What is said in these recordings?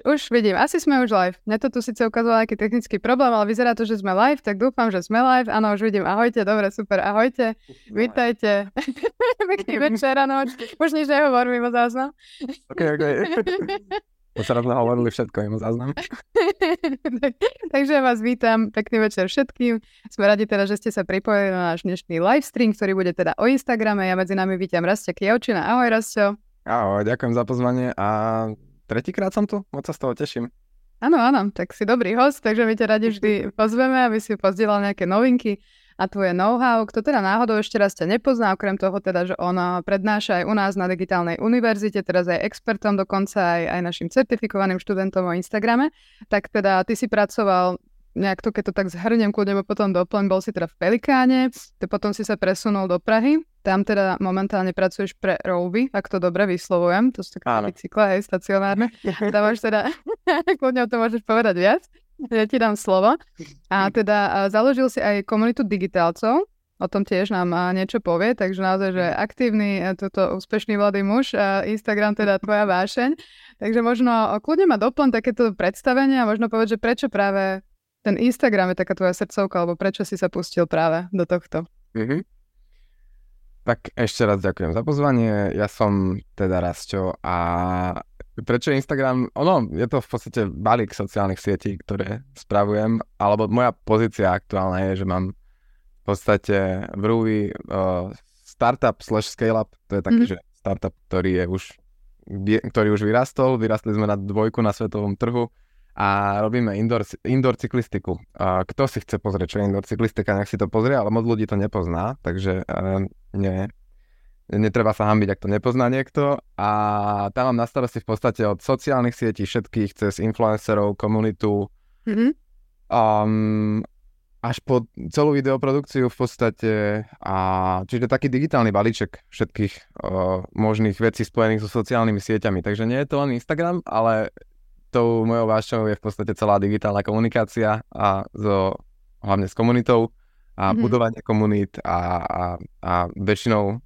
Už vidím, asi sme už live. Mne to tu síce ukázalo nejaký technický problém, ale vyzerá to, že sme live, tak dúfam, že sme live. Áno, už vidím. Ahojte, dobre, super, ahojte. Vítajte. Pekný večer, áno. Už nič nehovorím, mimo záznam. Ok, ok. Teraz sme hovorili všetko, mimo záznam. Takže vás vítam, pekný večer všetkým. Sme radi teda, že ste sa pripojili na náš dnešný live stream, ktorý bude teda o Instagrame. Ja medzi nami vítam Rastia Kievčina. Ahoj, Rastio. Ahoj, ďakujem za pozvanie a tretíkrát som tu, moc sa z toho teším. Áno, áno, tak si dobrý host, takže my ťa radi vždy pozveme, aby si pozdielal nejaké novinky a tvoje know-how. Kto teda náhodou ešte raz ťa nepozná, okrem toho teda, že on prednáša aj u nás na digitálnej univerzite, teraz aj expertom dokonca, aj, aj našim certifikovaným študentom o Instagrame, tak teda ty si pracoval nejak to, keď to tak zhrniem, kľudne potom doplň, bol si teda v Pelikáne, to potom si sa presunul do Prahy, tam teda momentálne pracuješ pre Roby, ak to dobre vyslovujem, to sú také bicykle, aj stacionárne. Tam máš teda, kľudne o tom môžeš povedať viac, ja ti dám slovo. A teda založil si aj komunitu digitálcov, o tom tiež nám niečo povie, takže naozaj, že aktívny, toto úspešný mladý muž, Instagram teda tvoja vášeň, takže možno kľudne ma doplň takéto predstavenie a možno povedať, že prečo práve ten Instagram je taká tvoja srdcovka, alebo prečo si sa pustil práve do tohto? Mm-hmm. Tak ešte raz ďakujem za pozvanie. Ja som teda Rasťo a prečo Instagram? Ono, je to v podstate balík sociálnych sietí, ktoré spravujem, alebo moja pozícia aktuálna je, že mám v podstate v Ruby uh, startup slash scale-up, to je taký, mm-hmm. že startup, ktorý je už ktorý už vyrastol, vyrastli sme na dvojku na svetovom trhu, a robíme indoor, indoor cyklistiku. A kto si chce pozrieť, čo je indoor cyklistika, nech si to pozrie, ale moc ľudí to nepozná, takže uh, nie, netreba sa hambiť, ak to nepozná niekto. A tam mám na starosti v podstate od sociálnych sietí všetkých, cez influencerov, komunitu, mm-hmm. um, až po celú videoprodukciu v podstate. A, čiže taký digitálny balíček všetkých uh, možných vecí spojených so sociálnymi sieťami. Takže nie je to len Instagram, ale tou mojou vášňou je v podstate celá digitálna komunikácia a so, hlavne s komunitou a mm-hmm. budovanie komunít a, a, a väčšinou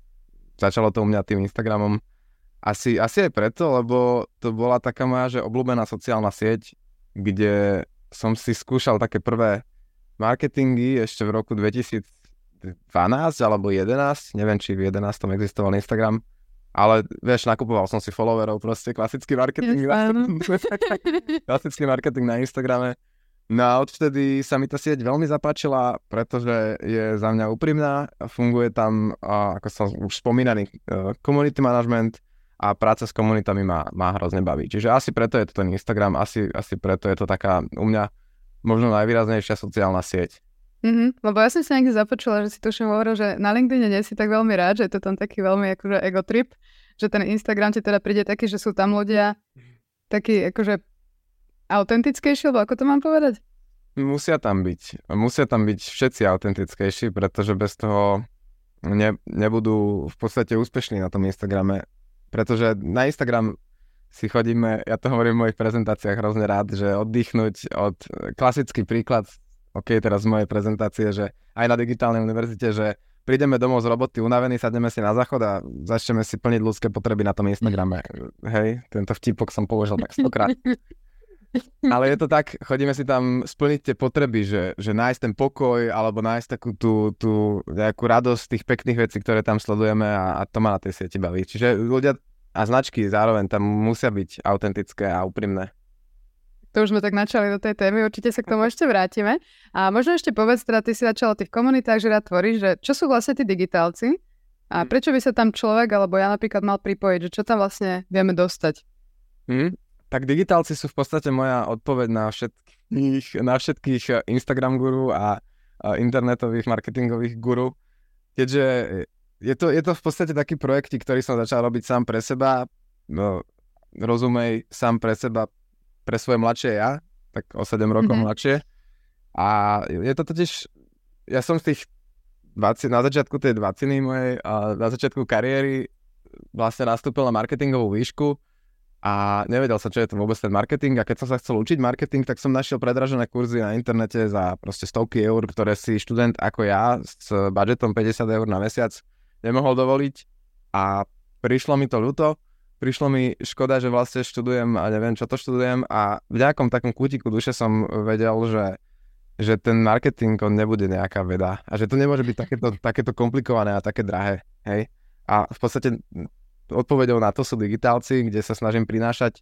začalo to u mňa tým Instagramom. Asi, asi aj preto, lebo to bola taká moja, že obľúbená sociálna sieť, kde som si skúšal také prvé marketingy ešte v roku 2012 alebo 2011, neviem, či v 11 existoval Instagram, ale vieš, nakupoval som si followerov, proste klasický marketing, klasický marketing na Instagrame. No a odvtedy sa mi tá sieť veľmi zapáčila, pretože je za mňa úprimná, funguje tam, ako som už spomínaný, e, community management a práca s komunitami ma, ma hrozne baví. Čiže asi preto je to ten Instagram, asi, asi preto je to taká u mňa možno najvýraznejšia sociálna sieť. Mm-hmm, lebo ja som sa niekde započula, že si tuším hovoril, že na LinkedIn nie si tak veľmi rád, že je to tam taký veľmi akože ego trip, že ten Instagram ti teda príde taký, že sú tam ľudia takí akože autentickejší, alebo ako to mám povedať? Musia tam byť. Musia tam byť všetci autentickejší, pretože bez toho ne, nebudú v podstate úspešní na tom Instagrame. Pretože na Instagram si chodíme, ja to hovorím v mojich prezentáciách hrozne rád, že oddychnúť od klasický príklad OK, teraz z mojej prezentácie, že aj na digitálnej univerzite, že prídeme domov z roboty unavení, sadneme si na záchod a začneme si plniť ľudské potreby na tom Instagrame. Hej, tento vtipok som použil tak stokrát. Ale je to tak, chodíme si tam splniť tie potreby, že, že nájsť ten pokoj alebo nájsť takú tú, tú nejakú radosť tých pekných vecí, ktoré tam sledujeme a, a to ma na tej sieti baví. Čiže ľudia a značky zároveň tam musia byť autentické a úprimné. To už sme tak načali do tej témy, určite sa k tomu ešte vrátime. A možno ešte povedz, teda ty si začala tých komunitách, že rád tvoríš, že čo sú vlastne tí digitálci a mm. prečo by sa tam človek, alebo ja napríklad mal pripojiť, že čo tam vlastne vieme dostať? Hmm. Tak digitálci sú v podstate moja odpoveď na všetkých, na všetkých Instagram guru a, a internetových marketingových guru, keďže je to, je to v podstate taký projekt, ktorý som začal robiť sám pre seba, no, rozumej, sám pre seba, pre svoje mladšie ja, tak o 7 rokov mm-hmm. mladšie. A je to totiž, ja som z tých 20, na začiatku tej 20 mojej, a na začiatku kariéry vlastne nastúpil na marketingovú výšku a nevedel som, čo je to vôbec ten marketing a keď som sa chcel učiť marketing, tak som našiel predražené kurzy na internete za proste stovky eur, ktoré si študent ako ja s budžetom 50 eur na mesiac nemohol dovoliť a prišlo mi to ľúto prišlo mi škoda, že vlastne študujem a neviem, čo to študujem a v nejakom takom kútiku duše som vedel, že, že ten marketing on nebude nejaká veda a že to nemôže byť takéto, takéto komplikované a také drahé, hej. A v podstate odpovedou na to sú digitálci, kde sa snažím prinášať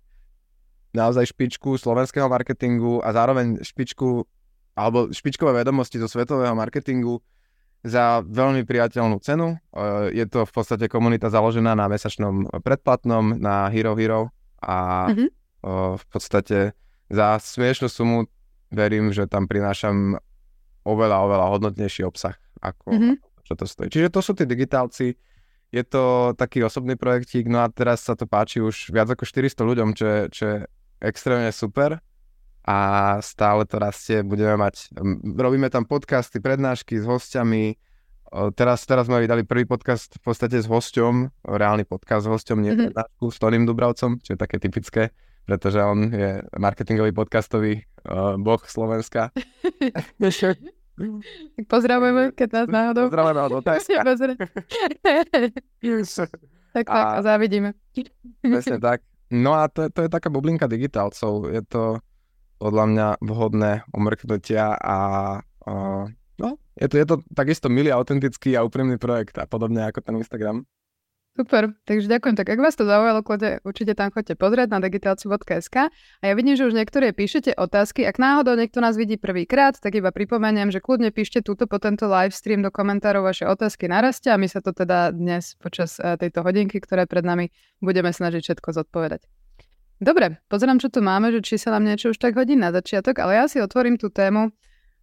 naozaj špičku slovenského marketingu a zároveň špičku alebo špičkové vedomosti zo svetového marketingu za veľmi priateľnú cenu. Je to v podstate komunita založená na mesačnom predplatnom, na Hero Hero a mm-hmm. v podstate za smiešnú sumu verím, že tam prinášam oveľa, oveľa hodnotnejší obsah, ako mm-hmm. čo to stojí. Čiže to sú tí digitálci, je to taký osobný projektík, no a teraz sa to páči už viac ako 400 ľuďom, čo je, čo je extrémne super a stále to rastie, budeme mať, robíme tam podcasty, prednášky s hostiami, teraz, teraz sme vydali prvý podcast v podstate s hosťom, reálny podcast s hosťom, nie mm-hmm. prednášku, s Toným Dubravcom, čo je také typické, pretože on je marketingový podcastový uh, boh Slovenska. tak pozdravujeme, keď nás náhodou... Pozdravujeme od otázka. tak tak, a závidíme. Presne tak. No a to, to je taká bublinka digitálcov. Je to podľa mňa vhodné omrknutia a, a no, je to, je to takisto milý, autentický a úprimný projekt a podobne ako ten Instagram. Super, takže ďakujem. Tak ak vás to zaujalo, kľudne určite tam chodte pozrieť na digitálciu.sk a ja vidím, že už niektoré píšete otázky. Ak náhodou niekto nás vidí prvýkrát, tak iba pripomeniem, že kľudne píšte túto po tento live stream do komentárov vaše otázky narastia a my sa to teda dnes počas eh, tejto hodinky, ktoré pred nami, budeme snažiť všetko zodpovedať. Dobre, pozerám, čo tu máme, že či sa nám niečo už tak hodí na začiatok, ale ja si otvorím tú tému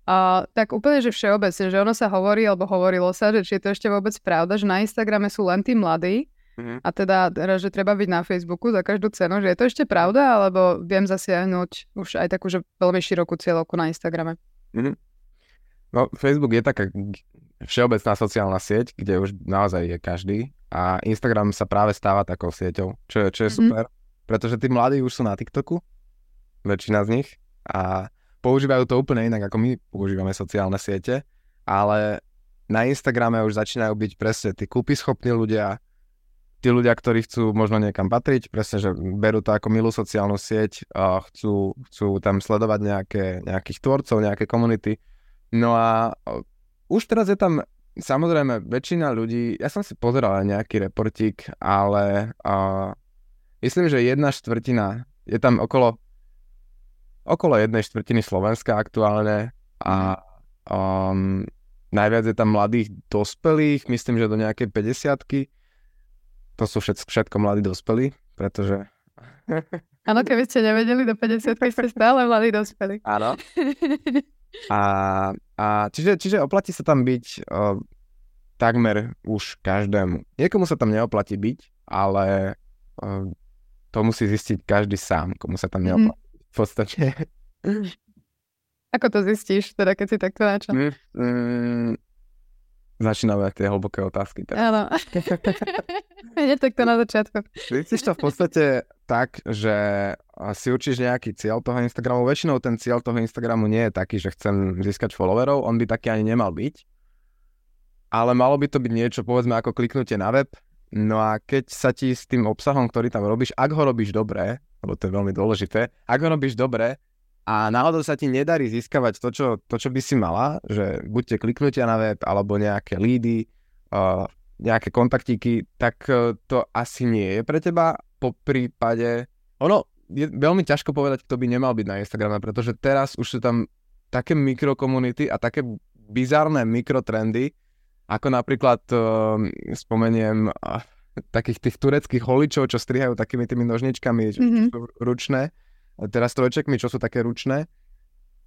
a tak úplne, že všeobecne, že ono sa hovorí, alebo hovorilo sa, že či je to ešte vôbec pravda, že na Instagrame sú len tí mladí, mm-hmm. a teda, že treba byť na Facebooku za každú cenu, že je to ešte pravda, alebo viem zasiahnuť už aj takú, že veľmi širokú cieľovku na Instagrame. Mm-hmm. No, Facebook je taká všeobecná sociálna sieť, kde už naozaj je každý a Instagram sa práve stáva takou sieťou, čo je, čo je mm-hmm. super pretože tí mladí už sú na TikToku, väčšina z nich, a používajú to úplne inak, ako my používame sociálne siete, ale na Instagrame už začínajú byť presne tí schopní ľudia, tí ľudia, ktorí chcú možno niekam patriť, presne, že berú to ako milú sociálnu sieť, a chcú, chcú tam sledovať nejaké, nejakých tvorcov, nejaké komunity. No a už teraz je tam samozrejme väčšina ľudí, ja som si pozeral aj nejaký reportík, ale uh, Myslím, že jedna štvrtina, je tam okolo, okolo jednej štvrtiny Slovenska aktuálne a um, najviac je tam mladých dospelých, myslím, že do nejakej 50 To sú všetko, všetko mladí dospelí, pretože... Áno, keby ste nevedeli, do 50 ste stále mladí dospelí. Áno. A, a čiže, čiže oplatí sa tam byť uh, takmer už každému. Niekomu sa tam neoplatí byť, ale uh, to musí zistiť každý sám, komu sa tam neoplatí. Mm. V podstate. Ako to zistíš, teda keď si takto načal? Mm, mm, začínajú tie hlboké otázky. Teda. Áno. Nie tak to na začiatku. Zistíš to v podstate tak, že si určíš nejaký cieľ toho Instagramu. Väčšinou ten cieľ toho Instagramu nie je taký, že chcem získať followerov, on by taký ani nemal byť. Ale malo by to byť niečo, povedzme, ako kliknutie na web, No a keď sa ti s tým obsahom, ktorý tam robíš, ak ho robíš dobre, lebo to je veľmi dôležité, ak ho robíš dobre a náhodou sa ti nedarí získavať to čo, to, čo by si mala, že buďte kliknutia na web alebo nejaké lídy, uh, nejaké kontaktíky, tak uh, to asi nie je pre teba. Po prípade, ono je veľmi ťažko povedať, kto by nemal byť na Instagrame, pretože teraz už sú tam také mikrokomunity a také bizarné mikrotrendy, ako napríklad uh, spomeniem uh, takých tých tureckých holičov, čo strihajú takými tými nožničkami, mm-hmm. čo sú ručné, teraz strojčekmi, čo sú také ručné,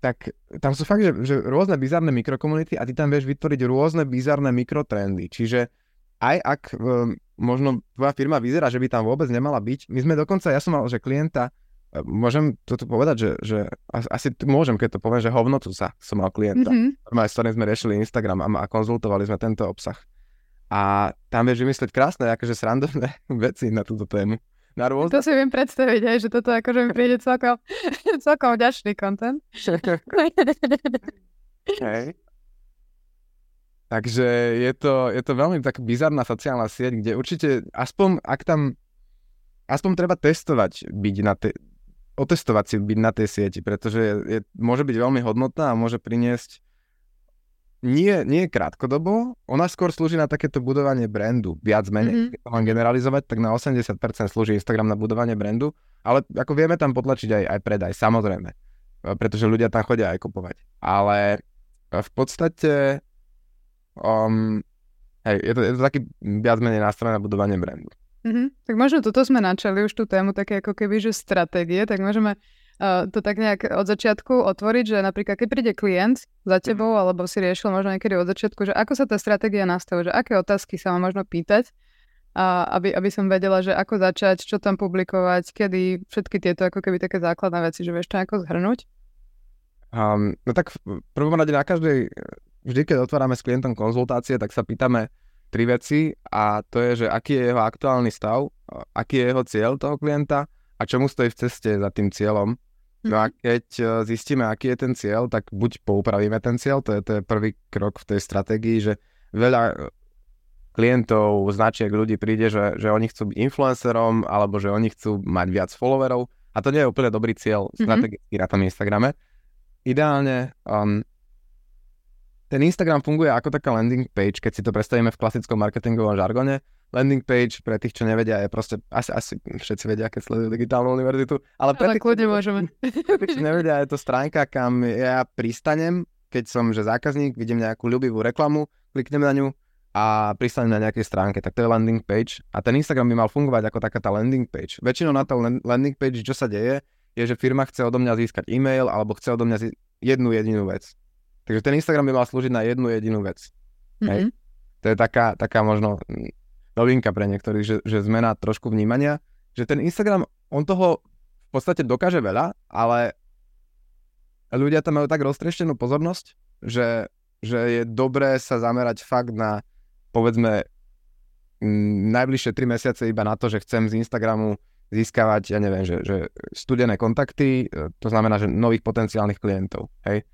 tak tam sú fakt, že, že rôzne bizarné mikrokomunity a ty tam vieš vytvoriť rôzne bizarné mikrotrendy. Čiže aj ak um, možno tvoja firma vyzerá, že by tam vôbec nemala byť, my sme dokonca, ja som mal, že klienta, môžem toto povedať, že, že asi môžem, keď to poviem, že hovnotu sa som mal klienta, mm-hmm. s ktorým sme riešili Instagram a, a konzultovali sme tento obsah. A tam vieš vymyslieť krásne, akože srandovné veci na túto tému. Na rôzne... To si viem predstaviť, aj, že toto akože mi príde celkom, celkom ďačný content. Hej. Takže je to, je to veľmi tak bizarná sociálna sieť, kde určite, aspoň ak tam aspoň treba testovať byť na tej, otestovať si byť na tej sieti, pretože je, je, môže byť veľmi hodnotná a môže priniesť nie, nie krátkodobo, ona skôr slúži na takéto budovanie brandu, viac menej. Mm-hmm. Keď to mám generalizovať, tak na 80% slúži Instagram na budovanie brandu, ale ako vieme tam potlačiť aj, aj predaj, samozrejme, pretože ľudia tam chodia aj kupovať. Ale v podstate um, hej, je, to, je to taký viac menej nástroj na budovanie brandu. Mm-hmm. Tak možno toto sme načali už tú tému také ako keby, že stratégie, tak môžeme uh, to tak nejak od začiatku otvoriť, že napríklad keď príde klient za mhm. tebou, alebo si riešil možno niekedy od začiatku, že ako sa tá stratégia nastavuje, že aké otázky sa má možno pýtať, a aby, aby som vedela, že ako začať, čo tam publikovať, kedy, všetky tieto ako keby také základné veci, že vieš to ako zhrnúť? Um, no tak v prvom rade na každej, vždy keď otvárame s klientom konzultácie, tak sa pýtame, tri veci a to je, že aký je jeho aktuálny stav, aký je jeho cieľ toho klienta a čo mu stojí v ceste za tým cieľom. No a mhm. keď e, zistíme, aký je ten cieľ, tak buď poupravíme ten cieľ, to je, to je prvý krok v tej stratégii, že veľa e, klientov, značiek, ľudí príde, že, že oni chcú byť influencerom alebo že oni chcú mať viac followerov a to nie je úplne dobrý cieľ mm-hmm. strategicky na tom Instagrame. Ideálne um, ten Instagram funguje ako taká landing page, keď si to predstavíme v klasickom marketingovom žargone. Landing page pre tých, čo nevedia, je proste, asi, asi všetci vedia, keď sledujú digitálnu univerzitu, ale pre ale tých, kľudne môžeme. Pre tých, čo nevedia, je to stránka, kam ja pristanem, keď som že zákazník, vidím nejakú ľubivú reklamu, kliknem na ňu a pristanem na nejakej stránke, tak to je landing page a ten Instagram by mal fungovať ako taká tá landing page. Väčšinou na to landing page, čo sa deje, je, že firma chce odo mňa získať e-mail alebo chce odo mňa jednu jedinú vec. Takže ten Instagram by mal slúžiť na jednu jedinú vec. Mm-hmm. Hej? To je taká, taká možno novinka pre niektorých, že, že zmena trošku vnímania, že ten Instagram, on toho v podstate dokáže veľa, ale ľudia tam majú tak roztrieštenú pozornosť, že, že je dobré sa zamerať fakt na, povedzme, najbližšie 3 mesiace iba na to, že chcem z Instagramu získavať, ja neviem, že, že studené kontakty, e, to znamená, že nových potenciálnych klientov, hej.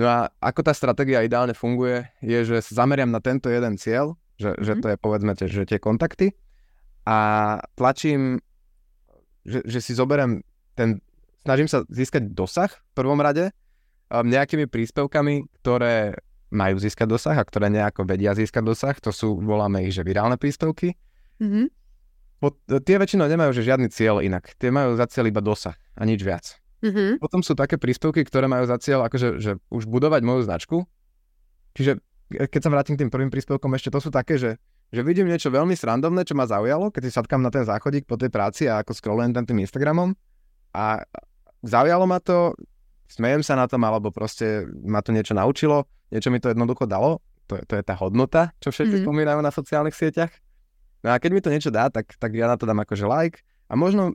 No a ako tá stratégia ideálne funguje, je, že sa zameriam na tento jeden cieľ, že, mm-hmm. že to je povedzme tie, že tie kontakty a tlačím, že, že si zoberiem ten, snažím sa získať dosah v prvom rade um, nejakými príspevkami, ktoré majú získať dosah a ktoré nejako vedia získať dosah, to sú, voláme ich, že virálne príspevky. Mm-hmm. Po, tie väčšinou nemajú že žiadny cieľ inak, tie majú za cieľ iba dosah a nič viac. Mm-hmm. Potom sú také príspevky, ktoré majú za cieľ akože, že už budovať moju značku. Čiže keď sa vrátim k tým prvým príspevkom, ešte to sú také, že, že vidím niečo veľmi srandovné, čo ma zaujalo, keď si sadkám na ten záchodík po tej práci a ako scrollujem tam tým Instagramom a zaujalo ma to, smejem sa na tom, alebo proste ma to niečo naučilo, niečo mi to jednoducho dalo, to, to je tá hodnota, čo všetci mm-hmm. spomínajú na sociálnych sieťach. No a keď mi to niečo dá, tak, tak ja na to dám akože like a možno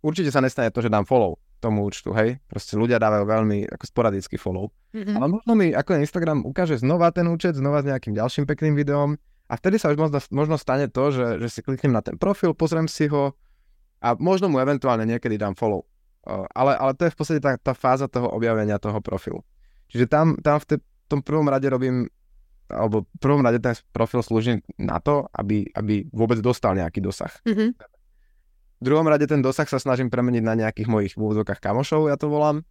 určite sa nestane to, že dám follow tomu účtu, hej. Proste ľudia dávajú veľmi ako sporadický follow. Mm-hmm. Ale možno mi ako Instagram ukáže znova ten účet, znova s nejakým ďalším pekným videom a vtedy sa už možno, možno stane to, že, že si kliknem na ten profil, pozriem si ho a možno mu eventuálne niekedy dám follow. Uh, ale, ale to je v podstate tá, tá fáza toho objavenia toho profilu. Čiže tam, tam v te, tom prvom rade robím alebo v prvom rade ten profil slúži na to, aby, aby vôbec dostal nejaký dosah. Mm-hmm. V druhom rade ten dosah sa snažím premeniť na nejakých mojich úvodzokách kamošov, ja to volám,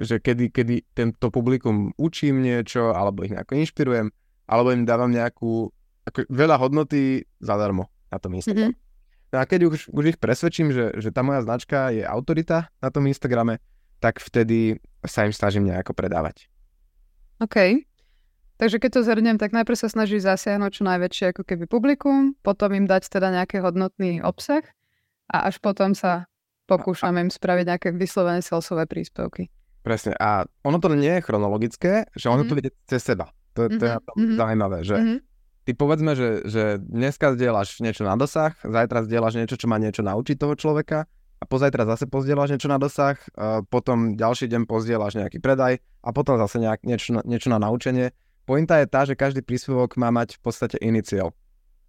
že kedy, kedy tento publikum učím niečo, alebo ich nejako inšpirujem, alebo im dávam nejakú, ako veľa hodnoty zadarmo na tom Instagrame. Mm-hmm. No a keď už, už ich presvedčím, že, že tá moja značka je autorita na tom Instagrame, tak vtedy sa im snažím nejako predávať. OK. Takže keď to zhrnem, tak najprv sa snaží zasiahnuť čo najväčšie ako keby publikum, potom im dať teda nejaký hodnotný obsah a až potom sa pokúšam im spraviť nejaké vyslovené salesové príspevky. Presne. A ono to nie je chronologické, že ono mm-hmm. to ide cez seba. To, to mm-hmm. je tom mm-hmm. zaujímavé, že mm-hmm. ty povedzme, že, že dneska zdieľaš niečo na dosah, zajtra zdieľaš niečo, čo má niečo naučiť toho človeka a pozajtra zase pozdieľaš niečo na dosah, a potom ďalší deň pozdieľaš nejaký predaj a potom zase nejak, niečo, niečo na naučenie. Pointa je tá, že každý príspevok má mať v podstate iný cieľ.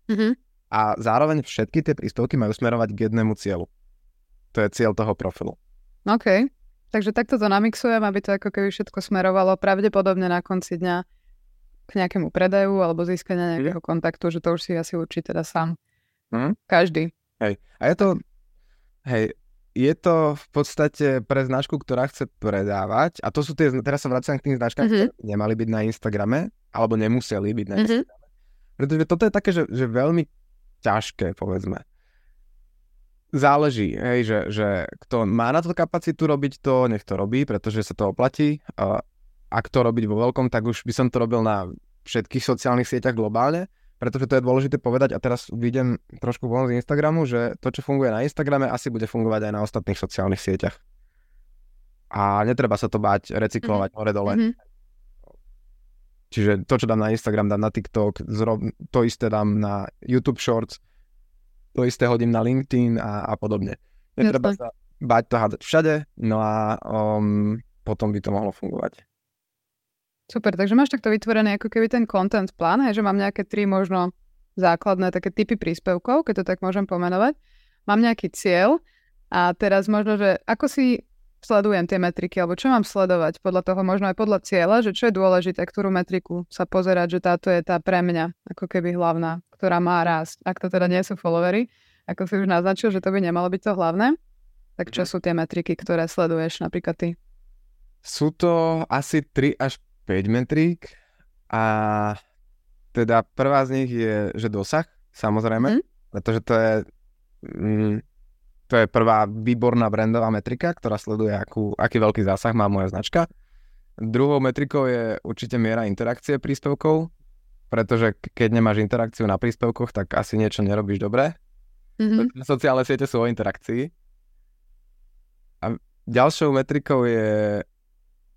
Mm-hmm a zároveň všetky tie príspevky majú smerovať k jednému cieľu. To je cieľ toho profilu. OK. Takže takto to namixujem, aby to ako keby všetko smerovalo pravdepodobne na konci dňa k nejakému predaju alebo získania nejakého kontaktu, že to už si asi určí teda sám. Mm. Každý. Hej. A je to, Hej, je to v podstate pre značku, ktorá chce predávať, a to sú tie, teraz sa vraciam k tým značkám, mm-hmm. ktoré nemali byť na Instagrame, alebo nemuseli byť na mm-hmm. Instagrame. Pretože toto je také, že, že veľmi ťažké, povedzme. Záleží, hej, že, že kto má na to kapacitu robiť to, nech to robí, pretože sa to oplatí. A ak to robiť vo veľkom, tak už by som to robil na všetkých sociálnych sieťach globálne pretože to je dôležité povedať a teraz vidím trošku von z Instagramu, že to, čo funguje na Instagrame, asi bude fungovať aj na ostatných sociálnych sieťach. A netreba sa to báť recyklovať mm-hmm. hore-dole. Mm-hmm. Čiže to, čo dám na Instagram, dám na TikTok, to isté dám na YouTube Shorts, to isté hodím na LinkedIn a, a podobne. Netreba sa báť to hádzať všade, no a um, potom by to mohlo fungovať. Super, takže máš takto vytvorený ako keby ten content plán, hej, že mám nejaké tri možno základné také typy príspevkov, keď to tak môžem pomenovať. Mám nejaký cieľ a teraz možno, že ako si sledujem tie metriky, alebo čo mám sledovať podľa toho, možno aj podľa cieľa, že čo je dôležité, ktorú metriku sa pozerať, že táto je tá pre mňa ako keby hlavná, ktorá má rásť. Ak to teda nie sú followery, ako si už naznačil, že to by nemalo byť to hlavné, tak čo mhm. sú tie metriky, ktoré sleduješ napríklad ty? Sú to asi 3 až 5 metrík a teda prvá z nich je, že dosah, samozrejme, mm. pretože to je, mm, to je prvá výborná brandová metrika, ktorá sleduje, akú, aký veľký zásah má moja značka. Druhou metrikou je určite miera interakcie príspevkov, pretože keď nemáš interakciu na príspevkoch, tak asi niečo nerobíš dobre. Mm-hmm. Sociálne siete sú o interakcii. A ďalšou metrikou je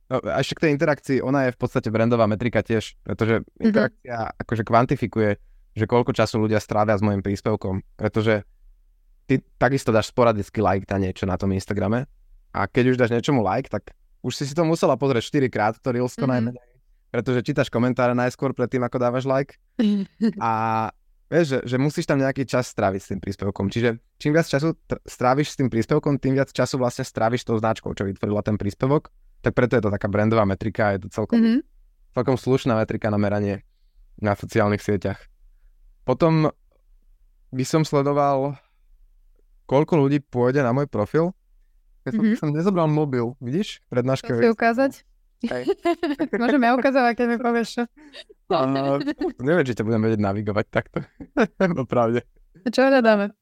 No, a ešte k tej interakcii, ona je v podstate brandová metrika tiež, pretože mm-hmm. interakcia akože kvantifikuje, že koľko času ľudia strávia s môjim príspevkom, pretože ty takisto dáš sporadicky like na niečo na tom Instagrame a keď už dáš niečomu like, tak už si si to musela pozrieť 4 krát, to Reelsko mm-hmm. najmenej, pretože čítaš komentáre najskôr predtým, ako dávaš like a vieš, že, že musíš tam nejaký čas stráviť s tým príspevkom. Čiže čím viac času tr- stráviš s tým príspevkom, tým viac času vlastne stráviš tou značkou, čo vytvorila ten príspevok tak preto je to taká brandová metrika je to celkom, mm-hmm. celkom slušná metrika na meranie na sociálnych sieťach. Potom by som sledoval, koľko ľudí pôjde na môj profil. Ja som, mm-hmm. som nezobral mobil, vidíš? Prednáška. Chceš ukázať? Môžem ja ukázať, keď mi povieš čo. A, neviem, či ťa budem vedieť navigovať takto. Opravde. Čo hľadáme?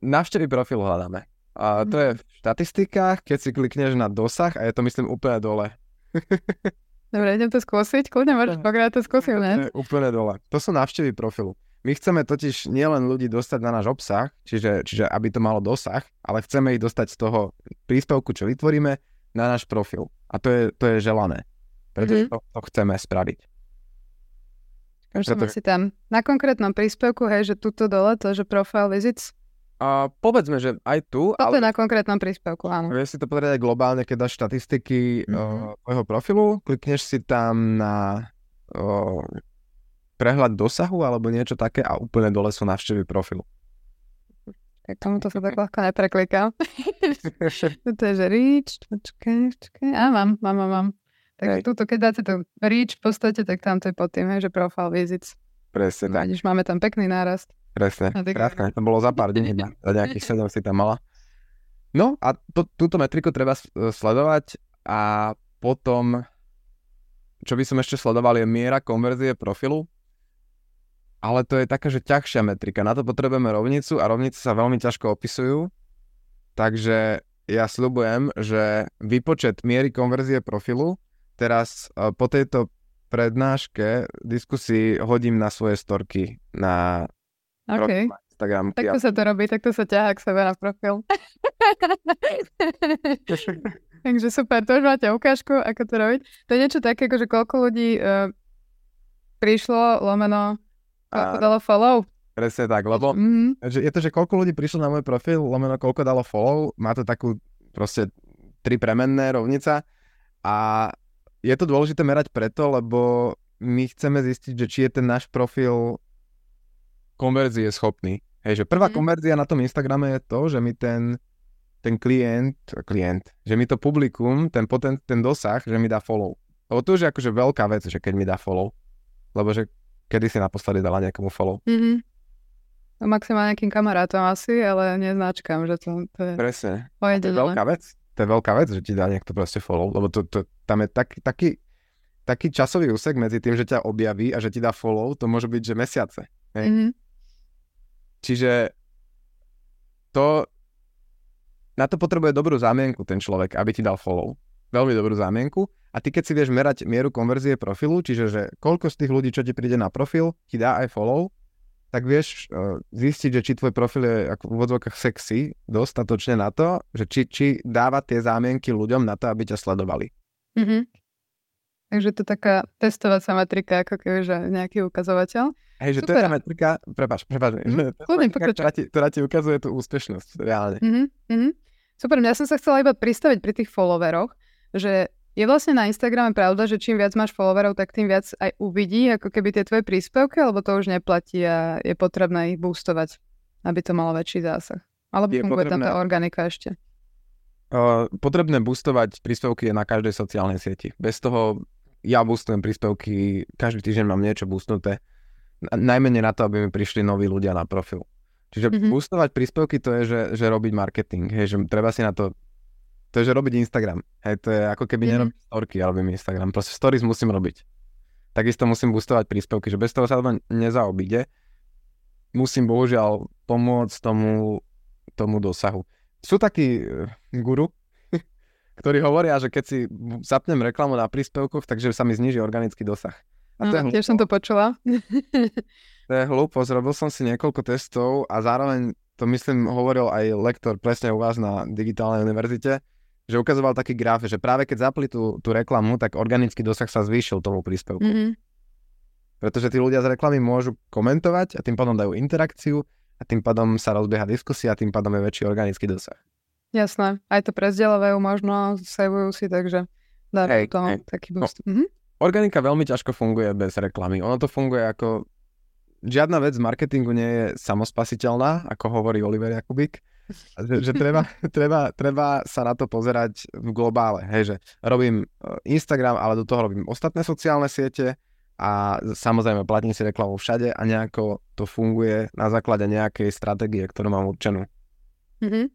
Navštevy profil hľadáme. A to je v štatistikách, keď si klikneš na dosah a je to myslím úplne dole. Dobre, idem to skúsiť, kľudne môžeš pokrať to skúsiť, ne? Úplne dole. To sú návštevy profilu. My chceme totiž nielen ľudí dostať na náš obsah, čiže, čiže aby to malo dosah, ale chceme ich dostať z toho príspevku, čo vytvoríme, na náš profil. A to je, to je želané. Pretože mm-hmm. to, to chceme spraviť. Pretože... si tam na konkrétnom príspevku, hej, že tuto dole, to, že profile visits, a povedzme, že aj tu... To ale... na konkrétnom príspevku, áno. Vieš si to pozrieť aj globálne, keď dáš štatistiky mm-hmm. uh, tvojho profilu, klikneš si tam na uh, prehľad dosahu alebo niečo také a úplne dole sú návštevy profilu. Tak tomuto sa tak ľahko nepreklikám. to je, že reach, počkaj, počkaj. Á, mám, mám, mám, mám. Tak tuto, keď dáte to reach v podstate, tak tam to je pod tým, hej, že profile visits. Presne tak. Vidíš, máme tam pekný nárast. Presne, krátko, to bolo za pár dní, za nejakých 7 si tam mala. No a to, túto metriku treba sledovať a potom, čo by som ešte sledoval, je miera konverzie profilu, ale to je taká, že ťažšia metrika. Na to potrebujeme rovnicu a rovnice sa veľmi ťažko opisujú, takže ja sľubujem, že výpočet miery konverzie profilu teraz e, po tejto prednáške diskusii hodím na svoje storky na OK. Instagram. Takto sa to robí, takto sa ťahá k sebe na profil. Takže super, to už máte ukážku, ako to robiť. To je niečo také, že koľko ľudí uh, prišlo, lomeno, koľko dalo follow. Presne tak, lebo mm-hmm. je to, že koľko ľudí prišlo na môj profil, lomeno koľko dalo follow, má to takú proste tri premenné rovnica a je to dôležité merať preto, lebo my chceme zistiť, že či je ten náš profil konverzie schopný. Hej, že prvá mm. konverzia na tom Instagrame je to, že mi ten, ten klient, klient, že mi to publikum, ten, poten, ten dosah, že mi dá follow. Lebo to už je akože veľká vec, že keď mi dá follow. Lebo že kedy si naposledy dala nejakomu follow. Mm-hmm. No, maximálne nejakým kamarátom asi, ale neznačkám, že to, to je... Presne. To je veľká vec. To je veľká vec, že ti dá niekto proste follow, lebo to, to, tam je tak, taký, taký časový úsek medzi tým, že ťa objaví a že ti dá follow, to môže byť, že mesiace. Hej? Mm-hmm. Čiže to, na to potrebuje dobrú zámienku ten človek, aby ti dal follow. Veľmi dobrú zámienku. A ty keď si vieš merať mieru konverzie profilu, čiže že koľko z tých ľudí, čo ti príde na profil, ti dá aj follow, tak vieš uh, zistiť, že či tvoj profil je ako v úvodzovkách sexy dostatočne na to, že či, či dáva tie zámienky ľuďom na to, aby ťa sledovali. Mm-hmm. Takže to taká testovacia metrika, ako keby, že nejaký ukazovateľ. Hej, že Super. to je tá metrika, prepáč, prepáč, mm, metrika, ktorá, ti, ktorá ti ukazuje tú úspešnosť, reálne. Mm-hmm. Super, ja som sa chcela iba pristaviť pri tých followeroch, že je vlastne na Instagrame pravda, že čím viac máš followerov, tak tým viac aj uvidí ako keby tie tvoje príspevky, alebo to už neplatí a je potrebné ich boostovať, aby to malo väčší zásah. Alebo je funguje potrebné... tam tá organika ešte? Uh, potrebné boostovať príspevky je na každej sociálnej sieti. Bez toho ja boostujem príspevky, každý týždeň mám niečo boostnuté. Najmenej na to, aby mi prišli noví ľudia na profil. Čiže mm-hmm. boostovať príspevky to je, že, že robiť marketing. Hej, že treba si na to to je, že robiť Instagram. Hej, to je ako keby mm-hmm. nerobiť storky, ale robím Instagram. Proste stories musím robiť. Takisto musím boostovať príspevky, že bez toho sa to nezaobíde. Musím bohužiaľ pomôcť tomu, tomu dosahu. Sú takí uh, guru, ktorí hovoria, že keď si zapnem reklamu na príspevkoch, takže sa mi zniží organický dosah. A to no, tiež som to počula. to je hlúposť, robil som si niekoľko testov a zároveň to myslím hovoril aj lektor presne u vás na digitálnej univerzite, že ukazoval taký graf, že práve keď zapli tú, tú reklamu, tak organický dosah sa zvýšil tomu príspevku. Mm-hmm. Pretože tí ľudia z reklamy môžu komentovať a tým pádom dajú interakciu a tým pádom sa rozbieha diskusia a tým pádom je väčší organický dosah. Jasné, aj to prezdeľovajú možno, savujú si, takže dá hey, to hey. taký no, boost. No, mm-hmm. Organika veľmi ťažko funguje bez reklamy. Ono to funguje ako... Žiadna vec z marketingu nie je samospasiteľná, ako hovorí Oliver Jakubik že, že treba, treba, treba sa na to pozerať v globále. Hej, že robím e, Instagram, ale do toho robím ostatné sociálne siete a samozrejme platím si reklamu všade a nejako to funguje na základe nejakej stratégie, ktorú mám určenú. Mm-hmm.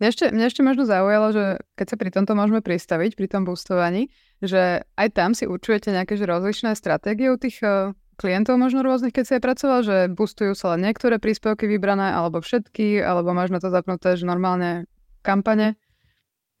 Mňa ešte, mňa ešte možno zaujalo, že keď sa pri tomto môžeme pristaviť, pri tom boostovaní, že aj tam si určujete nejaké že rozličné stratégie u tých uh, klientov možno rôznych, keď si aj pracoval, že boostujú sa len niektoré príspevky vybrané, alebo všetky, alebo máš na to zapnuté, že normálne kampane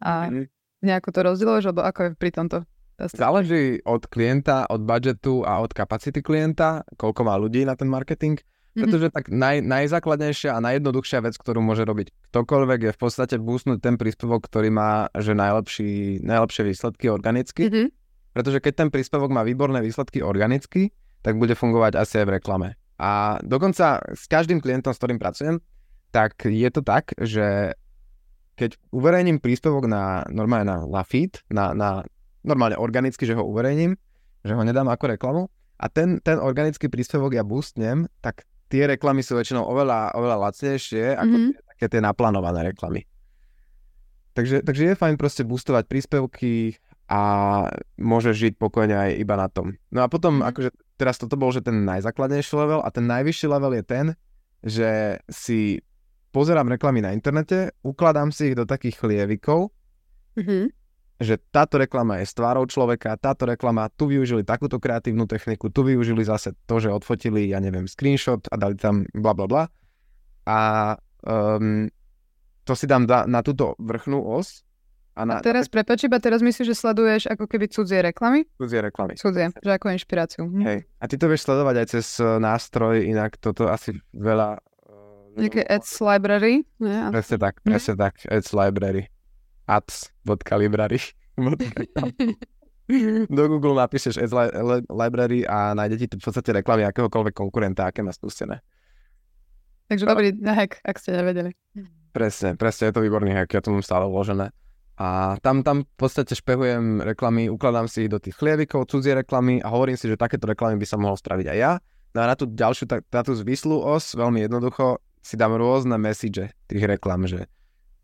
a mm-hmm. nejako to rozdieluješ, alebo ako je pri tomto? Záleží od klienta, od budžetu a od kapacity klienta, koľko má ľudí na ten marketing. Mhm. Pretože tak naj, najzákladnejšia a najjednoduchšia vec, ktorú môže robiť ktokoľvek, je v podstate boostnúť ten príspevok, ktorý má že najlepší, najlepšie výsledky organicky. Mm-hmm. Pretože keď ten príspevok má výborné výsledky organicky, tak bude fungovať asi aj v reklame. A dokonca s každým klientom, s ktorým pracujem, tak je to tak, že keď uverejním príspevok na normálne na, feed, na, na normálne organicky, že ho uverejním, že ho nedám ako reklamu a ten, ten organický príspevok ja boostnem, tak tie reklamy sú väčšinou oveľa, oveľa lacnejšie ako mm-hmm. tie, také tie naplánované reklamy. Takže, takže je fajn proste boostovať príspevky a môžeš žiť pokojne aj iba na tom. No a potom mm-hmm. akože teraz toto bol, že ten najzákladnejší level a ten najvyšší level je ten, že si pozerám reklamy na internete, ukladám si ich do takých chlievikov, mm-hmm. že táto reklama je s tvárou človeka, táto reklama, tu využili takúto kreatívnu techniku, tu využili zase to, že odfotili, ja neviem, screenshot a dali tam bla bla bla. A um, to si dám na túto vrchnú os a, na, a teraz, na... prepač, iba teraz myslíš, že sleduješ ako keby cudzie reklamy? Cudzie reklamy. Cudzie, že ako inšpiráciu. Hm. Hej. A ty to vieš sledovať aj cez e, nástroj, inak toto asi veľa... Uh, Nejaké ads library? Nie, presne tak, hm. presne tak, ads library. ads.library. Do Google napíšeš ads li- li- library a nájde ti v podstate reklamy akéhokoľvek konkurenta, aké má spustené. Takže dobrý hack, ak ste nevedeli. Presne, presne, je to výborný hack, ja to mám stále uložené. A tam, tam v podstate špehujem reklamy, ukladám si ich do tých chlievikov, cudzie reklamy a hovorím si, že takéto reklamy by som mohol spraviť aj ja. No a na tú ďalšiu, na tú zvislú os, veľmi jednoducho, si dám rôzne message tých reklam, že,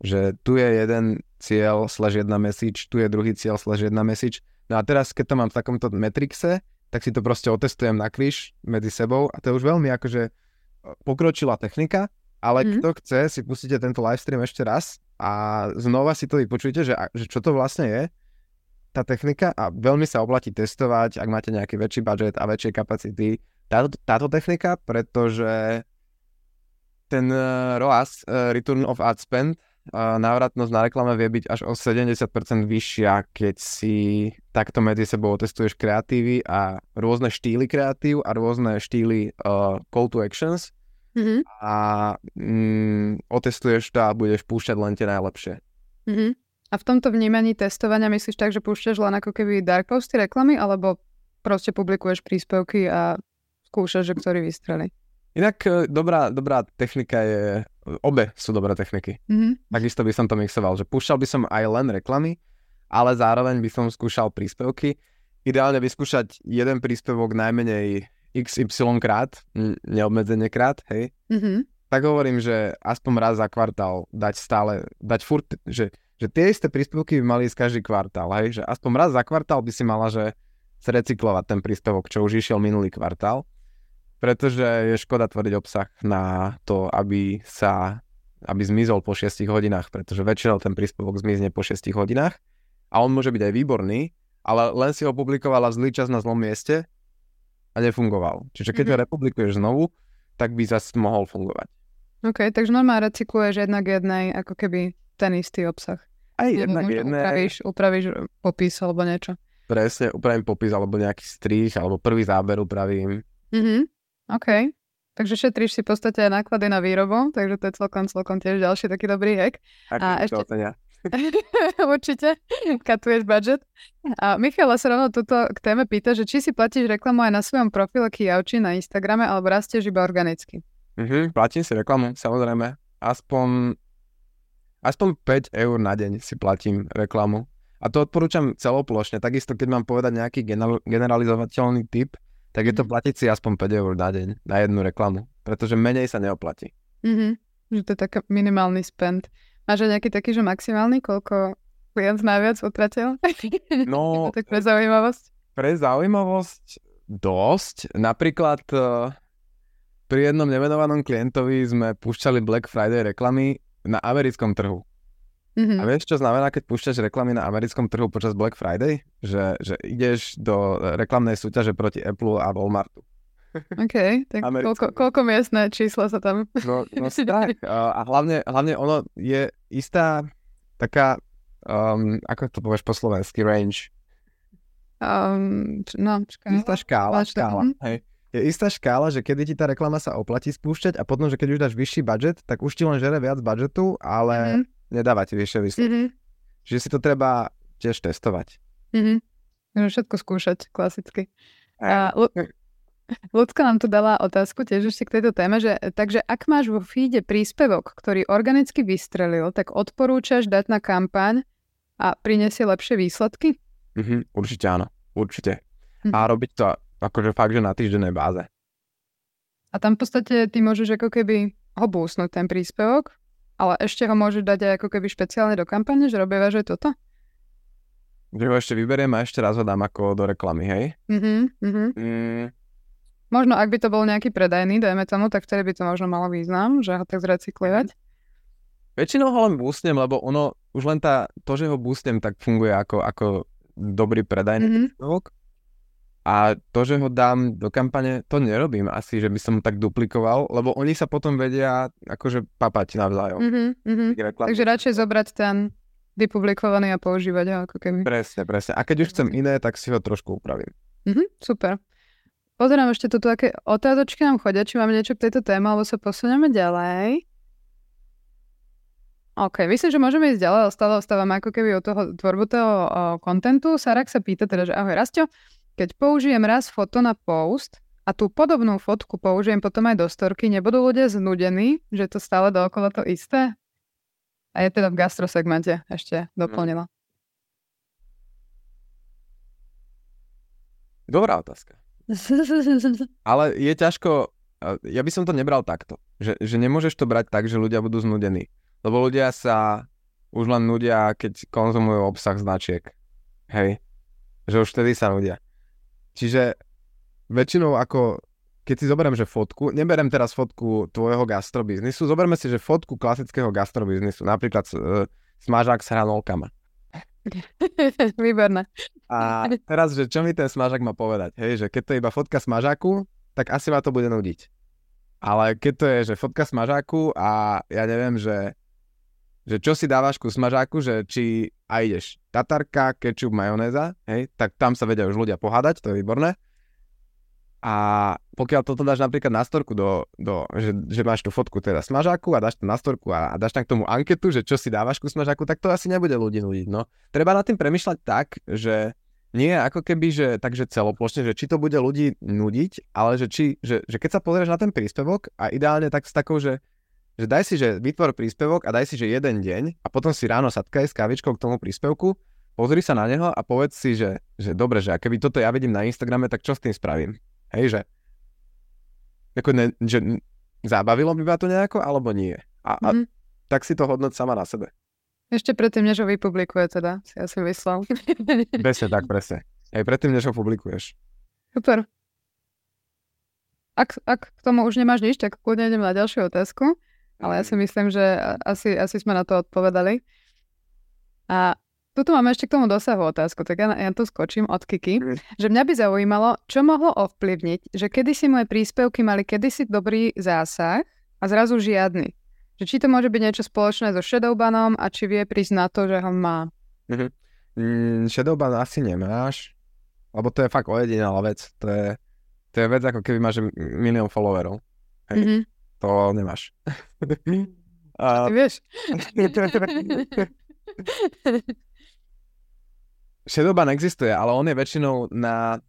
že tu je jeden cieľ slash jedna message, tu je druhý cieľ slash jedna message. No a teraz, keď to mám v takomto metrixe, tak si to proste otestujem na kríž medzi sebou a to je už veľmi akože pokročila technika, ale Mhm. kto chce, si pustíte tento livestream ešte raz a znova si to vypočujte, že, že čo to vlastne je, tá technika a veľmi sa oplatí testovať, ak máte nejaký väčší budget a väčšie kapacity, táto, táto technika, pretože ten uh, ROAS, uh, Return of Ad Spend, uh, návratnosť na reklame vie byť až o 70% vyššia, keď si takto medzi sebou testuješ kreatívy a rôzne štýly kreatív a rôzne štýly uh, call to actions Mhm. a mm, otestuješ to a budeš púšťať len tie najlepšie. Mhm. A v tomto vnímaní testovania myslíš tak, že púšťaš len ako keby dark posty reklamy, alebo proste publikuješ príspevky a skúšaš, že ktorý vystrelí? Inak e, dobrá, dobrá technika je, obe sú dobré techniky. Mhm. Takisto by som to mixoval, že púšťal by som aj len reklamy, ale zároveň by som skúšal príspevky. Ideálne vyskúšať jeden príspevok najmenej XY krát, neobmedzenie krát, hej. Mhm. Tak hovorím, že aspoň raz za kvartál dať stále, dať furt, že, že tie isté príspevky by mali ísť každý kvartál, hej, že aspoň raz za kvartál by si mala, že zrecyklovať ten príspevok, čo už išiel minulý kvartál, pretože je škoda tvoriť obsah na to, aby sa, aby zmizol po 6 hodinách, pretože väčšinou ten príspevok zmizne po 6 hodinách a on môže byť aj výborný, ale len si ho publikovala zlý čas na zlom mieste a nefungoval. Čiže keď Mhm. ho republikuješ znovu, tak by zase mohol fungovať. OK, takže normálne recykluješ jednak jednej ako keby ten istý obsah. Aj jednak možno jedné, Upravíš, upravíš popis alebo niečo. presne, upravím popis alebo nejaký strých, alebo prvý záber upravím. Mhm. OK. Takže šetríš si v podstate náklady na výrobu, takže to je celkom, celkom tiež ďalší taký dobrý hack. A, A ešte... Určite. Katuješ budget. A Michal sa rovno tuto k téme pýta, že či si platíš reklamu aj na svojom profile Kijauči na Instagrame, alebo rastieš iba organicky. Mhm, platím si reklamu, samozrejme. Aspoň, aspoň 5 eur na deň si platím reklamu. A to odporúčam celoplošne. Takisto, keď mám povedať nejaký general, generalizovateľný typ, tak je to Mhm. platiť si aspoň 5 eur na deň na jednu reklamu. Pretože menej sa neoplatí. Mhm. Že to je taký minimálny spend. Máš aj nejaký taký, že maximálny, koľko klient najviac utratil? No, tak pre zaujímavosť. pre zaujímavosť dosť. Napríklad eh, pri jednom nemenovanom klientovi sme púšťali Black Friday reklamy na americkom trhu. Mhm. A vieš, čo znamená, keď púšťaš reklamy na americkom trhu počas Black Friday? Že, že ideš do reklamnej súťaže proti Apple a Walmartu. OK, tak koľko, koľko miestne čísla sa tam... No, no strach. A hlavne, hlavne ono je istá taká, um, ako to povieš po slovensky, range. Um, no, škála. Istá škála, Škála, škála. mhm. Hej. Je istá škála, že kedy ti tá reklama sa oplatí spúšťať a potom, že keď už dáš vyšší budget, tak už ti len žere viac budžetu, ale Mhm, nedáva ti vyššie výsledky. mhm, Čiže si to treba tiež testovať. mhm. Takže všetko skúšať, klasicky. A Lu- Ľudka nám tu dala otázku tiež ešte k tejto téme, že takže ak máš vo feede príspevok, ktorý organicky vystrelil, tak odporúčaš dať na kampaň a prinesie lepšie výsledky? Mhm, určite áno, určite. Mhm. A robiť to akože fakt, že na týždennej báze. A tam v podstate ty môžeš ako keby ho boostnúť ten príspevok, ale ešte ho môžeš dať aj ako keby špeciálne do kampane, že robívaš aj toto? Že ho ešte vyberiem a ešte raz ho dám ako do reklamy, hej? Mhm, mhm. Mm, Možno ak by to bol nejaký predajný, dajme tomu, tak vtedy by to možno malo význam, že ho tak zrecyklovať. väčšinou ho len boostnem, lebo ono, už len tá, to, že ho boostnem, tak funguje ako, ako dobrý predajný Mhm. príspevok. A to, že ho dám do kampane, to nerobím asi, že by som tak duplikoval, lebo oni sa potom vedia akože papať navzájom. Mhm, mhm. Reklam- Takže radšej zobrať ten vypublikovaný a používať ho ako keby. Presne, presne. A keď už chcem iné, tak si ho trošku upravím. Mhm, super. Pozerám ešte tu aké otázočky nám chodia, či máme niečo k tejto téme, alebo sa posunieme ďalej. OK, myslím, že môžeme ísť ďalej, ale stále ostávame ako keby od toho tvorbu toho kontentu. Sarak sa pýta teda, že ahoj Rastio, keď použijem raz foto na post a tú podobnú fotku použijem potom aj do storky, nebudú ľudia znudení, že to stále dookola to isté? A je teda v gastrosegmente ešte doplnila. Dobrá otázka. Ale je ťažko, ja by som to nebral takto, že, že nemôžeš to brať tak, že ľudia budú znudení. Lebo ľudia sa už len nudia, keď konzumujú obsah značiek. Hej. Že už vtedy sa nudia. Čiže väčšinou ako keď si zoberiem, že fotku, neberem teraz fotku tvojho gastrobiznisu, zoberme si, že fotku klasického gastrobiznisu, napríklad uh, smažák s hranolkama. Výborné. A teraz, že čo mi ten smažák má povedať? Hej, že keď to je iba fotka smažáku, tak asi ma to bude nudiť. Ale keď to je, že fotka smažáku a ja neviem, že, že čo si dávaš ku smažáku, že či a ideš tatarka, kečup, majonéza, hej, tak tam sa vedia už ľudia pohádať, to je výborné. A pokiaľ toto dáš napríklad na storku, do, do, že, že máš tú fotku teda smažáku a dáš to na storku a, a dáš tam k tomu anketu, že čo si dávaš ku smažáku, tak to asi nebude ľudí nudiť. No. Treba nad tým premyšľať tak, že nie ako keby, že takže celoplošne, že či to bude ľudí nudiť, ale že, či, že, že keď sa pozrieš na ten príspevok a ideálne tak s takou, že, že daj si, že vytvor príspevok a daj si, že jeden deň a potom si ráno sadkaj s kávičkou k tomu príspevku, pozri sa na neho a povedz si, že, že dobre, že a keby toto ja vidím na Instagrame, tak čo s tým spravím? Hej, že, ako ne, že zabavilo by ma to nejako, alebo nie. A, a mm-hmm. tak si to hodnoť sama na sebe. Ešte predtým, než ho vypublikuje teda, si asi vyslal. presne tak, presne. Aj predtým, než ho publikuješ. Super. Ak, ak k tomu už nemáš nič, tak kľudne idem na ďalšiu otázku. Ale ja si myslím, že asi, asi sme na to odpovedali. A tuto máme ešte k tomu dosahu otázku, tak ja, ja tu skočím od Kiki, mm. že mňa by zaujímalo, čo mohlo ovplyvniť, že kedysi moje príspevky mali kedysi dobrý zásah a zrazu žiadny. Že či to môže byť niečo spoločné so Shadowbanom a či vie prísť na to, že ho má. Mm-hmm. Mm, Shadowban asi nemáš, lebo to je fakt ojedinelá vec. To je, to je vec ako keby máš milión followerov. Hej. Mm-hmm. To nemáš. a... Ty vieš. Shadowban existuje, ale on je väčšinou na,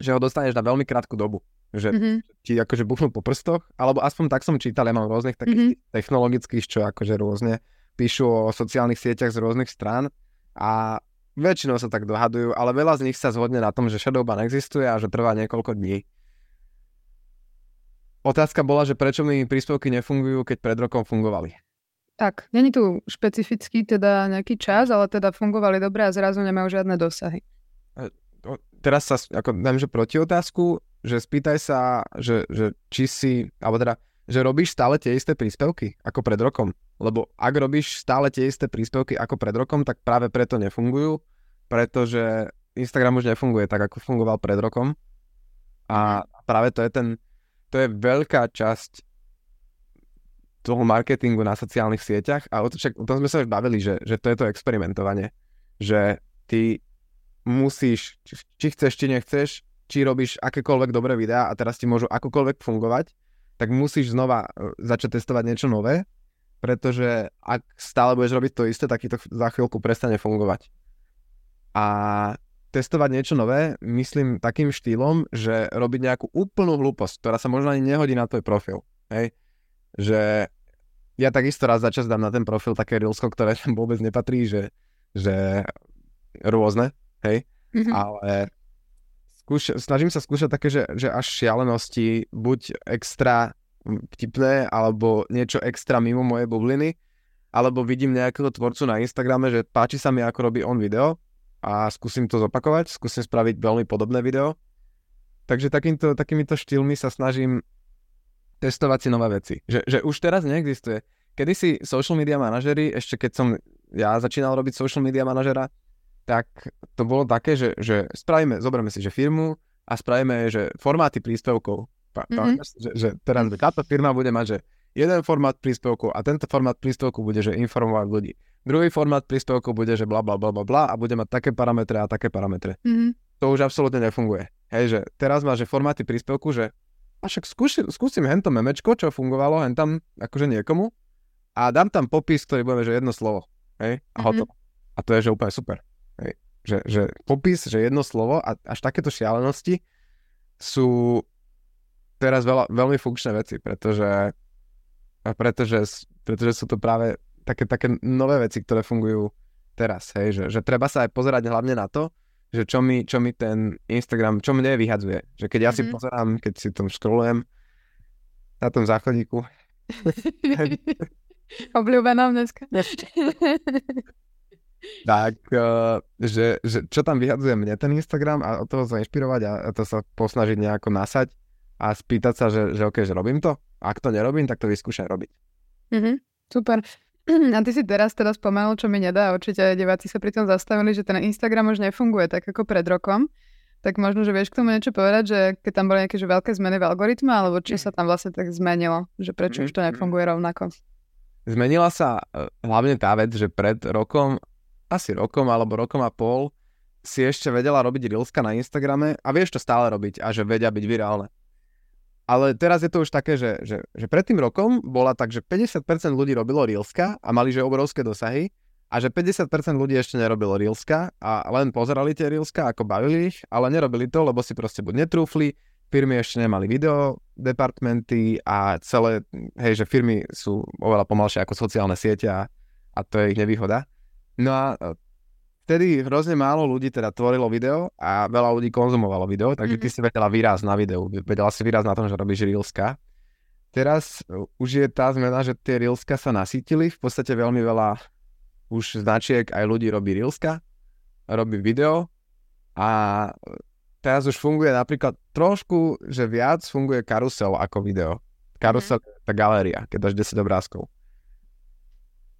že ho dostaneš na veľmi krátku dobu. Že mm-hmm. ti akože buchnú po prstoch, alebo aspoň tak som čítal, ja mám rôznych takých mm-hmm. technologických, čo akože rôzne píšu o sociálnych sieťach z rôznych strán a väčšinou sa tak dohadujú, ale veľa z nich sa zhodne na tom, že Shadowban existuje a že trvá niekoľko dní. Otázka bola, že prečo mi príspevky nefungujú, keď pred rokom fungovali. Tak, není tu špecifický teda nejaký čas, ale teda fungovali dobre a zrazu nemajú žiadne dosahy. Teraz sa, ako dám, že proti otázku, že spýtaj sa, že, že či si, alebo teda, že robíš stále tie isté príspevky ako pred rokom. Lebo ak robíš stále tie isté príspevky ako pred rokom, tak práve preto nefungujú, pretože Instagram už nefunguje tak, ako fungoval pred rokom. A práve to je ten, to je veľká časť toho marketingu na sociálnych sieťach a o, to, však, o tom sme sa už bavili, že, že to je to experimentovanie. Že ty musíš, či chceš, či nechceš, či robíš akékoľvek dobré videá a teraz ti môžu akokoľvek fungovať, tak musíš znova e, začať testovať niečo nové, pretože ak stále budeš robiť to isté, tak ti to za chvíľku prestane fungovať. A testovať niečo nové, myslím takým štýlom, že robiť nejakú úplnú hlúposť, ktorá sa možno ani nehodí na tvoj profil. Hej? Že ja takisto raz za čas dám na ten profil také reelsko, ktoré tam vôbec nepatrí, že, že rôzne, hej, mm-hmm. ale skúš, snažím sa skúšať také, že, že až šialenosti, buď extra vtipné, alebo niečo extra mimo mojej bubliny, alebo vidím nejakého tvorcu na Instagrame, že páči sa mi, ako robí on video a skúsim to zopakovať, skúsim spraviť veľmi podobné video. Takže takýmto, takýmito štýlmi sa snažím testovať si nové veci. Že, že už teraz neexistuje. Kedy si social media manažery, ešte keď som ja začínal robiť social media manažera, tak to bolo také, že, že spravíme, zoberieme si, že firmu a spravíme, že formáty príspevkov. mm-hmm. že, že teraz táto firma bude mať, že jeden formát príspevkov a tento formát príspevku bude, že informovať ľudí. Druhý formát príspevkov bude, že bla bla bla bla bla a bude mať také parametre a také parametre. Mm-hmm. To už absolútne nefunguje. Hej, že teraz má, že formáty príspevku, že a však skúsim, skúsim hento memečko, čo fungovalo hentam akože niekomu a dám tam popis, ktorý bude, že jedno slovo. Hej? A mm-hmm. hotovo. A to je, že úplne super. Hej? Že, že popis, že jedno slovo a až takéto šialenosti sú teraz veľa, veľmi funkčné veci, pretože, pretože, pretože sú to práve také, také nové veci, ktoré fungujú teraz. Hej? Že, že treba sa aj pozerať hlavne na to, že čo mi, čo mi ten Instagram, čo mne vyhadzuje. Že keď ja mm-hmm. si mhm. pozerám, keď si tom scrollujem na tom záchodníku. Obľúbená dneska. tak, uh, že, že čo tam vyhadzuje mne ten Instagram a od toho sa inšpirovať a, a to sa posnažiť nejako nasať, a spýtať sa, že, že OK, že robím to. Ak to nerobím, tak to vyskúšaj robiť. Mm-hmm, super. A ty si teraz teda spomenul, čo mi nedá, určite diváci sa pri tom zastavili, že ten Instagram už nefunguje tak ako pred rokom. Tak možno, že vieš k tomu niečo povedať, že keď tam boli nejaké že veľké zmeny v algoritme, alebo čo sa tam vlastne tak zmenilo, že prečo už to nefunguje rovnako? Zmenila sa e, hlavne tá vec, že pred rokom, asi rokom alebo rokom a pol, si ešte vedela robiť Reelska na Instagrame a vieš to stále robiť a že vedia byť virálne. Ale teraz je to už také, že, že, že pred tým rokom bola tak, že 50% ľudí robilo Reelska a mali že obrovské dosahy a že 50% ľudí ešte nerobilo Reelska a len pozerali tie Reelska, ako bavili ich, ale nerobili to, lebo si proste buď netrúfli, firmy ešte nemali video departmenty a celé, hej, že firmy sú oveľa pomalšie ako sociálne siete a, a to je ich nevýhoda. No a vtedy hrozne málo ľudí teda tvorilo video a veľa ľudí konzumovalo video, takže mm-hmm. ty si vedela výraz na videu, vedela si výraz na tom, že robíš Reelska. Teraz uh, už je tá zmena, že tie Reelska sa nasítili, v podstate veľmi veľa už značiek aj ľudí robí Reelska, robí video a teraz už funguje napríklad trošku, že viac funguje karusel ako video. Karusel mm-hmm. je tá galéria, keď dáš 10 obrázkov.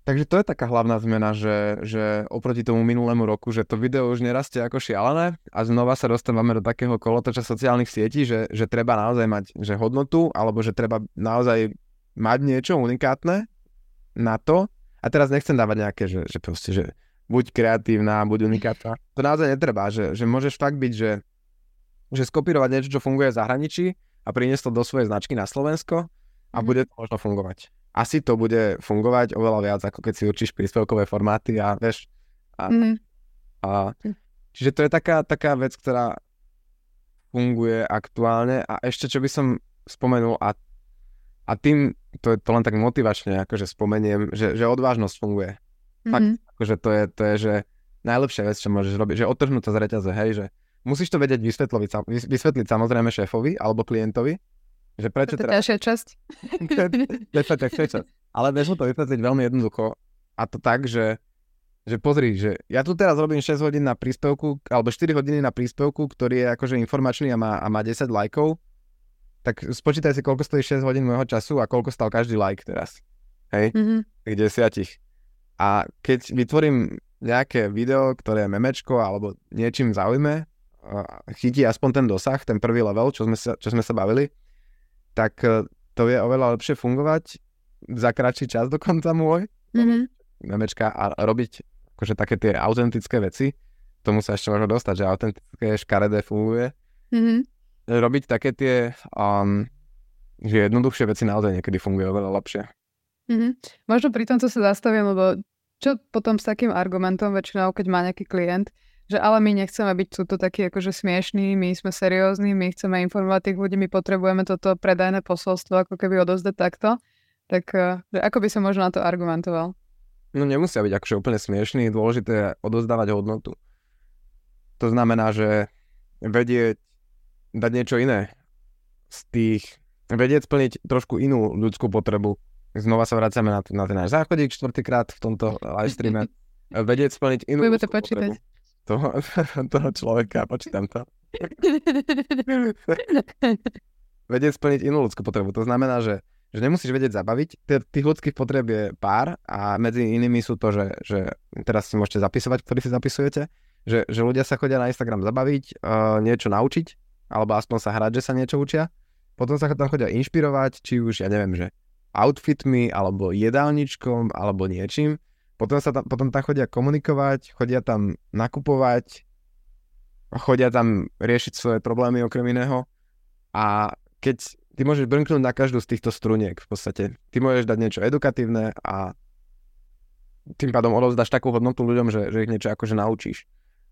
Takže to je taká hlavná zmena, že, že oproti tomu minulému roku, že to video už nerastie ako šialené a znova sa dostávame do takého kolotoča sociálnych sietí, že, že treba naozaj mať že hodnotu alebo že treba naozaj mať niečo unikátne na to. A teraz nechcem dávať nejaké, že, že proste, že buď kreatívna, buď unikátna. To naozaj netreba, že, že môžeš fakt byť, že, že skopírovať niečo, čo funguje v zahraničí a priniesť to do svojej značky na Slovensko a mhm. bude to možno fungovať asi to bude fungovať oveľa viac, ako keď si určíš príspevkové formáty a vieš. A, mm. a, čiže to je taká, taká vec, ktorá funguje aktuálne a ešte čo by som spomenul a, a tým, to je to len tak motivačne, akože spomeniem, že, že odvážnosť funguje. Mm-hmm. Fakt, akože to je, to je, že najlepšia vec, čo môžeš robiť, že odtrhnúť to z reťaze, hej, že musíš to vedieť vysvetliť, vysvetliť samozrejme šéfovi alebo klientovi, že prečo to je ďalšia časť. Ale vieš to vysvetliť veľmi jednoducho. A to tak, že, že pozri, že ja tu teraz robím 6 hodín na príspevku, alebo 4 hodiny na príspevku, ktorý je akože informačný a má, a má 10 lajkov, tak spočítaj si, koľko stojí 6 hodín môjho času a koľko stal každý like teraz. Hej? Mm-hmm. Tých desiatich. A keď vytvorím nejaké video, ktoré je memečko alebo niečím zaujme, chytí aspoň ten dosah, ten prvý level, čo sme sa, čo sme sa bavili, tak e, to vie oveľa lepšie fungovať za kratší čas dokonca môj. Mm-hmm. Memečka a robiť akože také tie autentické veci. Tomu sa ešte možno dostať, že autentické škaredé funguje. Mm-hmm. Robiť také tie um, že jednoduchšie veci naozaj niekedy fungujú oveľa lepšie. Mm-hmm. Možno pri tom, co sa zastavím, lebo čo potom s takým argumentom väčšinou, keď má nejaký klient, že ale my nechceme byť túto takí akože smiešní, my sme seriózni, my chceme informovať tých ľudí, my potrebujeme toto predajné posolstvo ako keby odozdať takto, tak eh, že ako by som možno na to argumentoval? No nemusia byť akože úplne smiešní, dôležité je odozdávať hodnotu. To znamená, že vedieť dať niečo iné z tých, vedieť splniť trošku inú ľudskú potrebu. Znova sa vracame na, na ten náš záchodík čtvrtýkrát v tomto live streame. vedieť splniť inú Budeme to počítať. Potrebu toho, toho človeka, počítam to. vedieť splniť inú ľudskú potrebu. To znamená, že, že nemusíš vedieť zabaviť. T- tých ľudských potreb je pár a medzi inými sú to, že, že teraz si môžete zapisovať, ktorí si zapisujete, že, že ľudia sa chodia na Instagram zabaviť, uh, niečo naučiť, alebo aspoň sa hrať, že sa niečo učia. Potom sa tam chodia inšpirovať, či už, ja neviem, že outfitmi, alebo jedálničkom, alebo niečím. Potom, sa tam, potom tam chodia komunikovať, chodia tam nakupovať, chodia tam riešiť svoje problémy okrem iného. A keď ty môžeš brnknúť na každú z týchto struniek v podstate. Ty môžeš dať niečo edukatívne a tým pádom odovzdáš takú hodnotu ľuďom, že, že ich niečo akože naučíš.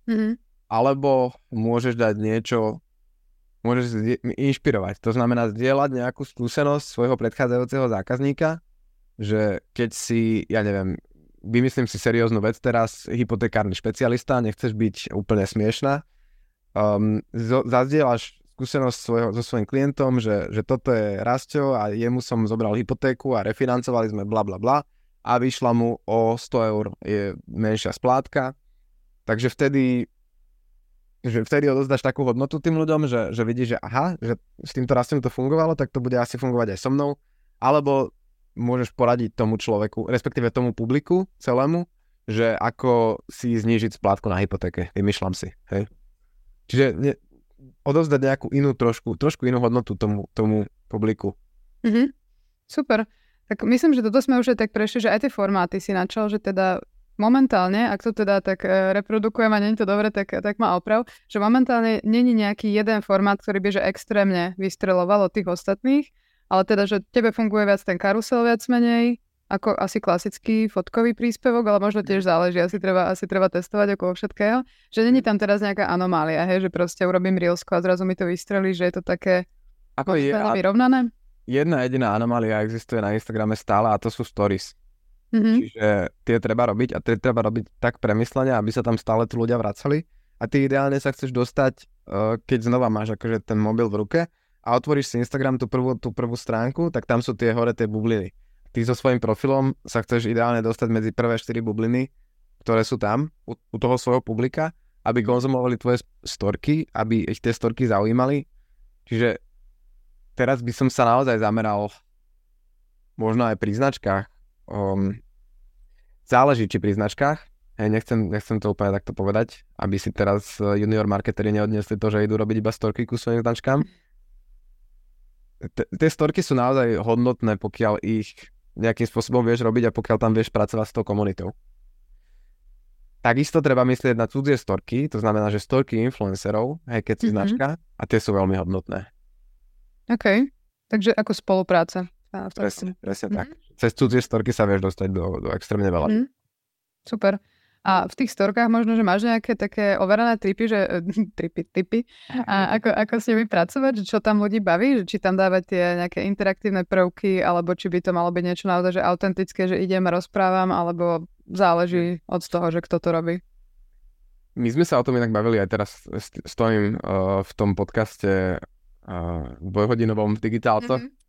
Mm-hmm. Alebo môžeš dať niečo, môžeš inšpirovať. To znamená zdieľať nejakú skúsenosť svojho predchádzajúceho zákazníka, že keď si, ja neviem, vymyslím si serióznu vec teraz, hypotekárny špecialista, nechceš byť úplne smiešná, um, zazdieľaš skúsenosť svojho, so svojím klientom, že, že toto je Rastio a jemu som zobral hypotéku a refinancovali sme bla bla bla a vyšla mu o 100 eur. Je menšia splátka. Takže vtedy že vtedy odozdáš takú hodnotu tým ľuďom, že, že vidíš, že aha, že s týmto rastom to fungovalo, tak to bude asi fungovať aj so mnou, alebo môžeš poradiť tomu človeku, respektíve tomu publiku celému, že ako si znížiť splátku na hypotéke, vymýšľam si, hej. Čiže ne, odovzdať nejakú inú trošku, trošku inú hodnotu tomu, tomu publiku. Mm-hmm. Super. Tak myslím, že toto sme už aj tak prešli, že aj tie formáty si načal, že teda momentálne, ak to teda tak e, reprodukujem a nie je to dobre, tak, tak ma oprav, že momentálne není nejaký jeden formát, ktorý by že extrémne vystreloval od tých ostatných, ale teda, že tebe funguje viac ten karusel viac menej, ako asi klasický fotkový príspevok, ale možno tiež záleží, asi treba, asi treba testovať okolo všetkého, že není tam teraz nejaká anomália, hej, že proste urobím reelsko a zrazu mi to vystrelí, že je to také ako je, vyrovnané. Jedna jediná anomália existuje na Instagrame stále a to sú stories. Mm-hmm. Čiže tie treba robiť a tie treba robiť tak premyslenia, aby sa tam stále tí ľudia vracali. A ty ideálne sa chceš dostať, uh, keď znova máš akože ten mobil v ruke a otvoríš si Instagram, tú prvú, tú prvú stránku, tak tam sú tie hore tie bubliny. Ty so svojím profilom sa chceš ideálne dostať medzi prvé 4 bubliny, ktoré sú tam u, u toho svojho publika, aby konzumovali tvoje storky, aby ich tie storky zaujímali. Čiže teraz by som sa naozaj zameral možno aj pri značkách, um, záleží či pri značkách, hej, nechcem, nechcem to úplne takto povedať, aby si teraz eh, junior marketeri neodnesli to, že idú robiť iba storky ku svojim značkám. Tie storky sú naozaj hodnotné, pokiaľ ich nejakým spôsobom vieš robiť a pokiaľ tam vieš pracovať s tou komunitou. Takisto treba myslieť na cudzie storky, to znamená, že storky influencerov, hej, keď si mm-hmm. značka, a tie sú veľmi hodnotné. OK, takže ako spolupráca. Presne, presne mm-hmm. tak. Cez cudzie storky sa vieš dostať do, do extrémne veľa. Mm-hmm. Super. A v tých storkách možno, že máš nejaké také overené tripy, že tripy, typy, a ako, ako s nimi pracovať, že čo tam ľudí baví, že či tam dávať tie nejaké interaktívne prvky, alebo či by to malo byť niečo naozaj, že autentické, že idem a rozprávam, alebo záleží od toho, že kto to robí. My sme sa o tom inak bavili aj teraz, stojím uh, v tom podcaste uh, dvojhodinovom digitálco. Mm-hmm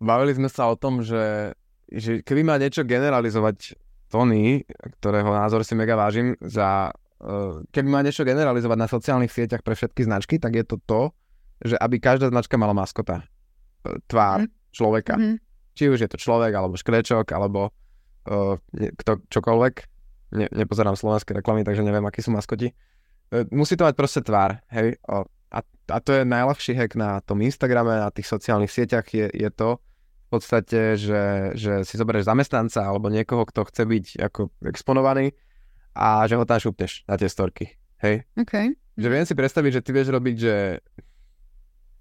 bavili sme sa o tom, že, že keby ma niečo generalizovať Tony, ktorého názor si mega vážim, za, uh, keby ma niečo generalizovať na sociálnych sieťach pre všetky značky, tak je to to, že aby každá značka mala maskota. Tvár mm. človeka. Mm. Či už je to človek, alebo škrečok, alebo uh, kto, čokoľvek. Ne, nepozerám slovenské reklamy, takže neviem, akí sú maskoti. Uh, musí to mať proste tvár, hej. Uh, a, a to je najľahší hack na tom Instagrame, na tých sociálnych sieťach je, je to, podstate, že, že si zoberieš zamestnanca alebo niekoho, kto chce byť ako exponovaný a že ho tam šupneš na tie storky. Hej? Okay. Že viem si predstaviť, že ty vieš robiť, že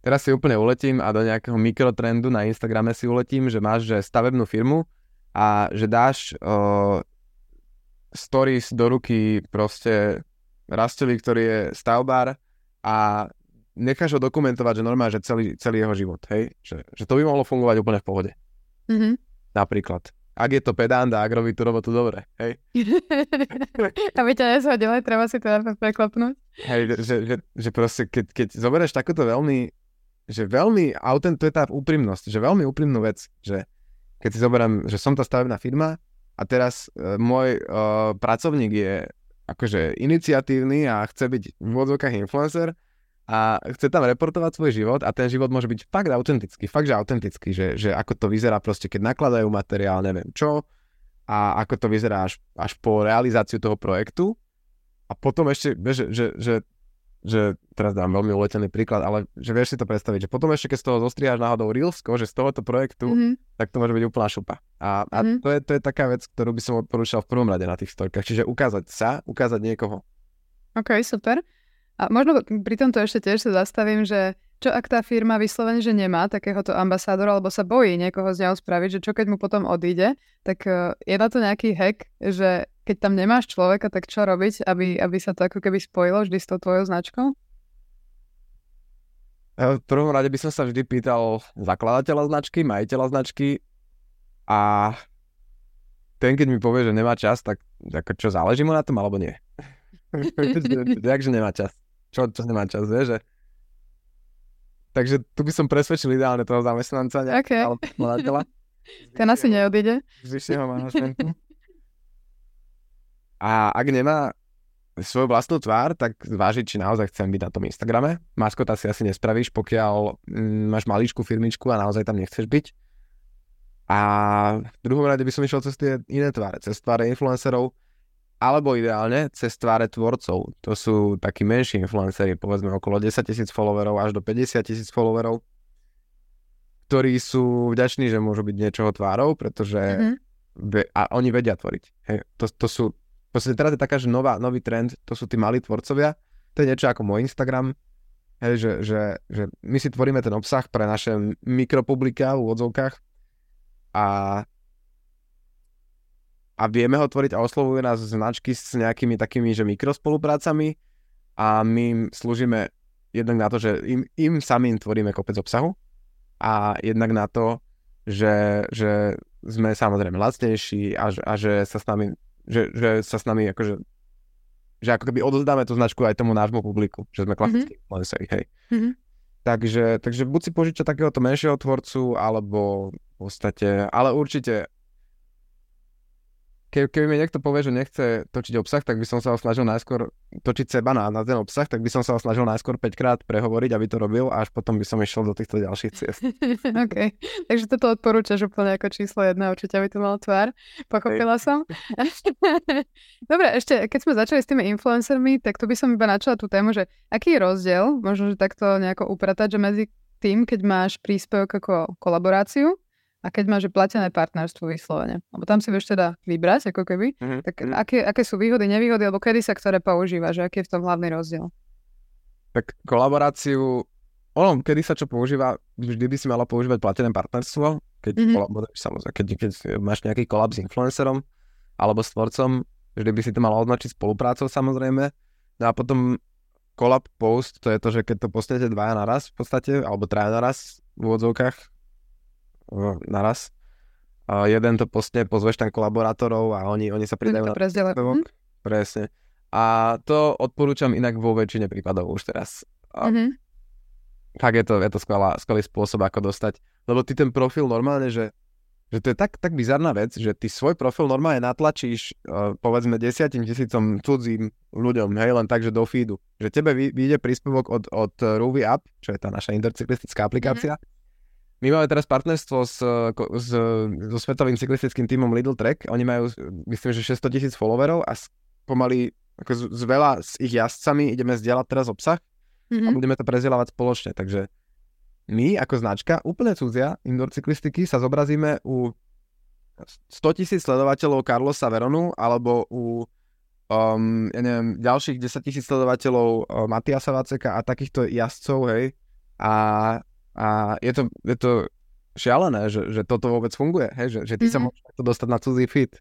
teraz si úplne uletím a do nejakého mikrotrendu na Instagrame si uletím, že máš že stavebnú firmu a že dáš uh, stories do ruky proste rastovi, ktorý je stavbár a necháš ho dokumentovať, že normálne, že celý, celý jeho život, hej? Že, že to by mohlo fungovať úplne v pohode. Mm-hmm. Napríklad. Ak je to pedant a ak robí tú robotu dobre, hej? Aby ťa neshodilo, treba si to preklopnúť. Hej, že, že, že proste, keď, keď zoberieš takúto veľmi, že veľmi, autent, to je tá úprimnosť, že veľmi úprimnú vec, že keď si zoberiem, že som tá stavebná firma a teraz uh, môj uh, pracovník je akože iniciatívny a chce byť v vodzovkách influencer, a chce tam reportovať svoj život a ten život môže byť fakt autentický, fakt, že autentický, že, že ako to vyzerá proste, keď nakladajú materiál, neviem čo, a ako to vyzerá až, až po realizáciu toho projektu. A potom ešte, vieš, že, že, že, že teraz dám veľmi uletený príklad, ale že vieš si to predstaviť, že potom ešte, keď z toho zostriháš náhodou Reelsko, že z tohoto projektu, mm-hmm. tak to môže byť úplná šupa. A, a mm-hmm. to, je, to je taká vec, ktorú by som odporúčal v prvom rade na tých storkách. Čiže ukázať sa, ukázať niekoho. OK, super. A možno pri tomto ešte tiež sa zastavím, že čo ak tá firma vyslovene, že nemá takéhoto ambasádora, alebo sa bojí niekoho z neho spraviť, že čo keď mu potom odíde, tak e, je na to nejaký hack, že keď tam nemáš človeka, tak čo robiť, aby, aby sa to ako keby spojilo vždy s tou tvojou značkou? E, v prvom rade by som sa vždy pýtal zakladateľa značky, majiteľa značky a ten, keď mi povie, že nemá čas, tak ako čo, záleží mu na tom, alebo nie? Takže nemá čas čo, čo nemá čas, vieš, že... Takže tu by som presvedčil ideálne toho zamestnanca, okay. mladiteľa. Ten asi neodíde. Z vyššieho manažmentu. A ak nemá svoju vlastnú tvár, tak zvážiť, či naozaj chcem byť na tom Instagrame. Maskota si asi nespravíš, pokiaľ mm, máš maličkú firmičku a naozaj tam nechceš byť. A v druhom rade by som išiel cez tie iné tváre, cez tváre influencerov, alebo ideálne cez tváre tvorcov. To sú takí menší influenceri, povedzme okolo 10 tisíc followerov až do 50 tisíc followerov, ktorí sú vďační, že môžu byť niečoho tvárou, pretože mm-hmm. ve, a oni vedia tvoriť. Hej, to, to sú, podstate teraz je taká, že nová, nový trend, to sú tí malí tvorcovia, to je niečo ako môj Instagram, hej, že, že, že my si tvoríme ten obsah pre naše mikropublika v úvodzovkách a a vieme ho tvoriť a oslovujú nás značky s nejakými takými, že mikrospoluprácami a my im slúžime jednak na to, že im, im samým tvoríme kopec obsahu a jednak na to, že, že sme samozrejme lacnejší a, a že sa s nami, že, že sa s nami akože že ako keby odozdáme tú značku aj tomu nášmu publiku, že sme klasickí mm-hmm. influenceri, hej. Mm-hmm. Takže, takže buď si požičať takéhoto menšieho tvorcu, alebo v podstate, ale určite ke, keby mi niekto povie, že nechce točiť obsah, tak by som sa ho snažil najskôr točiť seba na, na ten obsah, tak by som sa ho snažil najskôr 5 krát prehovoriť, aby to robil a až potom by som išiel do týchto ďalších ciest. OK, takže toto odporúčaš úplne ako číslo jedna, určite by to mal tvár. Pochopila som. Dobre, ešte keď sme začali s tými influencermi, tak tu by som iba načala tú tému, že aký je rozdiel, možno, že takto nejako upratať, že medzi tým, keď máš príspevok ako kolaboráciu a keď máš platené partnerstvo vyslovene, lebo tam si vieš teda vybrať, ako keby, mm-hmm. tak mhm. aké, aké sú výhody, nevýhody, alebo kedy sa ktoré používa, že aký je v tom hlavný rozdiel? Tak kolaboráciu, ono, kedy sa čo používa, vždy by si mala používať platené partnerstvo, keď mm-hmm. samozrejme, keď, keď máš nejaký kolab s influencerom alebo s tvorcom, vždy by si to mala označiť spoluprácou samozrejme. No a potom kolab post, to je to, že keď to postanete dvaja naraz v podstate, alebo traja naraz v úvodzovkách, naraz. A jeden to postne pozveš tam kolaborátorov a oni, oni sa pridajú na mm-hmm. Presne. A to odporúčam inak vo väčšine prípadov už teraz. A mm-hmm. Tak je to, je to skvelá, skvelý spôsob, ako dostať. Lebo ty ten profil normálne, že, že to je tak, tak bizarná vec, že ty svoj profil normálne natlačíš uh, povedzme desiatim tisícom cudzím ľuďom, hej, len tak, že do feedu. Že tebe vyjde príspevok od, od Ruby App, čo je tá naša intercyklistická aplikácia, mm-hmm my máme teraz partnerstvo s, s, so svetovým cyklistickým týmom Lidl Trek. Oni majú, myslím, že 600 tisíc followerov a pomaly ako z, z veľa s ich jazdcami ideme zdieľať teraz obsah mm-hmm. a budeme to prezdieľavať spoločne. Takže my ako značka, úplne cudzia indoor cyklistiky, sa zobrazíme u 100 tisíc sledovateľov Carlosa Veronu alebo u um, ja neviem, ďalších 10 tisíc sledovateľov um, Matiasa Vaceka a takýchto jazdcov, hej. A a je to, je to šialené, že, že toto vôbec funguje, hej? Že, že ty mm-hmm. sa mhm. môžeš takto dostať na cudzí fit.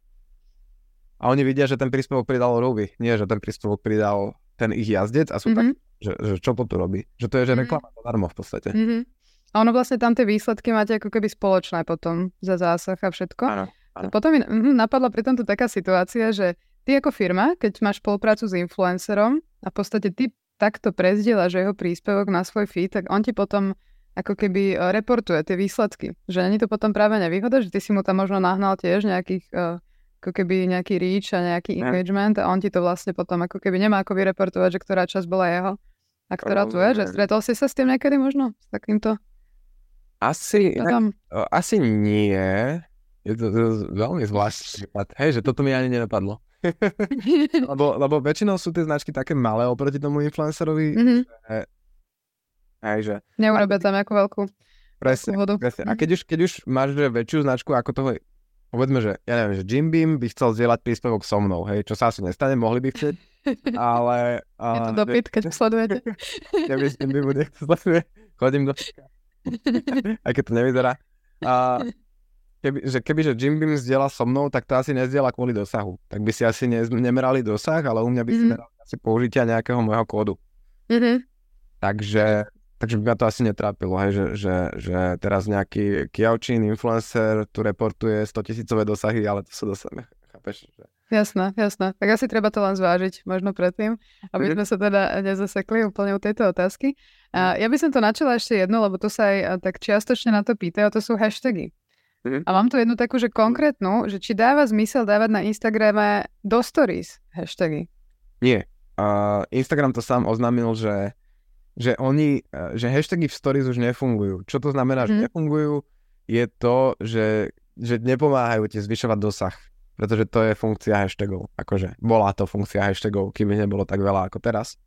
A oni vidia, že ten príspevok pridal Ruby, nie, že ten príspevok pridal ten ich jazdec a sú mm-hmm. tak, že, že čo to tu robí. Že to je, že mhm. reklama mm-hmm. zadarmo v podstate. Mm-hmm. A ono vlastne tam tie výsledky máte ako keby spoločné potom za zásah a všetko. Áno, áno. Potom mi napadla pri tomto taká situácia, že ty ako firma, keď máš spoluprácu s influencerom a v podstate ty takto prezdieľaš jeho príspevok na svoj feed, tak on ti potom ako keby e, reportuje tie výsledky. Že není to potom práve nevýhoda, že ty si mu tam možno nahnal tiež nejakých, uh, ako keby nejaký reach a nejaký engagement a on ti to vlastne potom ako keby nemá ako vyreportovať, že ktorá časť bola jeho a ktorá tu je, že stretol si sa s tým niekedy možno? S takýmto? Asi, ne, asi nie. Je to, to veľmi zvláštny prípad. Hej, že toto mi ani nenapadlo. lebo, lebo väčšinou sú tie značky také malé oproti tomu influencerovi, mm-hmm. že Hej, že... Neurobia tam ako veľkú presne, vodu. Presne. A mhm. keď už, keď už máš že väčšiu značku ako toho, povedzme, že ja neviem, že Jim Beam by chcel zdieľať príspevok so mnou, hej, čo sa asi nestane, mohli by chcieť, ale... A, Je to dopyt, keď sledujete. Keby Jim Beam niekto sleduje, chodím do... Aj keď to nevyzerá. A keby, že keby, že Jim Beam zdieľa so mnou, tak to asi nezdieľa kvôli dosahu. Tak by si asi ne, nemerali dosah, ale u mňa by si mm-hmm. merali asi použitia nejakého môjho kódu. Mm-hmm. Takže Takže by ma to asi netrápilo, hej, že, že, že teraz nejaký Kiaučín influencer tu reportuje 100 tisícové dosahy, ale to sú dosahy, chápeš? Že... Jasné, jasné. Tak asi treba to len zvážiť možno predtým, aby mhm. sme sa teda nezasekli úplne u tejto otázky. A mhm. ja by som to načala ešte jedno, lebo to sa aj tak čiastočne na to pýtajú, to sú hashtagy. Mm-hmm. A mám tu jednu takú, že konkrétnu, že či dáva zmysel dávať na Instagrame do stories hashtagy? Nie, uh, Instagram to sám oznámil, že, že oni, uh, že hashtagy v stories už nefungujú. Čo to znamená, mm. že mhm. nefungujú? Je to, že, že nepomáhajú ti zvyšovať dosah. Pretože to je funkcia hashtagov. Akože bola to funkcia hashtagov, ich nebolo tak veľa ako teraz.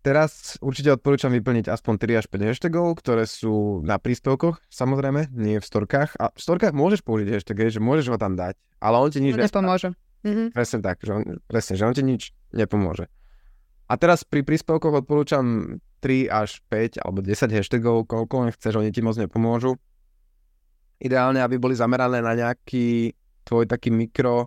Teraz určite odporúčam vyplniť aspoň 3 až 5 hashtagov, ktoré sú na príspevkoch, samozrejme, nie v storkách. A v storkách môžeš použiť hashtag, že môžeš ho tam dať, ale on ti nič nepomôže. Mm-hmm. Presne tak, že on, presne, že on ti nič nepomôže. A teraz pri príspevkoch odporúčam 3 až 5 alebo 10 hashtagov, koľko len chceš, oni ti moc nepomôžu. Ideálne, aby boli zamerané na nejaký tvoj taký mikro,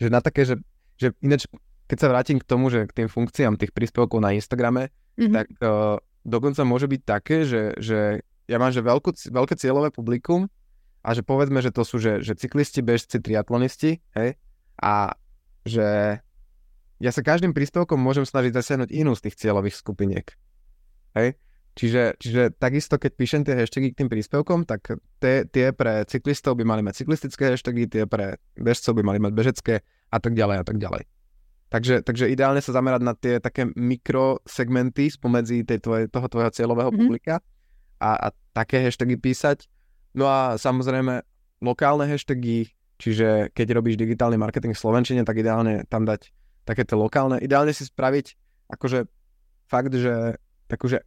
že na také, že, že ináč keď sa vrátim k tomu, že k tým funkciám tých príspevkov na Instagrame, mm-hmm. tak uh, dokonca môže byť také, že, že ja mám že veľkú, veľké cieľové publikum a že povedzme, že to sú že, že cyklisti, bežci, triatlonisti, hej, a že ja sa každým príspevkom môžem snažiť zasiahnuť inú z tých cieľových skupiniek. Hej? Čiže, čiže takisto, keď píšem tie hashtagy k tým príspevkom, tak tie, tie pre cyklistov by mali mať cyklistické hashtagy, tie pre bežcov by mali mať bežecké a tak ďalej a tak ďalej. Takže, takže ideálne sa zamerať na tie také mikrosegmenty spomedzi tej tvoje, toho tvojho cieľového mm-hmm. publika a, a také hashtagy písať. No a samozrejme lokálne hashtagy, čiže keď robíš digitálny marketing v Slovenčine, tak ideálne tam dať také tie lokálne. Ideálne si spraviť akože fakt, že takúže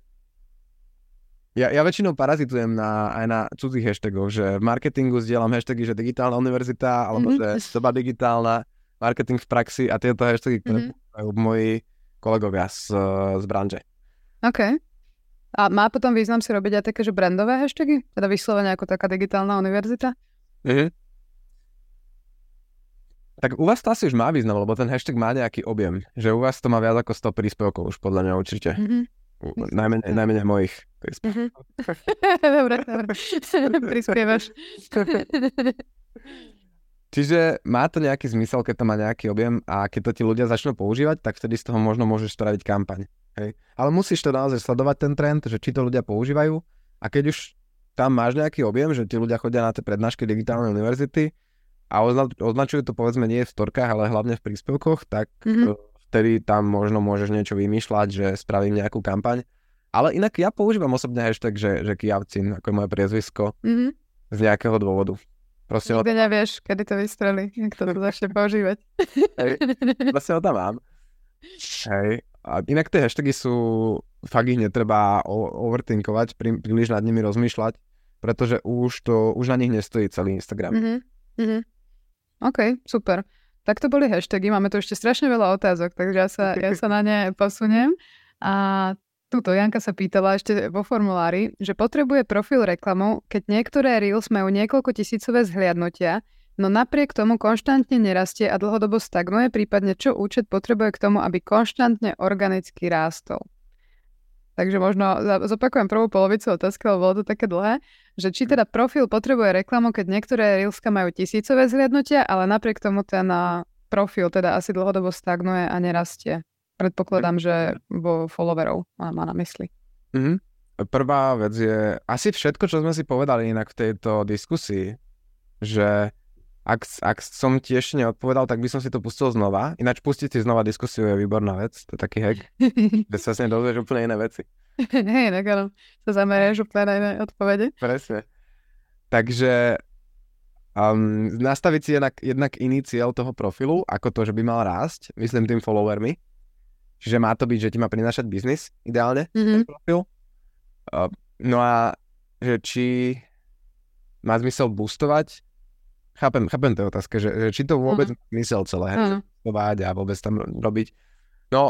ja, ja väčšinou parazitujem na, aj na cudzích hashtagoch, že v marketingu zdieľam hashtagy, že digitálna univerzita, alebo mm-hmm. že doba digitálna, marketing v praxi a tieto hashtagy, ktoré mm-hmm. moji kolegovia z, z branže. OK. A má potom význam si robiť aj také, že brandové hashtagy? Teda vyslovene ako taká digitálna univerzita? Mhm. Tak u vás to asi už má význam, lebo ten hashtag má nejaký objem. Že u vás to má viac ako 100 príspevkov už podľa mňa určite. Mm-hmm. Najmenej, najmenej mojich príspevkov. Mm-hmm. dobre, dobre. Prispievaš. Čiže má to nejaký zmysel, keď to má nejaký objem a keď to ti ľudia začnú používať, tak vtedy z toho možno môžeš spraviť kampaň. Hej. Ale musíš to naozaj sledovať ten trend, že či to ľudia používajú a keď už tam máš nejaký objem, že ti ľudia chodia na tie prednášky digitálnej univerzity a ozna- označujú to povedzme nie v storkách, ale hlavne v príspevkoch, tak mm-hmm. vtedy tam možno môžeš niečo vymýšľať, že spravím nejakú kampaň. Ale inak ja používam osobne hashtag, že, že Kijavcin, ako je moje priezvisko, mm-hmm. z nejakého dôvodu. Proste Nikdy ho... nevieš, kedy to vystrelí, kto to začne používať. Hej, vlastne ho tam mám. Hej, a inak tie hashtagy sú, fakt ich netreba overthinkovať, prí, príliš nad nimi rozmýšľať, pretože už to, už na nich nestojí celý Instagram. Mm-hmm. Mm-hmm. OK, super. Tak to boli hashtagy, máme tu ešte strašne veľa otázok, takže ja sa, ja sa na ne posuniem. A Tuto Janka sa pýtala ešte vo formulári, že potrebuje profil reklamu, keď niektoré Reels majú niekoľko tisícové zhliadnutia, no napriek tomu konštantne nerastie a dlhodobo stagnuje, prípadne čo účet potrebuje k tomu, aby konštantne organicky rástol. Takže možno zopakujem prvú polovicu otázky, lebo bolo to také dlhé, že či teda profil potrebuje reklamu, keď niektoré Reelska majú tisícové zhliadnutia, ale napriek tomu ten profil teda asi dlhodobo stagnuje a nerastie. Predpokladám, že vo followerov má, má na mysli. Mm-hmm. Prvá vec je asi všetko, čo sme si povedali inak v tejto diskusii, že ak, ak som ti ešte neodpovedal, tak by som si to pustil znova. Ináč pustiť si znova diskusiu je výborná vec, to je taký hack, kde sa s dozvieš úplne iné veci. Hej, tak áno, sa zamerieš úplne na iné odpovede. Presne. Takže um, nastaviť si jednak, jednak iný cieľ toho profilu, ako to, že by mal rásť, myslím tým followermi, Čiže má to byť, že ti má prinášať biznis ideálne, mm-hmm. ten profil. Uh, no a že či má zmysel boostovať, chápem, chápem tie otázky, že, že či to vôbec mm-hmm. má zmysel celé, mm-hmm. a vôbec tam robiť. No,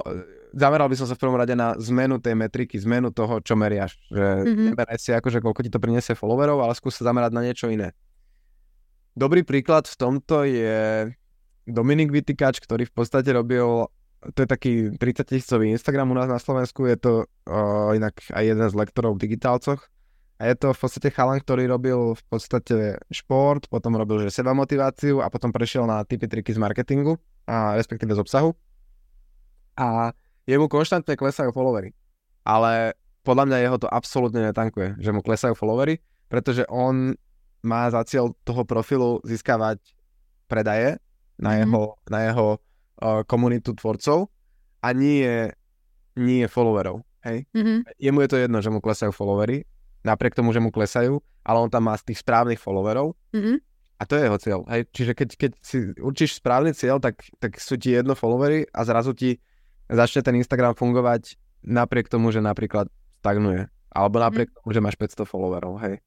zameral by som sa v prvom rade na zmenu tej metriky, zmenu toho, čo meriaš. Že mm-hmm. neberaj si akože koľko ti to priniesie followerov, ale skús sa zamerať na niečo iné. Dobrý príklad v tomto je Dominik Vytýkač, ktorý v podstate robil to je taký 30 tisícový Instagram u nás na Slovensku, je to uh, inak aj jeden z lektorov v digitálcoch. A je to v podstate chalan, ktorý robil v podstate šport, potom robil že seba motiváciu a potom prešiel na typy triky z marketingu, a respektíve z obsahu. A jemu konštantne klesajú followery. Ale podľa mňa jeho to absolútne netankuje, že mu klesajú followery, pretože on má za cieľ toho profilu získavať predaje na mm-hmm. jeho, na jeho uh, komunitu tvorcov a nie, nie followerov. Hej? Mm-hmm. Jemu je to jedno, že mu klesajú followery, napriek tomu, že mu klesajú, ale on tam má z tých správnych followerov Mm-hmm. a to je jeho cieľ. Hej? Čiže keď, keď si určíš správny cieľ, tak, tak sú ti jedno followery a zrazu ti začne ten Instagram fungovať napriek tomu, že napríklad stagnuje. Alebo napriek tomu, že máš 500 followerov. Hej?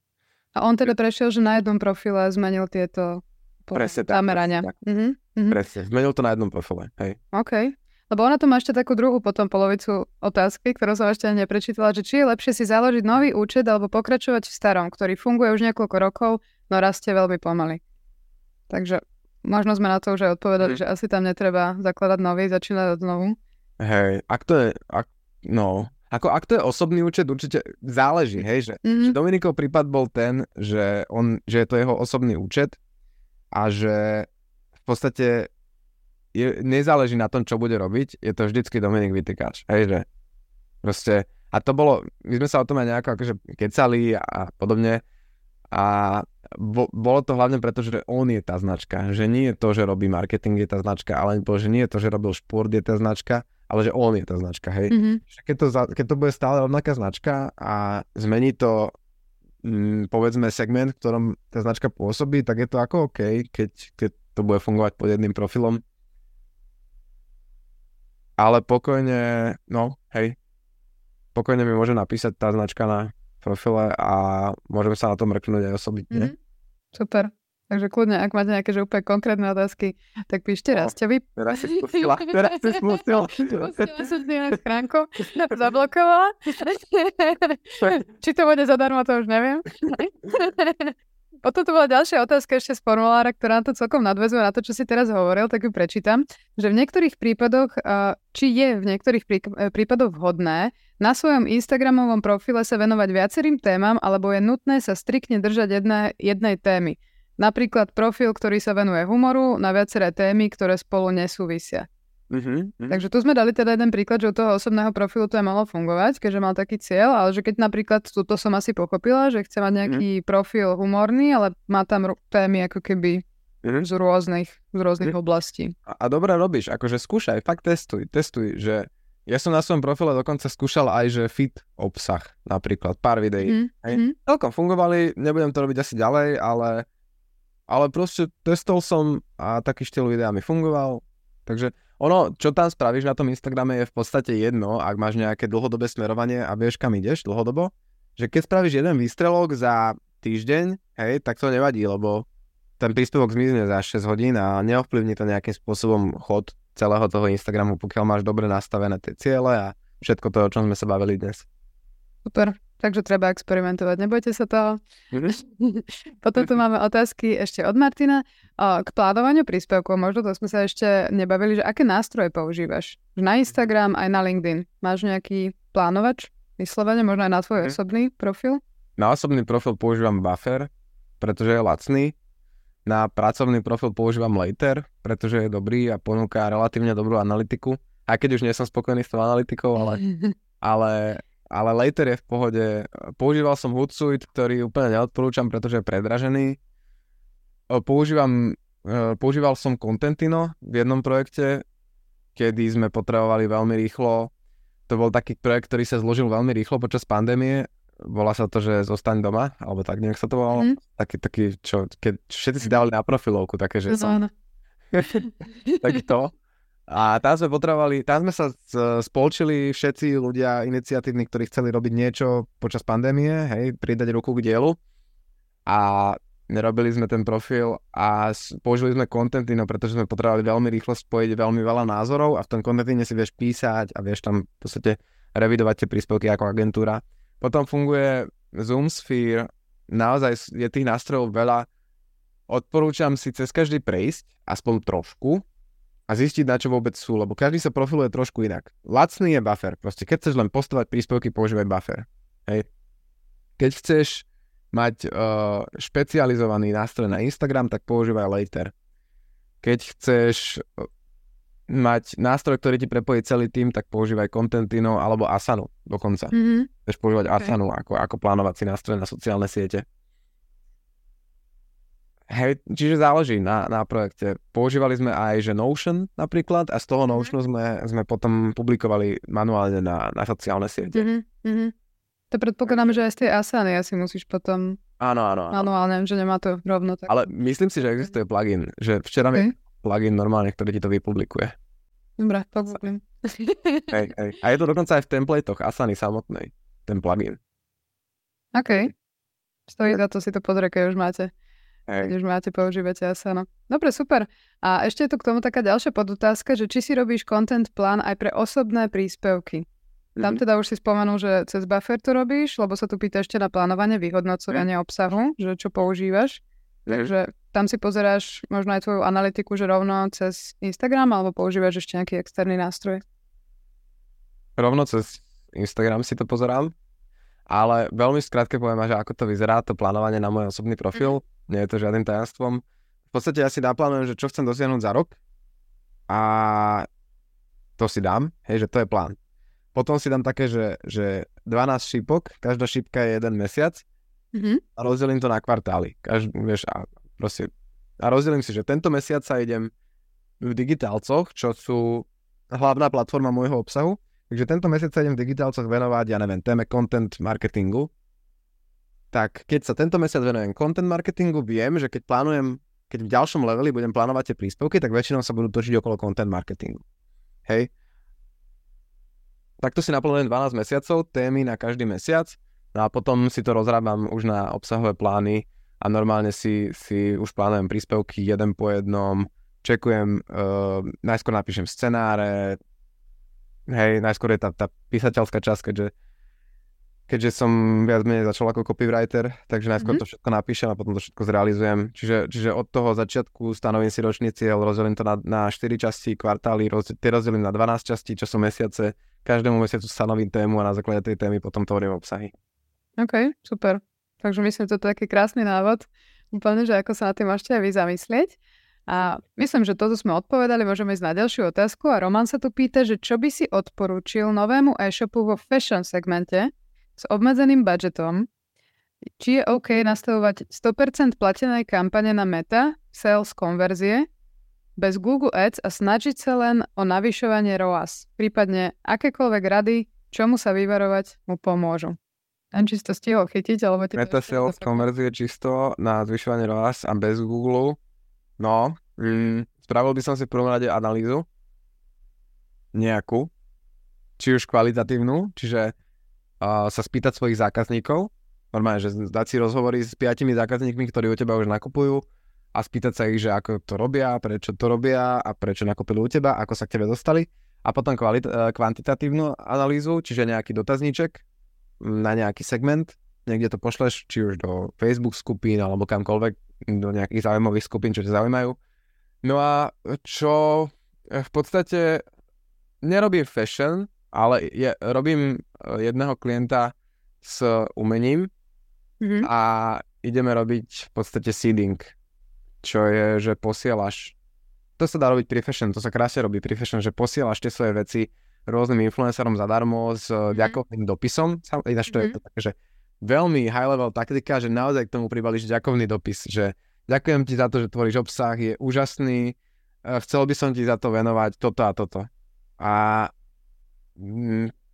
A on teda prešiel, že na jednom profile zmenil tieto po- Presne tak, zamerania. presne tak. Mhm, mhm. Presne. Zmenil to na jednom profile. Hej. OK. Lebo ona tu má ešte takú druhú potom polovicu otázky, ktorú som ešte neprečítala, že či je lepšie si založiť nový účet alebo pokračovať v starom, ktorý funguje už niekoľko rokov, no rastie veľmi pomaly. Takže možno sme na to už aj odpovedali, Mhm. že asi tam netreba zakladať nový, začínať od znovu. Hej, ak to je, ak, no, ako ak to je osobný účet, určite záleží, hej, že, že Mhm. Dominikov prípad bol ten, že, on, že je to jeho osobný účet a že v podstate je, nezáleží na tom, čo bude robiť, je to vždycky Dominik Vytykáč, hej, že proste, a to bolo, my sme sa o tom aj nejako akože kecali a podobne a bo, bolo to hlavne preto, že on je tá značka, že nie je to, že robí marketing, je tá značka, ale že nie je to, že robil šport, je tá značka, ale že on je tá značka, hej. Mhm. Že Keď to, keď to bude stále rovnaká značka a zmení to mm, povedzme segment, v ktorom tá značka pôsobí, tak je to ako OK, keď, keď to bude fungovať pod jedným profilom. Ale pokojne, no, hej, pokojne mi môže napísať tá značka na profile a môžeme sa na to mrknúť aj osobitne. Mhm. Super. Takže kľudne, ak máte nejaké že úplne konkrétne otázky, tak píšte No. Rastovi. Teraz si spustila, teraz si spustila. Pustila som si na schránku, zablokovala. Či to bude zadarmo, to už neviem. Potom tu bola ďalšia otázka ešte z formulára, ktorá to celkom nadvezuje na to, čo si teraz hovoril, tak ju prečítam, že v niektorých prípadoch, či je v niektorých e, prípadoch vhodné na svojom Instagramovom profile sa venovať viacerým témam, alebo je nutné sa striktne držať jedné, jednej témy. Napríklad profil, ktorý sa venuje humoru na viaceré témy, ktoré spolu nesúvisia. Mhm, mhm. Takže tu sme dali teda jeden príklad, že u toho osobného profilu to je malo fungovať, keďže mal taký cieľ, ale že keď napríklad, tuto som asi pochopila, že chce mať nejaký profil humorný, ale má tam témy ako keby Mhm. z rôznych, z rôznych Mhm. oblastí. A, a dobre robíš, akože skúšaj, fakt testuj, testuj, že ja som na svojom profile dokonca skúšal aj, že fit obsah, napríklad, pár videí. Mhm, hej. mhm. Celkom fungovali, nebudem to robiť asi ďalej, ale, ale proste testol som a taký štýl videa mi fungoval. Takže ono, čo tam spravíš na tom Instagrame je v podstate jedno, ak máš nejaké dlhodobé smerovanie a vieš, kam ideš dlhodobo, že keď spravíš jeden výstrelok za týždeň, hej, tak to nevadí, lebo ten príspevok zmizne za 6 hodín a neovplyvní to nejakým spôsobom chod celého toho Instagramu, pokiaľ máš dobre nastavené tie ciele a všetko to, o čom sme sa bavili dnes. Super. Takže treba experimentovať, nebojte sa toho. Potom tu máme otázky ešte od Martina. K plánovaniu príspevkov, možno to sme sa ešte nebavili, že aké nástroje používaš? Na Instagram aj na LinkedIn. Máš nejaký plánovač? Vyslovene, možno aj na tvoj Mhm. osobný profil? Na osobný profil používam Buffer, pretože je lacný. Na pracovný profil používam Later, pretože je dobrý a ponúka relatívne dobrú analytiku. Aj keď už nie som spokojný s tou analytikou, ale, ale, ale Later je v pohode. Používal som Hootsuite, ktorý úplne neodporúčam, pretože je predražený. Používam, e, používal som Contentino v jednom projekte, kedy sme potrebovali veľmi rýchlo. To bol taký projekt, ktorý sa zložil veľmi rýchlo počas pandémie volá sa to, že zostaň doma, alebo tak nejak sa to volalo. Mhm. Taký, taký, čo, keď všetci si dávali na profilovku, také, že som, tak to. A tam sme potrebovali, tam sme sa z- spolčili všetci ľudia iniciatívni, ktorí chceli robiť niečo počas pandémie, hej, pridať ruku k dielu. A nerobili sme ten profil a použili sme Contentino, pretože sme potrebovali veľmi rýchlo spojiť veľmi veľa názorov a v tom Contentine si vieš písať a vieš tam v podstate revidovať tie príspevky ako agentúra. Potom funguje Zoom Sphere, naozaj je tých nástrojov veľa. Odporúčam si cez každý prejsť, aspoň trošku, a zistiť, na čo vôbec sú, lebo každý sa profiluje trošku inak. Lacný je buffer, proste keď chceš len postovať príspevky, používaj buffer. Hej. Keď chceš mať uh, špecializovaný nástroj na Instagram, tak používaj Later. Keď chceš uh, mať nástroj, ktorý ti prepojí celý tým, tak používaj Contentino alebo Asanu dokonca. Mhm. Chceš používať Okay. Asanu ako, ako plánovací nástroj na sociálne siete. Hej, čiže záleží na, na projekte. Používali sme aj, že Notion napríklad a z toho Notionu sme, sme potom publikovali manuálne na, na sociálne siete. Mm-hmm. To predpokladám, že aj z tej Asany asi musíš potom áno, áno, áno. manuálne, že nemá to rovno tak. Ale myslím si, že existuje plugin, že včera okay. mi plugin normálne, ktorý ti to vypublikuje. Dobre. Hej, hej. A je to dokonca aj v templatech Asany samotnej, ten plugin. OK. Stojí za to si to pozrieť, keď už máte. Hej. Keď už máte, používate Asana. Dobre, super. A ešte je tu k tomu taká ďalšia podotázka, že či si robíš content plán aj pre osobné príspevky. Tam mm-hmm. teda už si spomenul, že cez buffer to robíš, lebo sa tu pýta ešte na plánovanie, vyhodnocovanie mm. obsahu, že čo používaš. Mm. Takže tam si pozeráš možno aj tvoju analytiku, že rovno cez Instagram, alebo používaš ešte nejaký externý nástroj? Rovno cez Instagram si to pozerám, ale veľmi skrátke poviem, že ako to vyzerá, to plánovanie na môj osobný profil. Mm nie je to žiadnym tajomstvom. V podstate ja si naplánujem, že čo chcem dosiahnuť za rok a to si dám, hej, že to je plán. Potom si dám také, že, že 12 šípok, každá šípka je jeden mesiac mm-hmm. a rozdelím to na kvartály. Každý, vieš, a, proste, a rozdelím si, že tento mesiac sa idem v digitálcoch, čo sú hlavná platforma môjho obsahu, takže tento mesiac sa idem v digitálcoch venovať, ja neviem, téme content marketingu tak keď sa tento mesiac venujem content marketingu, viem, že keď plánujem, keď v ďalšom leveli budem plánovať tie príspevky, tak väčšinou sa budú točiť okolo content marketingu. Hej. Takto si naplánujem 12 mesiacov, témy na každý mesiac, no a potom si to rozrábam už na obsahové plány a normálne si, si už plánujem príspevky jeden po jednom, čekujem, uh, najskôr napíšem scenáre, hej, najskôr je tá, tá písateľská časť, keďže keďže som viac menej začal ako copywriter, takže najskôr mm-hmm. to všetko napíšem a potom to všetko zrealizujem. Čiže, čiže od toho začiatku stanovím si ročný cieľ, rozdelím to na, na 4 časti, kvartály, roz, tie rozdelím na 12 častí, čo sú mesiace. Každému mesiacu stanovím tému a na základe tej témy potom tvorím obsahy. OK, super. Takže myslím, že to je taký krásny návod. Úplne, že ako sa na tým môžete aj vy zamyslieť. A myslím, že toto sme odpovedali, môžeme ísť na ďalšiu otázku. A Roman sa tu pýta, že čo by si odporúčil novému e-shopu vo fashion segmente, s obmedzeným budžetom, či je OK nastavovať 100% platenej kampane na meta, sales konverzie, bez Google Ads a snažiť sa len o navyšovanie ROAS. Prípadne akékoľvek rady, čomu sa vyvarovať, mu pomôžu. Neviem, či si to stihol chytiť, alebo... Meta sales konverzie čisto na zvyšovanie ROAS a bez Google. No, mm, spravil by som si v prvom rade analýzu. Nejakú. Či už kvalitatívnu, čiže sa spýtať svojich zákazníkov, normálne, že dať si rozhovory s piatimi zákazníkmi, ktorí u teba už nakupujú a spýtať sa ich, že ako to robia, prečo to robia a prečo nakúpili u teba, ako sa k tebe dostali a potom kvalit- e, kvantitatívnu analýzu, čiže nejaký dotazníček na nejaký segment, niekde to pošleš, či už do Facebook skupín alebo kamkoľvek, do nejakých zaujímavých skupín, čo ťa zaujímajú. No a čo v podstate nerobí fashion, ale je, robím eh, jedného klienta s umením mm-hmm. a ideme robiť v podstate seeding, čo je, že posielaš, to sa dá robiť pri fashion, to sa krásne robí pri fashion, že posielaš tie svoje veci rôznym influencerom zadarmo s mm-hmm. ďakovným dopisom, ináč to mm-hmm. je to také, že veľmi high level taktika, že naozaj k tomu pribališ ďakovný dopis, že ďakujem ti za to, že tvoríš obsah, je úžasný, eh, chcel by som ti za to venovať toto a toto. A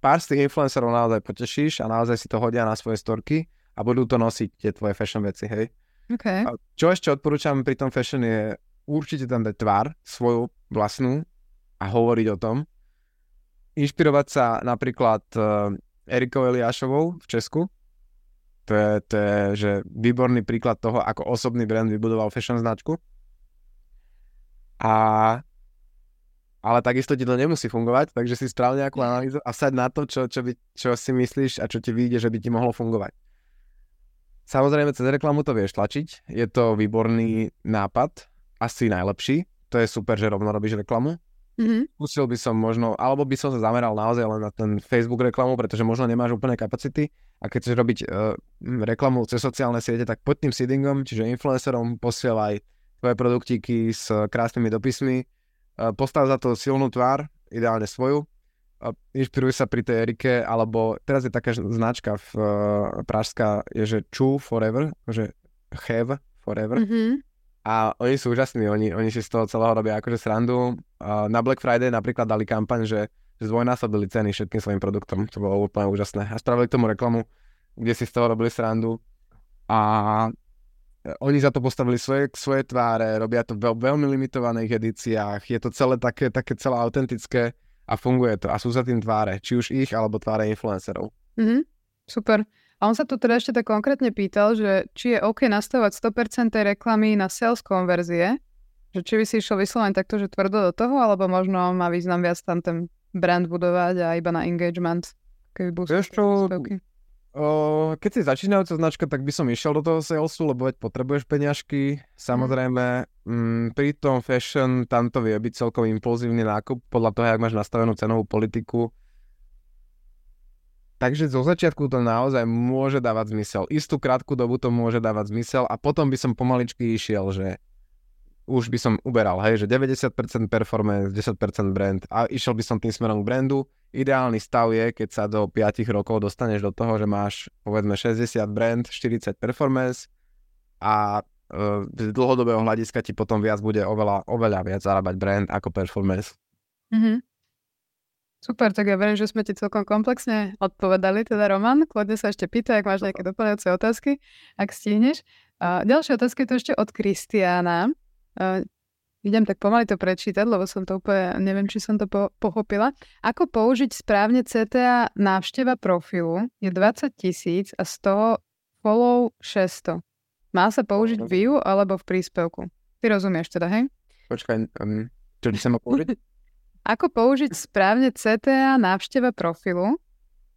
pár z tých influencerov naozaj potešíš a naozaj si to hodia na svoje storky a budú to nosiť tie tvoje fashion veci, hej. Okay. A čo ešte odporúčam pri tom fashion je určite tam dať tvár svoju vlastnú a hovoriť o tom. Inšpirovať sa napríklad uh, Erikou Eliášovou v Česku. To je, to je že výborný príklad toho, ako osobný brand vybudoval fashion značku. A ale takisto ti to nemusí fungovať, takže si sprav nejakú analýzu a saď na to, čo, čo, by, čo si myslíš a čo ti vyjde, že by ti mohlo fungovať. Samozrejme, cez reklamu to vieš tlačiť, je to výborný nápad, asi najlepší, to je super, že rovno robíš reklamu. Mm-hmm. Skúsil by som možno, alebo by som sa zameral naozaj len na ten Facebook reklamu, pretože možno nemáš úplne kapacity a keď chceš robiť uh, reklamu cez sociálne siete, tak pod tým seedingom, čiže influencerom posielaj tvoje produktíky s krásnymi dopismi, postav za to silnú tvár, ideálne svoju, inšpiruj sa pri tej Erike, alebo teraz je taká značka v uh, pražská, je že Chu Forever, že have forever. Mm-hmm. A oni sú úžasní, oni, oni si z toho celého robia akože srandu. Uh, na Black Friday napríklad dali kampaň, že zdvojnásobili ceny všetkým svojim produktom. To bolo úplne úžasné. A spravili k tomu reklamu, kde si z toho robili srandu. A oni za to postavili svoje, svoje tváre, robia to v veľ, veľmi limitovaných edíciách. Je to celé také, také celé autentické a funguje to. A sú za tým tváre, či už ich, alebo tváre influencerov. Mm-hmm. Super. A on sa tu teda ešte tak konkrétne pýtal, že či je OK nastavovať 100% reklamy na sales konverzie, že či by si išiel vyslovene takto, že tvrdo do toho, alebo možno má význam viac tam ten brand budovať a iba na engagement, keby Vieš čo, o, keď si začínajúca značka, tak by som išiel do toho salesu, lebo veď potrebuješ peňažky. Samozrejme, mm. pri tom fashion tam to vie byť celkom impulzívny nákup, podľa toho, jak máš nastavenú cenovú politiku Takže zo začiatku to naozaj môže dávať zmysel. Istú krátku dobu to môže dávať zmysel a potom by som pomaličky išiel, že už by som uberal, hej, že 90% performance, 10% brand a išiel by som tým smerom k brandu. Ideálny stav je, keď sa do 5 rokov dostaneš do toho, že máš povedzme 60 brand, 40 performance a e, z dlhodobého hľadiska ti potom viac bude oveľa, oveľa viac zarábať brand ako performance. Mm-hmm. Super, tak ja verím, že sme ti celkom komplexne odpovedali, teda Roman. Kľudne sa ešte pýta, ak máš nejaké doplňujúce otázky, ak stihneš. A ďalšia otázka je to ešte od Kristiána. Idem tak pomaly to prečítať, lebo som to úplne, neviem, či som to po- pochopila. Ako použiť správne CTA návšteva profilu je 20 tisíc a z toho follow 600. Má sa použiť v view alebo v príspevku? Ty rozumieš teda, hej? Počkaj, um, čo by sa mal použiť? Ako použiť správne CTA návšteva profilu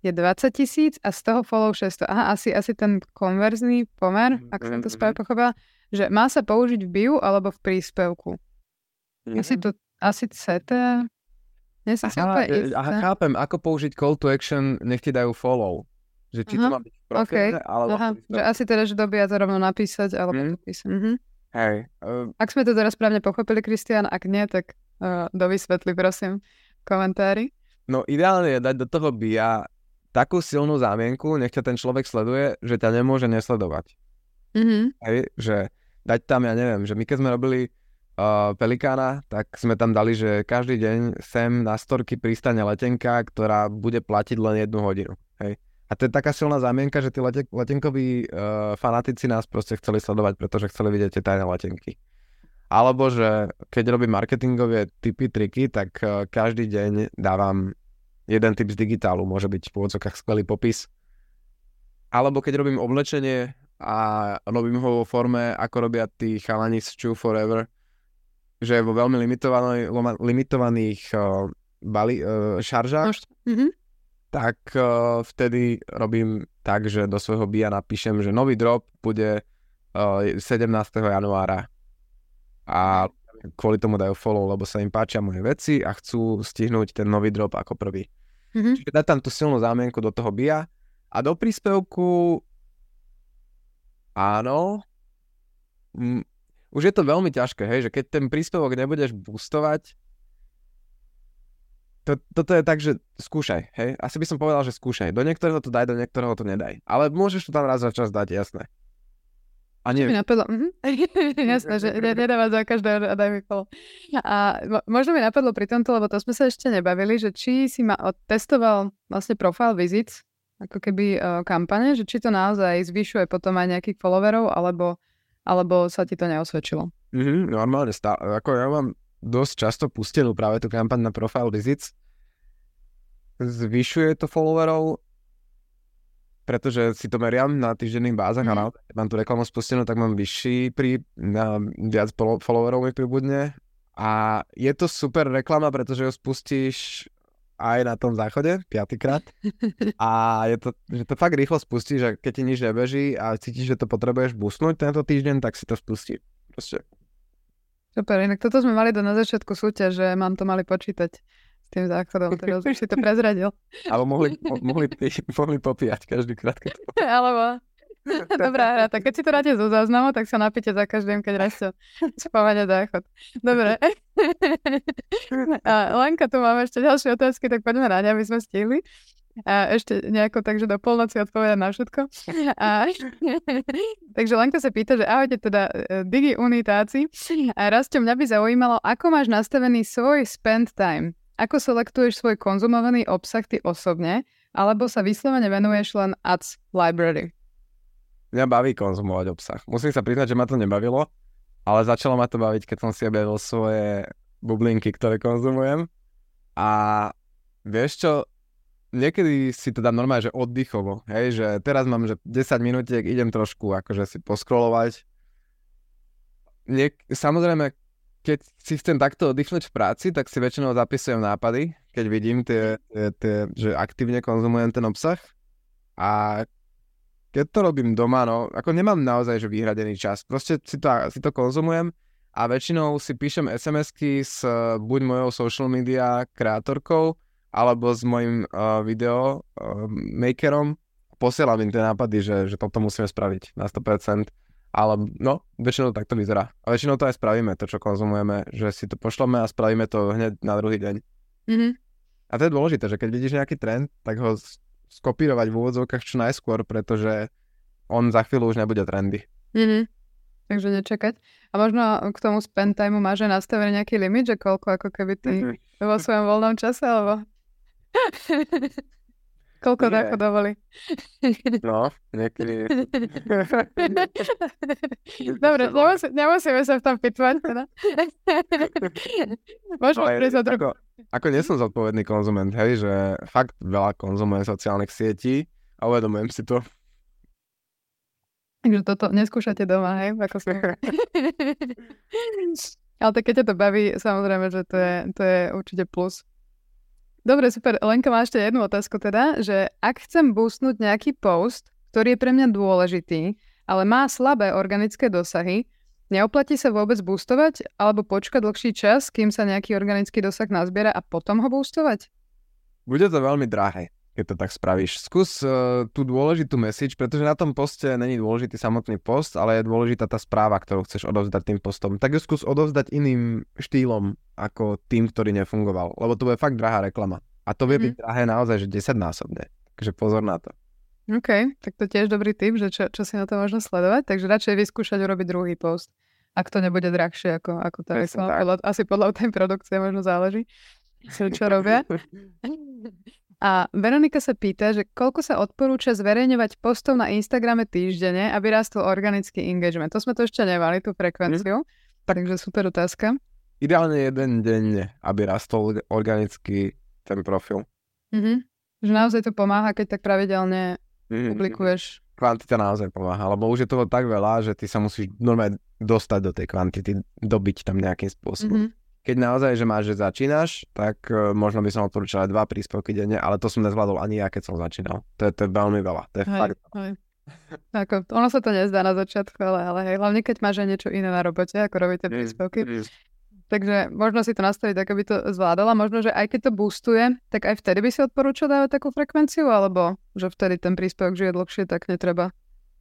je 20 tisíc a z toho follow 600. Aha, asi, asi ten konverzný pomer, ak som to správne pochopila, že má sa použiť v bio alebo v príspevku. Asi to, asi CTA... Nie som aha, e, aha, chápem, ako použiť call to action, nech ti dajú follow. Že či aha, to má byť v profile, okay. alebo aha, že asi teda, že dobia to rovno napísať, alebo mm. písať. Mm-hmm. Hej. Uh... Ak sme to teraz správne pochopili, Kristian, ak nie, tak uh, dovysvetli, prosím, komentári. No ideálne je dať do toho BIA takú silnú zámienku, nech ťa ten človek sleduje, že ťa nemôže nesledovať. Mm-hmm. Hej, že dať tam, ja neviem, že my keď sme robili Pelikána, tak sme tam dali, že každý deň sem na storky pristane letenka, ktorá bude platiť len jednu hodinu. Hej. A to je taká silná zámienka, že tí lete- letenkoví uh, fanatici nás proste chceli sledovať, pretože chceli vidieť tie tajné letenky. Alebo že keď robím marketingové typy, triky, tak uh, každý deň dávam jeden typ z digitálu, môže byť v pôvodzokách skvelý popis. Alebo keď robím oblečenie a robím ho vo forme, ako robia tí chalani z Chew Forever, že vo veľmi limitovaných, limitovaných uh, bali, uh, šaržách, mm-hmm. tak uh, vtedy robím tak, že do svojho BIA napíšem, že nový drop bude uh, 17. januára a kvôli tomu dajú follow, lebo sa im páčia moje veci a chcú stihnúť ten nový drop ako prvý. Mm-hmm. Čiže dať tam tú silnú zámienku do toho BIA a do príspevku áno, m, už je to veľmi ťažké, hej, že keď ten príspevok nebudeš boostovať, to, toto je tak, že skúšaj, hej. Asi by som povedal, že skúšaj. Do niektorého to daj, do niektorého to nedaj. Ale môžeš to tam raz za čas dať, jasné. A nie... mi napadlo, mm-hmm. jasné, že nedáva za každého a daj mi kolo. A možno mi napadlo pri tomto, lebo to sme sa ešte nebavili, že či si ma testoval vlastne profile visits, ako keby uh, kampane, že či to naozaj zvyšuje potom aj nejakých followerov, alebo, alebo sa ti to neosvedčilo. Mm-hmm, normálne, stá- ako ja mám dosť často pustenú práve tú kampaň na profile visits. Zvyšuje to followerov, pretože si to meriam na týždenných bázach mm. a naozaj, keď mám tú reklamu spustenú, tak mám vyšší pri, na viac followerov mi pribudne a je to super reklama, pretože ho spustíš aj na tom záchode, piatýkrát. A je to, že to fakt rýchlo spustíš a keď ti nič nebeží a cítiš, že to potrebuješ busnúť tento týždeň, tak si to spustí. Proste. Super, inak toto sme mali do na začiatku súťaž, že mám to mali počítať s tým záchodom, teraz už si to prezradil. Alebo mohli, mohli, mohli popíjať každý krát. Keď to... Alebo... Dobrá hra, tak keď si to dáte zo záznamu, tak sa napíte za každým, keď raz to spomane záchod. Dobre. Lenka, tu máme ešte ďalšie otázky, tak poďme na ne, aby sme stihli. A ešte nejako takže do polnoci odpovedať na všetko. A, takže Lenka sa pýta, že ahojte teda e, digi unitáci. A Rasto, mňa by zaujímalo, ako máš nastavený svoj spend time? Ako selektuješ svoj konzumovaný obsah ty osobne? Alebo sa vyslovene venuješ len ads library? Mňa baví konzumovať obsah. Musím sa priznať, že ma to nebavilo, ale začalo ma to baviť, keď som si objavil svoje bublinky, ktoré konzumujem. A vieš čo, niekedy si to dám normálne, že oddychovo, hej, že teraz mám, že 10 minútiek, idem trošku akože si poskrolovať. Niek- samozrejme, keď si chcem takto oddychnúť v práci, tak si väčšinou zapisujem nápady, keď vidím tie, tie, tie že aktívne konzumujem ten obsah. A keď to robím doma, no, ako nemám naozaj že vyhradený čas. Proste si to, si to konzumujem a väčšinou si píšem SMS-ky s buď mojou social media kreatorkou, alebo s mojim uh, video uh, makerom posielam im tie nápady, že, že toto musíme spraviť na 100%. Ale no, väčšinou tak to vyzerá. A väčšinou to aj spravíme, to čo konzumujeme, že si to pošleme a spravíme to hneď na druhý deň. Mm-hmm. A to je dôležité, že keď vidíš nejaký trend, tak ho skopírovať v úvodzovkách čo najskôr, pretože on za chvíľu už nebude trendy. Mm-hmm. Takže nečakať. A možno k tomu spend time máš aj nastavený nejaký limit, že koľko ako keby ty mm-hmm. vo svojom voľnom čase, alebo Koľko dovolí? No, niekedy... Dobre, nemusí, nemusíme sa v tom pitvať, teda. Môžeme no, prísť ako, ako nie som zodpovedný konzument, hej, že fakt veľa konzumujem sociálnych sietí a uvedomujem si to. Takže toto neskúšate doma, hej? Ako Ale tak keď ťa to baví, samozrejme, že to je, to je určite plus. Dobre, super. Lenka má ešte jednu otázku teda, že ak chcem boostnúť nejaký post, ktorý je pre mňa dôležitý, ale má slabé organické dosahy, neoplatí sa vôbec boostovať alebo počkať dlhší čas, kým sa nejaký organický dosah nazbiera a potom ho boostovať? Bude to veľmi drahé keď to tak spravíš. Skús uh, tú dôležitú message, pretože na tom poste není dôležitý samotný post, ale je dôležitá tá správa, ktorú chceš odovzdať tým postom. Tak ju skús odovzdať iným štýlom ako tým, ktorý nefungoval, lebo to bude fakt drahá reklama. A to vie mm-hmm. byť drahé naozaj, že 10 násobne. Takže pozor na to. OK, tak to tiež dobrý tip, že čo, čo si na to možno sledovať. Takže radšej vyskúšať urobiť druhý post. Ak to nebude drahšie ako, ako tá reklama. Podľa, asi podľa tej produkcie možno záleží, čo robia. A Veronika sa pýta, že koľko sa odporúča zverejňovať postov na Instagrame týždenne, aby rástol organický engagement. To sme to ešte nemali, tú frekvenciu. Mm. Tak, takže super otázka. Ideálne jeden deň, aby rastol organický ten profil. Mm-hmm. Že naozaj to pomáha, keď tak pravidelne mm-hmm. publikuješ. Kvantita naozaj pomáha, lebo už je toho tak veľa, že ty sa musíš normálne dostať do tej kvantity, dobiť tam nejakým spôsobom. Mm-hmm keď naozaj, že máš, že začínaš, tak uh, možno by som odporúčal aj dva príspevky denne, ale to som nezvládol ani ja, keď som začínal. To je, to je veľmi veľa. To je hej, fakt. Hej. Ako, ono sa to nezdá na začiatku, ale, ale hej, hlavne keď máš aj niečo iné na robote, ako robíte príspevky. Mm, mm. Takže možno si to nastaviť tak, aby to zvládala. Možno, že aj keď to boostuje, tak aj vtedy by si odporúčal dávať takú frekvenciu, alebo že vtedy ten príspevok žije dlhšie, tak netreba.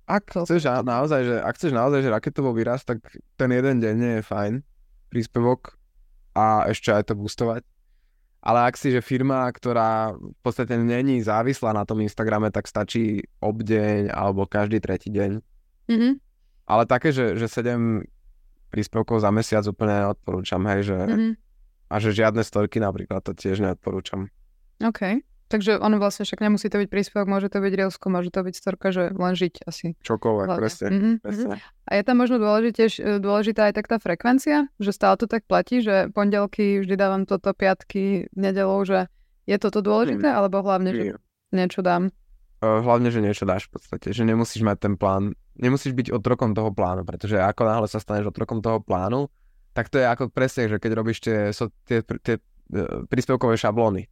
Ak chceš naozaj, že, ak chceš naozaj, že raketovo výraz, tak ten jeden deň nie je fajn príspevok, a ešte aj to boostovať. Ale ak si, že firma, ktorá v podstate není závislá na tom Instagrame, tak stačí obdeň alebo každý tretí deň. Mm-hmm. Ale také, že, že 7 príspevkov za mesiac úplne neodporúčam, hej, že mm-hmm. a že žiadne storky napríklad to tiež neodporúčam. OK. Takže ono vlastne však nemusí to byť príspevok, môže to byť reelsko, môže to byť storka, že len žiť asi. Čokoľvek, presne, mm-hmm. presne. A je tam možno dôležitě, dôležitá aj tak tá frekvencia, že stále to tak platí, že pondelky vždy dávam toto, piatky, nedelou, že je toto dôležité, mm. alebo hlavne, že niečo dám? Hlavne, že niečo dáš v podstate, že nemusíš mať ten plán, nemusíš byť otrokom toho plánu, pretože ako náhle sa staneš otrokom toho plánu, tak to je ako presne, že keď robíš tie, so, tie, tie, tie príspevkové šablóny,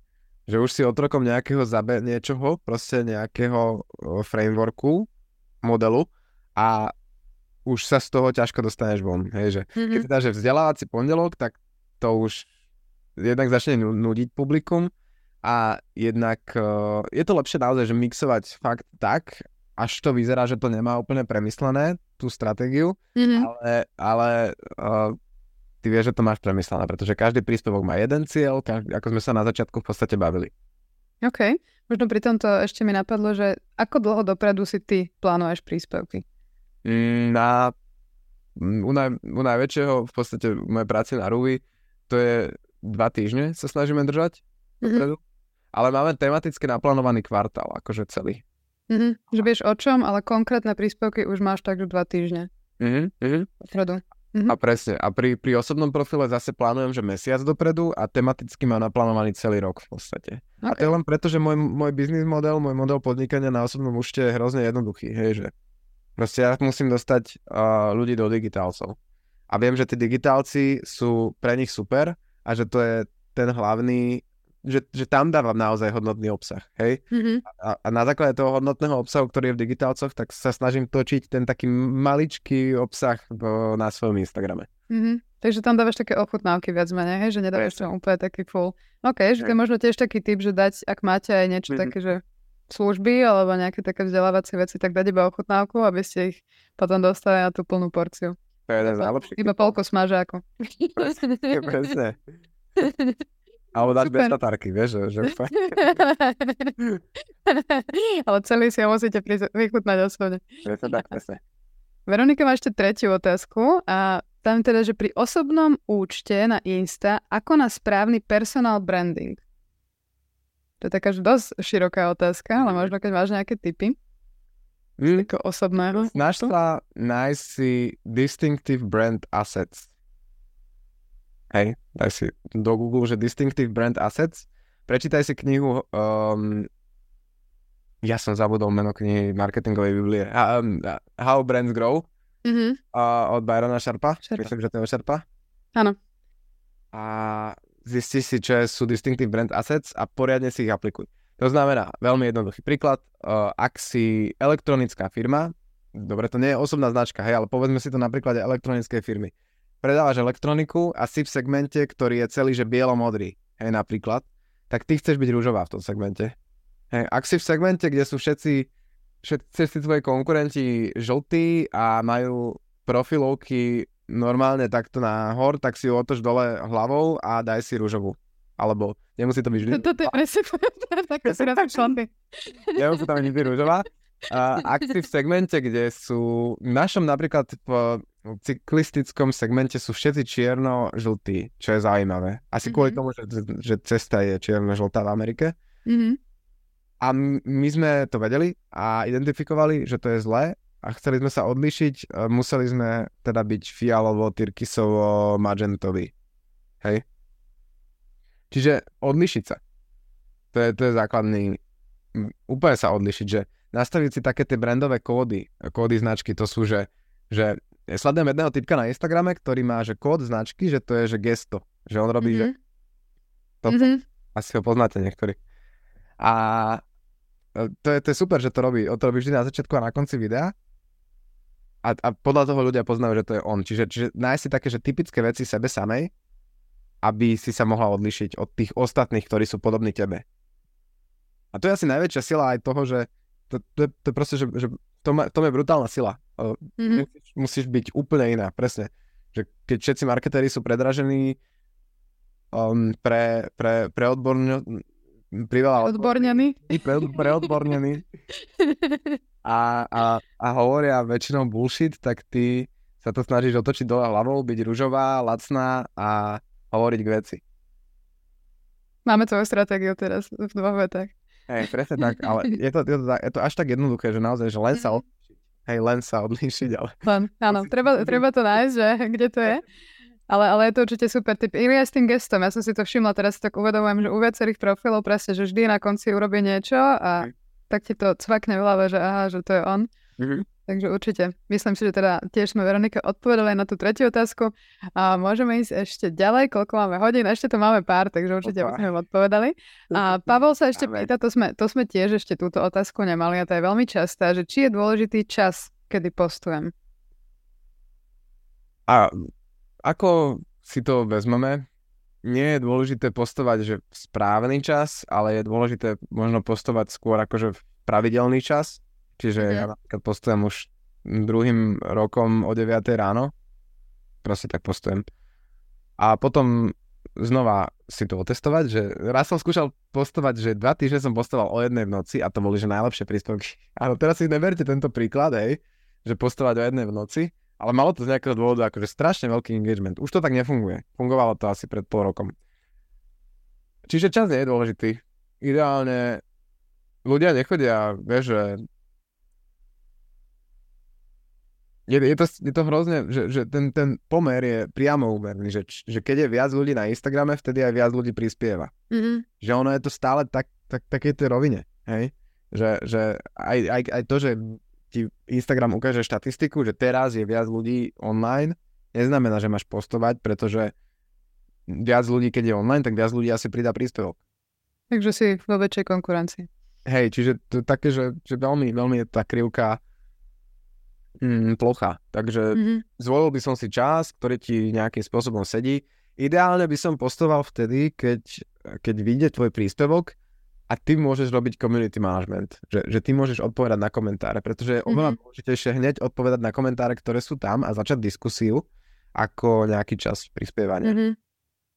že už si otrokom nejakého zabe, niečoho, proste nejakého frameworku, modelu a už sa z toho ťažko dostaneš von. Hej, že mm-hmm. Keď teda, že vzdelávací pondelok, tak to už jednak začne nudiť publikum a jednak uh, je to lepšie naozaj, že mixovať fakt tak, až to vyzerá, že to nemá úplne premyslené, tú stratégiu, mm-hmm. ale, ale uh, ty vieš, že to máš premyslené, pretože každý príspevok má jeden cieľ, každý, ako sme sa na začiatku v podstate bavili. OK. Možno pri tomto ešte mi napadlo, že ako dlho dopredu si ty plánuješ príspevky? Mm, na, u, naj, u najväčšieho v podstate moje práce na Ruby to je dva týždne sa snažíme držať mm-hmm. dopredu. Ale máme tematicky naplánovaný kvartál, akože celý. Mm-hmm. Že vieš o čom, ale konkrétne príspevky už máš tak dva týždne. Mm-hmm. Dopredu. Mm-hmm. A presne. A pri, pri osobnom profile zase plánujem, že mesiac dopredu a tematicky mám naplánovaný celý rok v podstate. Okay. A to je len preto, že môj, môj biznis model, môj model podnikania na osobnom účte je hrozne jednoduchý. Hej, že proste ja musím dostať uh, ľudí do digitálcov. A viem, že tí digitálci sú pre nich super a že to je ten hlavný že, že tam dávam naozaj hodnotný obsah, hej? Mm-hmm. A, a na základe toho hodnotného obsahu, ktorý je v digitálcoch, tak sa snažím točiť ten taký maličký obsah na svojom Instagrame. Mm-hmm. Takže tam dávaš také ochutnávky viac menej, hej? Že nedávaš tam úplne taký full. OK, že to je možno tiež taký typ, že dať, ak máte aj niečo mm-hmm. také, že služby alebo nejaké také vzdelávacie veci, tak dať iba ochutnávku, aby ste ich potom dostali na tú plnú porciu. To je jeden z najlepších. Iba polko smažáku. Presne. Alebo dať bez tatárky, vieš, že, že Ale celý si ho musíte vychutnať osobne. Presne tak, presne. Veronika má ešte tretiu otázku a tam teda, že pri osobnom účte na Insta, ako na správny personal branding? To je taká dosť široká otázka, ale možno keď máš nejaké tipy. Mm. Ako osobného. Snaž sa nájsť si distinctive brand assets. Hej, daj si do Google, že Distinctive Brand Assets. Prečítaj si knihu, um, ja som zabudol meno knihy marketingovej biblie, um, How Brands Grow mm-hmm. uh, od Byrona Sharpa. Sharpa. Myslím, že to je Sharpa. Áno. A zisti si, čo sú Distinctive Brand Assets a poriadne si ich aplikuj. To znamená, veľmi jednoduchý príklad, uh, ak si elektronická firma, dobre, to nie je osobná značka, hej, ale povedzme si to na príklade elektronickej firmy predávaš elektroniku a si v segmente, ktorý je celý, že bielo-modrý, hej, napríklad, tak ty chceš byť rúžová v tom segmente. Hej, ak si v segmente, kde sú všetci, všetci tvoji konkurenti žltí a majú profilovky normálne takto nahor, tak si ju otoč dole hlavou a daj si rúžovú. Alebo nemusí to byť vždy. Toto je presne tak si rozmýšľam. Nemusí tam byť vždy rúžová. A ak si v segmente, kde sú, v našom napríklad v cyklistickom segmente sú všetci čierno-žltí, čo je zaujímavé. Asi mm-hmm. kvôli tomu, že, že cesta je čierno-žltá v Amerike. Mm-hmm. A my sme to vedeli a identifikovali, že to je zlé a chceli sme sa odlišiť, museli sme teda byť fialovo, tyrkisovo, magentový. Hej? Čiže odlišiť sa. To je, to je základný, úplne sa odlišiť, že nastaviť si také tie brandové kódy, kódy značky, to sú, že, že ja sledujem jedného typka na Instagrame, ktorý má, že kód značky, že to je, že gesto, že on robí, mm-hmm. že toto. Mm-hmm. Asi ho poznáte niektorí. A e, to je, to je super, že to robí. On to robí vždy na začiatku a na konci videa. A, a podľa toho ľudia poznajú, že to je on. Čiže, čiže nájsť si také, že typické veci sebe samej, aby si sa mohla odlišiť od tých ostatných, ktorí sú podobní tebe. A to je asi najväčšia sila aj toho, že to, to, je, to je proste, že, že to, má, to je brutálna sila. Mm-hmm. Musíš, musíš byť úplne iná, presne. Že keď všetci marketéri sú predražení um, pre, pre, pre odborňo, priveľa odbornení. Pre, pre odbornení. a, a, a hovoria väčšinou bullshit, tak ty sa to snažíš otočiť dole hlavou, byť ružová, lacná a hovoriť k veci. Máme tvoju stratégiu teraz v dvoch vetách. Hej, presne tak, ale je to, je, to, je to až tak jednoduché, že naozaj, že len sa mhm. Hej, len sa odlíšiť, ale... Len, áno, treba, treba to nájsť, že kde to je. Ale, ale je to určite super tip. I s tým gestom, ja som si to všimla, teraz tak uvedomujem, že u viacerých profilov presne, že vždy na konci urobí niečo a mm. tak ti to cvakne v hlave, že aha, že to je on. Mm-hmm. Takže určite. Myslím si, že teda tiež sme Veronike odpovedali na tú tretiu otázku a môžeme ísť ešte ďalej, koľko máme hodín. Ešte to máme pár, takže určite Opa. sme odpovedali. A Pavel sa ešte pýta, to sme, to sme tiež ešte túto otázku nemali a to je veľmi častá, že či je dôležitý čas, kedy postujem. A ako si to vezmeme, nie je dôležité postovať, že v správny čas, ale je dôležité možno postovať skôr akože v pravidelný čas, Čiže mm-hmm. ja napríklad postujem už druhým rokom o 9 ráno. Proste tak postujem. A potom znova si to otestovať, že raz som skúšal postovať, že dva týždne som postoval o jednej v noci a to boli že najlepšie príspevky. Áno, teraz si neberte tento príklad, hej, že postovať o jednej v noci, ale malo to z nejakého dôvodu akože strašne veľký engagement. Už to tak nefunguje. Fungovalo to asi pred pol rokom. Čiže čas nie je dôležitý. Ideálne ľudia nechodia, vieš, že je, je, to, je to hrozne, že, že ten, ten pomer je priamo úmerný, že, že keď je viac ľudí na Instagrame, vtedy aj viac ľudí prispieva. Mm-hmm. Že ono je to stále tak, tak, takej tej rovine, hej? Že, že aj, aj, aj to, že ti Instagram ukáže štatistiku, že teraz je viac ľudí online, neznamená, že máš postovať, pretože viac ľudí, keď je online, tak viac ľudí asi pridá príspevok. Takže si vo väčšej konkurencii. Hej, čiže to je také, že, že veľmi, veľmi je tá krivka mm, plocha. Takže mm-hmm. zvolil by som si čas, ktorý ti nejakým spôsobom sedí. Ideálne by som postoval vtedy, keď, keď vyjde tvoj príspevok a ty môžeš robiť community management. Že, že ty môžeš odpovedať na komentáre, pretože je mm-hmm. oveľa dôležitejšie hneď odpovedať na komentáre, ktoré sú tam a začať diskusiu, ako nejaký čas prispievania. Mm-hmm.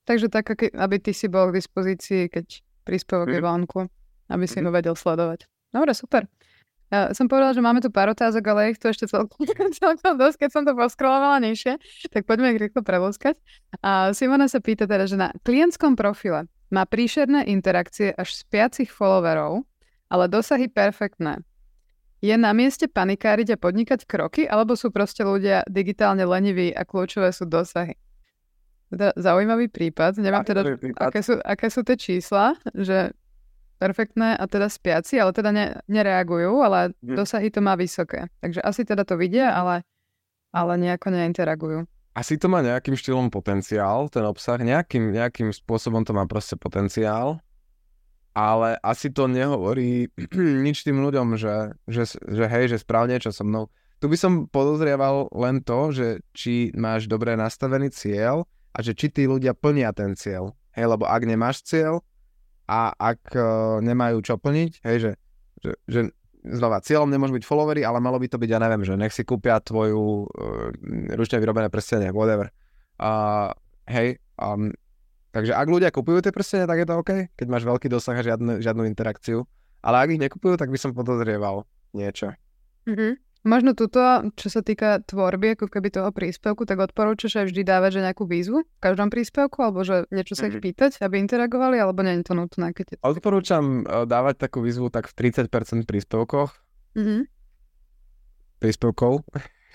Takže tak, aby ty si bol k dispozícii, keď príspevok mm-hmm. je mhm. vonku, aby si mm-hmm. ho vedel sledovať. Dobre, super. Ja som povedala, že máme tu pár otázok, ale ich tu ešte celkom, celkom dosť, keď som to poskrolovala nižšie, tak poďme ich rýchlo prevozkať. A Simona sa pýta teda, že na klientskom profile má príšerné interakcie až z piacich followerov, ale dosahy perfektné. Je na mieste panikáriť a podnikať kroky, alebo sú proste ľudia digitálne leniví a kľúčové sú dosahy? Teda zaujímavý prípad. Neviem teda, aké sú, aké sú tie čísla, že perfektné a teda spiaci, ale teda ne, nereagujú, ale hm. dosahy to má vysoké. Takže asi teda to vidia, ale, ale nejako neinteragujú. Asi to má nejakým štýlom potenciál, ten obsah, nejakým, nejakým spôsobom to má proste potenciál, ale asi to nehovorí nič tým ľuďom, že, že, že hej, že správne čo so mnou. Tu by som podozrieval len to, že či máš dobre nastavený cieľ a že či tí ľudia plnia ten cieľ. Hej, lebo ak nemáš cieľ, a ak uh, nemajú čo plniť, hej, že, že, že znova, cieľom nemôžu byť followery, ale malo by to byť, ja neviem, že nech si kúpia tvoju uh, ručne vyrobené prstenie, whatever. Uh, hej, um, takže ak ľudia kupujú tie prstenie, tak je to OK, keď máš veľký dosah a žiadne, žiadnu interakciu. Ale ak ich nekupujú, tak by som podozrieval niečo. Mm-hmm. Možno tuto, čo sa týka tvorby, ako keby toho príspevku, tak odporúčaš aj vždy dávať, že nejakú výzvu v každom príspevku, alebo že niečo sa ich mhm. pýtať, aby interagovali, alebo nie je to nutné? Keď je... Odporúčam eh, dávať takú výzvu tak v 30% príspevkoch. Mm-hmm. Príspevkov.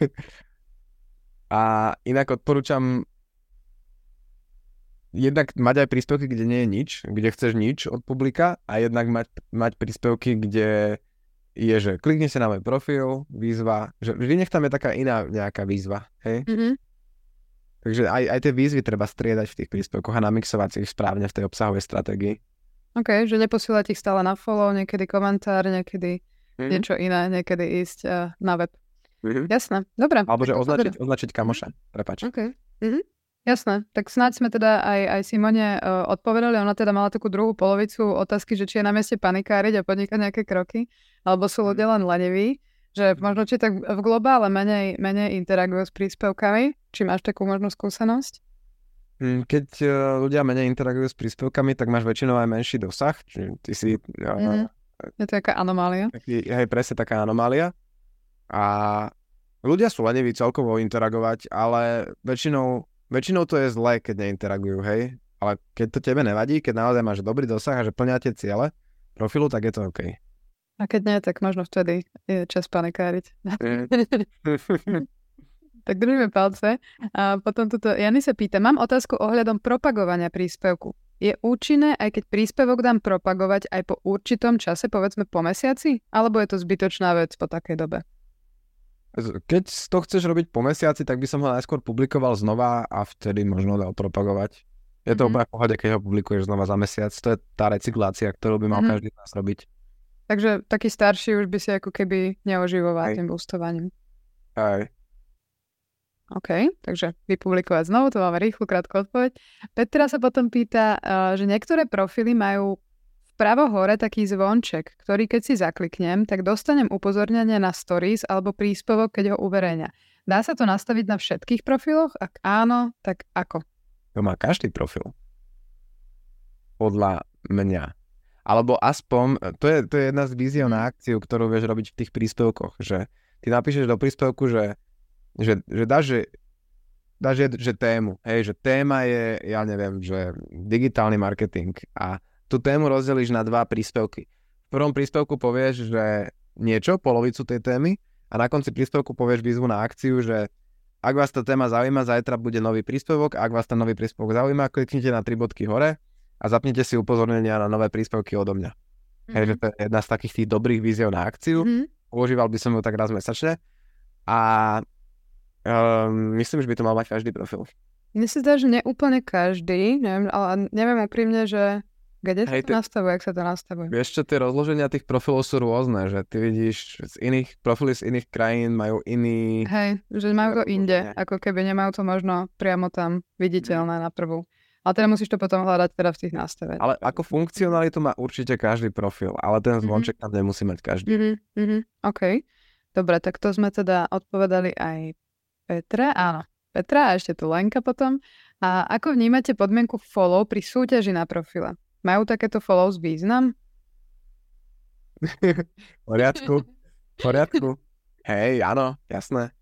A inak odporúčam jednak mať aj príspevky, kde nie je nič, kde chceš nič od publika a jednak mať, mať príspevky, kde je, že klikni sa na môj profil, výzva, že vždy nech tam je taká iná nejaká výzva, hej? Mm-hmm. Takže aj, aj tie výzvy treba striedať v tých príspevkoch a namixovať ich správne v tej obsahovej stratégii. OK, že neposielať ich stále na follow, niekedy komentár, niekedy mm-hmm. niečo iné, niekedy ísť uh, na web. Mm-hmm. Jasné, dobre. Alebo že označiť, označiť kamoša, prepač. OK. Mm-hmm. Jasné, tak snáď sme teda aj, aj Simone uh, odpovedali, ona teda mala takú druhú polovicu otázky, že či je na mieste panikáriť a podnikať nejaké kroky, alebo sú ľudia len leneví, že možno či tak v globále menej, menej interagujú s príspevkami, či máš takú možnú skúsenosť? Hm, keď uh, ľudia menej interagujú s príspevkami, tak máš väčšinou aj menší dosah, či ty si... Uh, mm-hmm. Je to taká anomália. Taký, hej, presne taká anomália. A ľudia sú leniví celkovo interagovať, ale väčšinou väčšinou to je zlé, keď neinteragujú, hej. Ale keď to tebe nevadí, keď naozaj máš dobrý dosah a že plňáte ciele profilu, tak je to OK. A keď nie, tak možno vtedy je čas panikáriť. Mm. tak držíme palce. A potom tuto, Jany sa pýta, mám otázku ohľadom propagovania príspevku. Je účinné, aj keď príspevok dám propagovať aj po určitom čase, povedzme po mesiaci? Alebo je to zbytočná vec po takej dobe? Keď to chceš robiť po mesiaci, tak by som ho najskôr publikoval znova a vtedy možno dal propagovať. Je to mm-hmm. úplne v pohode, keď ho publikuješ znova za mesiac. To je tá recyklácia, ktorú by mal mm-hmm. každý z nás robiť. Takže taký starší už by si ako keby neoživoval Aj. tým boostovaním. Aj. OK, takže vypublikovať znovu, to máme rýchlu, krátku odpoveď. Petra sa potom pýta, eh, že niektoré profily majú Vpravo hore taký zvonček, ktorý keď si zakliknem, tak dostanem upozornenie na stories alebo príspevok, keď ho uverejňa. Dá sa to nastaviť na všetkých profiloch? Ak áno, tak ako? To má každý profil. podľa mňa. Alebo aspoň, to je, to je jedna z víziev na akciu, ktorú vieš robiť v tých príspevkoch, že ty napíšeš do príspevku, že, že, že dáš, že, dáš že tému, hej, že téma je, ja neviem, že digitálny marketing a tú tému rozdelíš na dva príspevky. V prvom príspevku povieš, že niečo, polovicu tej témy a na konci príspevku povieš výzvu na akciu, že ak vás tá téma zaujíma, zajtra bude nový príspevok, ak vás ten nový príspevok zaujíma, kliknite na tri bodky hore a zapnite si upozornenia na nové príspevky odo mňa. Mm-hmm. Hej, že to je jedna z takých tých dobrých víziev na akciu. Mhm. Používal by som ju tak raz mesačne a um, myslím, že by to mal mať každý profil. Mne sa zdá, že neúplne každý, neviem, ale neviem úprimne, že kde Hej, to ty- nastavuje, jak sa to nastavuje. Vieš čo, tie rozloženia tých profilov sú rôzne, že ty vidíš z iných, profily z iných krajín majú iný... Hej, že majú to inde, ako keby nemajú to možno priamo tam viditeľné na prvú. Ale teda musíš to potom hľadať teda v tých nastaveniach. Ale ako funkcionalitu má určite každý profil, ale ten Mhm. zvonček tam nemusí mať každý. Mhm, mhm, OK. Dobre, tak to sme teda odpovedali aj Petre. Áno, Petra a ešte tu Lenka potom. A ako vnímate podmienku follow pri súťaži na profile? Majú takéto follows význam? V poriadku, v poriadku. Hej, áno, jasné.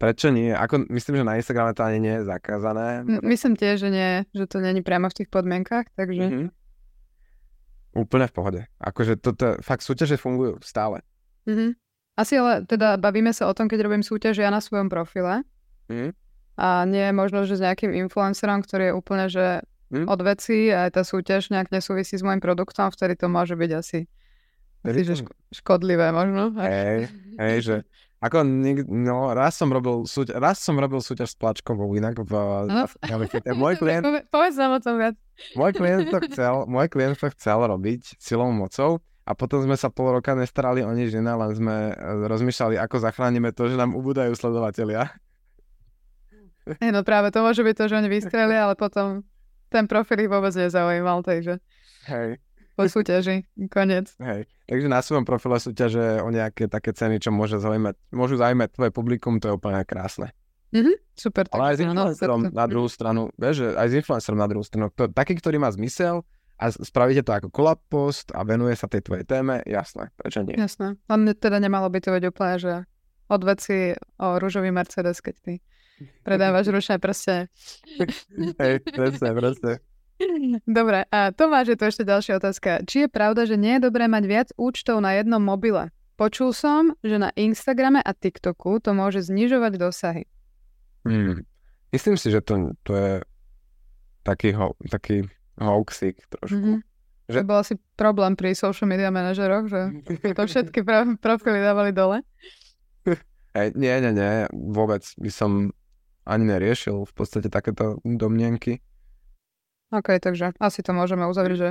Prečo nie? Ako, myslím, že na Instagrame to ani nie je zakázané. Myslím tiež, že nie, že to není priamo v tých podmienkach, takže... Mhm. Úplne v pohode. Akože toto, fakt súťaže fungujú stále. Mhm. Asi ale teda bavíme sa o tom, keď robím súťaž ja na svojom profile Mhm. a nie možno, že s nejakým influencerom, ktorý je úplne, že Mhm. od veci a aj tá súťaž nejak nesúvisí s môjim produktom, vtedy to môže byť asi, asi že ško- škodlivé možno. Hej, hej, že ako nik, no, raz som robil súťaž, raz som robil súťaž s plačkovou inak v, No. môj klient, Pove- Povedz nám o tom viac. môj klient to chcel, môj klient to chcel robiť silou mocou a potom sme sa pol roka nestarali o nič iné, len sme e, rozmýšľali, ako zachránime to, že nám ubúdajú sledovatelia. No práve to môže byť to, že oni vystrelia, ale potom ten profil ich vôbec nezaujímal, takže Hej, po súťaži, koniec. hej. Takže na svojom profile súťaže o nejaké také ceny, čo môže zaujímať, môžu zaujímať tvoje publikum, to je úplne krásne. Super. Ale aj s influencerom na druhú stranu, vieš, že aj s influencerom na druhú stranu, to, taký, ktorý má zmysel a spravíte to ako collab post a venuje sa tej tvojej téme, jasné, prečo nie? Jasné. Len teda nemalo by to byť úplne, že od veci o rúžový Mercedes, keď ty predávaš ručné prste. Hej, presne, presne. Dobre, a Tomáš, je tu ešte ďalšia otázka. Či je pravda, že nie je dobré mať viac účtov na jednom mobile? Počul som, že na Instagrame a TikToku to môže znižovať dosahy. Hmm. Myslím si, že to, to je taký, ho, taký hoaxik trošku. Mhm. To bol asi problém pri social media manažeroch, že to všetky pro- profily dávali dole. Hej, nie, nie, nie, vôbec by som ani neriešil v podstate takéto domnienky. OK, takže asi to môžeme uzavrieť, že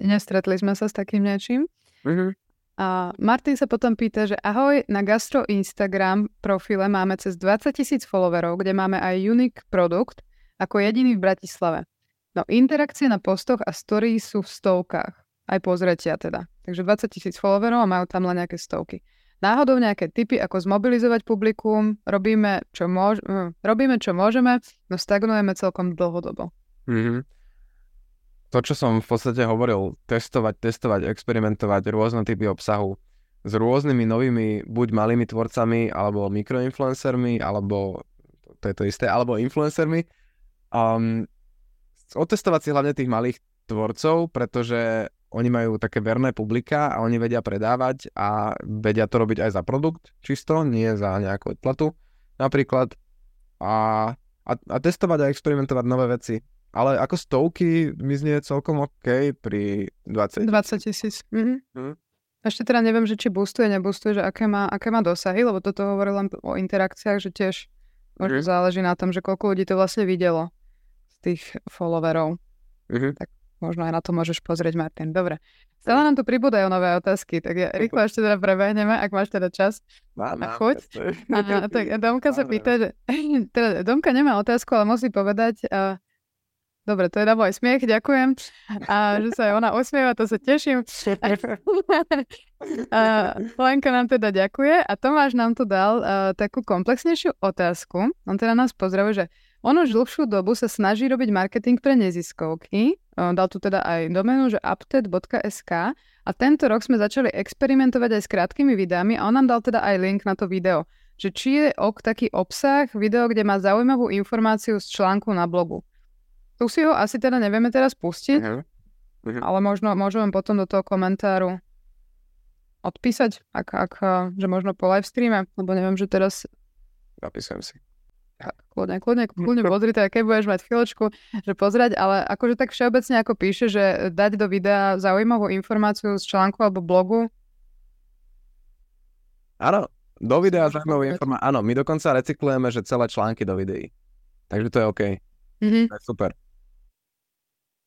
nestretli sme sa s takým niečím. Mhm. A Martin sa potom pýta, že ahoj, na Gastro Instagram profile máme cez 20 tisíc followerov, kde máme aj unique produkt ako jediný v Bratislave. No interakcie na postoch a stories sú v stovkách. Aj pozretia teda. Takže 20 tisíc followerov a majú tam len nejaké stovky. Náhodou nejaké tipy, ako zmobilizovať publikum, robíme čo, môž- hm, robíme, čo môžeme, no stagnujeme celkom dlhodobo. Mhm. To, čo som v podstate hovoril, testovať, testovať, experimentovať rôzne typy obsahu s rôznymi novými, buď malými tvorcami, alebo mikroinfluencermi, alebo to je to isté, alebo influencermi. Um, otestovať si hlavne tých malých tvorcov, pretože oni majú také verné publika a oni vedia predávať a vedia to robiť aj za produkt čisto, nie za nejakú odplatu napríklad. A, a, a testovať a experimentovať nové veci. Ale ako stovky mi znie celkom OK pri 20. 20 tisíc. Mhm. Mhm. Ešte teda neviem, že či boostuje, neboostuje, že aké má, aké má dosahy, lebo toto hovoril len o interakciách, že tiež možno Mhm. záleží na tom, že koľko ľudí to vlastne videlo z tých followerov. Mhm. Možno aj na to môžeš pozrieť, Martin. Dobre. Stále nám tu pribúdajú nové otázky, tak ja rýchlo ešte teda prebehneme, ak máš teda čas. Mám, A chuť? A, tak Domka sa pýta, že... Teda Domka nemá otázku, ale musí povedať... A, dobre, to je na môj smiech, ďakujem. A že sa aj ona usmieva, to sa teším. A Lenka nám teda ďakuje a Tomáš nám tu dal uh, takú komplexnejšiu otázku. On teda nás pozdravuje, že on už dlhšiu dobu sa snaží robiť marketing pre neziskovky dal tu teda aj doménu, že upted.sk a tento rok sme začali experimentovať aj s krátkými videami a on nám dal teda aj link na to video, že či je ok taký obsah, video, kde má zaujímavú informáciu z článku na blogu. Tu si ho asi teda nevieme teraz pustiť, uh-huh. Uh-huh. ale možno môžeme potom do toho komentáru odpísať, ak, ak, že možno po live streame, lebo neviem, že teraz... Zapísam si kľudne, kľudne, kľudne pozri to, keď budeš mať chvíľočku, že pozrieť, ale akože tak všeobecne ako píše, že dať do videa zaujímavú informáciu z článku alebo blogu. Áno, do videa zaujímavú informáciu. Áno, my dokonca recyklujeme, že celé články do videí. Takže to je OK. Mm-hmm. To je super.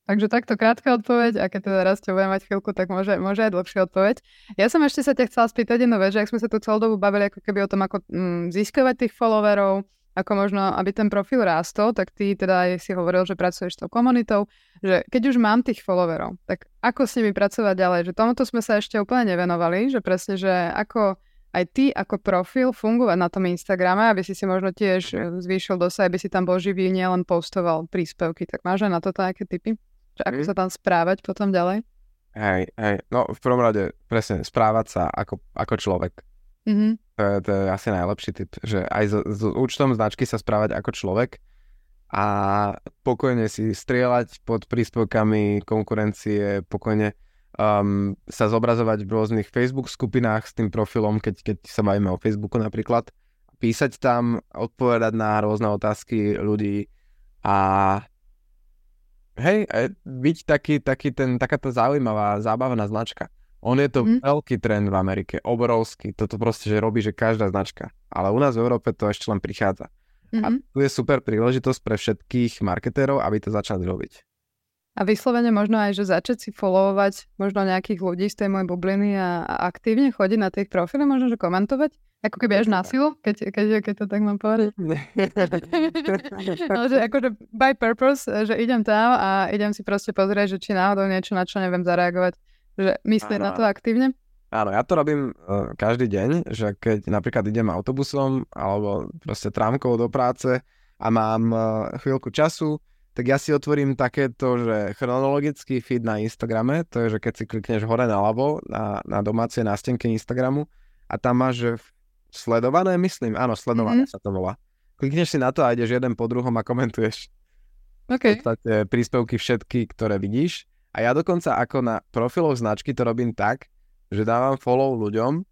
Takže takto krátka odpoveď a keď teda raz budem mať chvíľku, tak môže, môže aj dlhšia odpoveď. Ja som ešte sa ťa chcela spýtať jednu vec, že ak sme sa tu celú dobu bavili ako keby o tom, ako mm, získavať tých followerov, ako možno, aby ten profil rástol, tak ty teda si hovoril, že pracuješ s tou komunitou, že keď už mám tých followerov, tak ako s nimi pracovať ďalej? Že tomuto sme sa ešte úplne nevenovali, že presne, že ako aj ty ako profil fungovať na tom Instagrame, aby si si možno tiež e, zvýšil dosah, aby si tam bol živý, nielen postoval príspevky. Tak máš aj na toto nejaké typy? Že ako mm. sa tam správať potom ďalej? Hej, hej, no v prvom rade presne správať sa ako, ako človek. Mm-hmm. To, je, to je asi najlepší typ, že aj s, s účtom značky sa správať ako človek a pokojne si strieľať pod príspevkami konkurencie, pokojne um, sa zobrazovať v rôznych Facebook skupinách s tým profilom, keď, keď sa bavíme o Facebooku napríklad, písať tam, odpovedať na rôzne otázky ľudí a hej, byť taký, taký ten, takáto zaujímavá, zábavná značka. On je to mm. veľký trend v Amerike, obrovský. Toto proste, že robí, že každá značka. Ale u nás v Európe to ešte len prichádza. Mm-hmm. A tu je super príležitosť pre všetkých marketérov, aby to začali robiť. A vyslovene možno aj, že začať si followovať možno nejakých ľudí z tej mojej bubliny a, a aktívne chodiť na tých profily, možno, že komentovať? Ako keby až na silu, keď, keď, keď to tak mám povedať. no, že akože by purpose, že idem tam a idem si proste pozrieť, že či náhodou niečo, na čo neviem zareagovať že myslieť na to aktívne? Áno, ja to robím uh, každý deň, že keď napríklad idem autobusom alebo proste trámkou do práce a mám uh, chvíľku času, tak ja si otvorím takéto, že chronologický feed na Instagrame, to je, že keď si klikneš hore naľavo na, na domácej nástenke Instagramu a tam máš, že sledované, myslím, áno, sledované mm-hmm. sa to volá. Klikneš si na to a ideš jeden po druhom a komentuješ. Okay. V podstate príspevky všetky, ktoré vidíš a ja dokonca ako na profiloch značky to robím tak, že dávam follow ľuďom,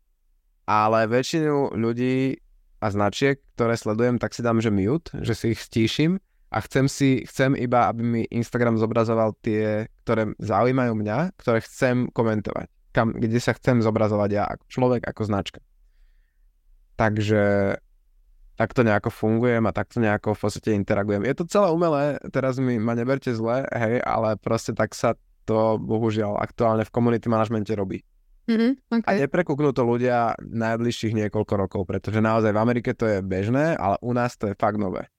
ale väčšinu ľudí a značiek, ktoré sledujem, tak si dám, že mute, že si ich stíšim a chcem si, chcem iba, aby mi Instagram zobrazoval tie, ktoré zaujímajú mňa, ktoré chcem komentovať, kam, kde sa chcem zobrazovať ja ako človek, ako značka. Takže takto nejako fungujem a takto nejako v podstate interagujem. Je to celé umelé, teraz mi ma neberte zle, hej, ale proste tak sa to bohužiaľ aktuálne v community manažmente robí. Mm-hmm, okay. A neprekúknú to ľudia najbližších niekoľko rokov, pretože naozaj v Amerike to je bežné, ale u nás to je fakt nové.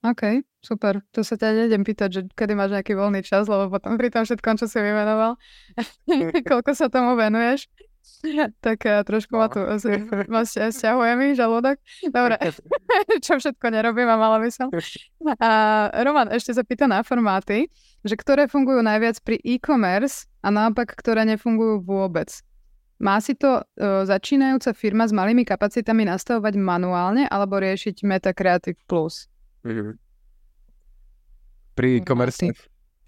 OK, super. To sa ťa nejdem pýtať, že kedy máš nejaký voľný čas, lebo potom pri tom všetkom, čo si vymenoval, koľko sa tomu venuješ, tak uh, trošku no. ma tu ma stiahuje mi žalúdok. Dobre, čo všetko nerobím a mala by som. A Roman ešte sa pýta na formáty že ktoré fungujú najviac pri e-commerce a naopak, ktoré nefungujú vôbec. Má si to e, začínajúca firma s malými kapacitami nastavovať manuálne alebo riešiť Meta Creative Plus? Mm-hmm. Pri e-commerce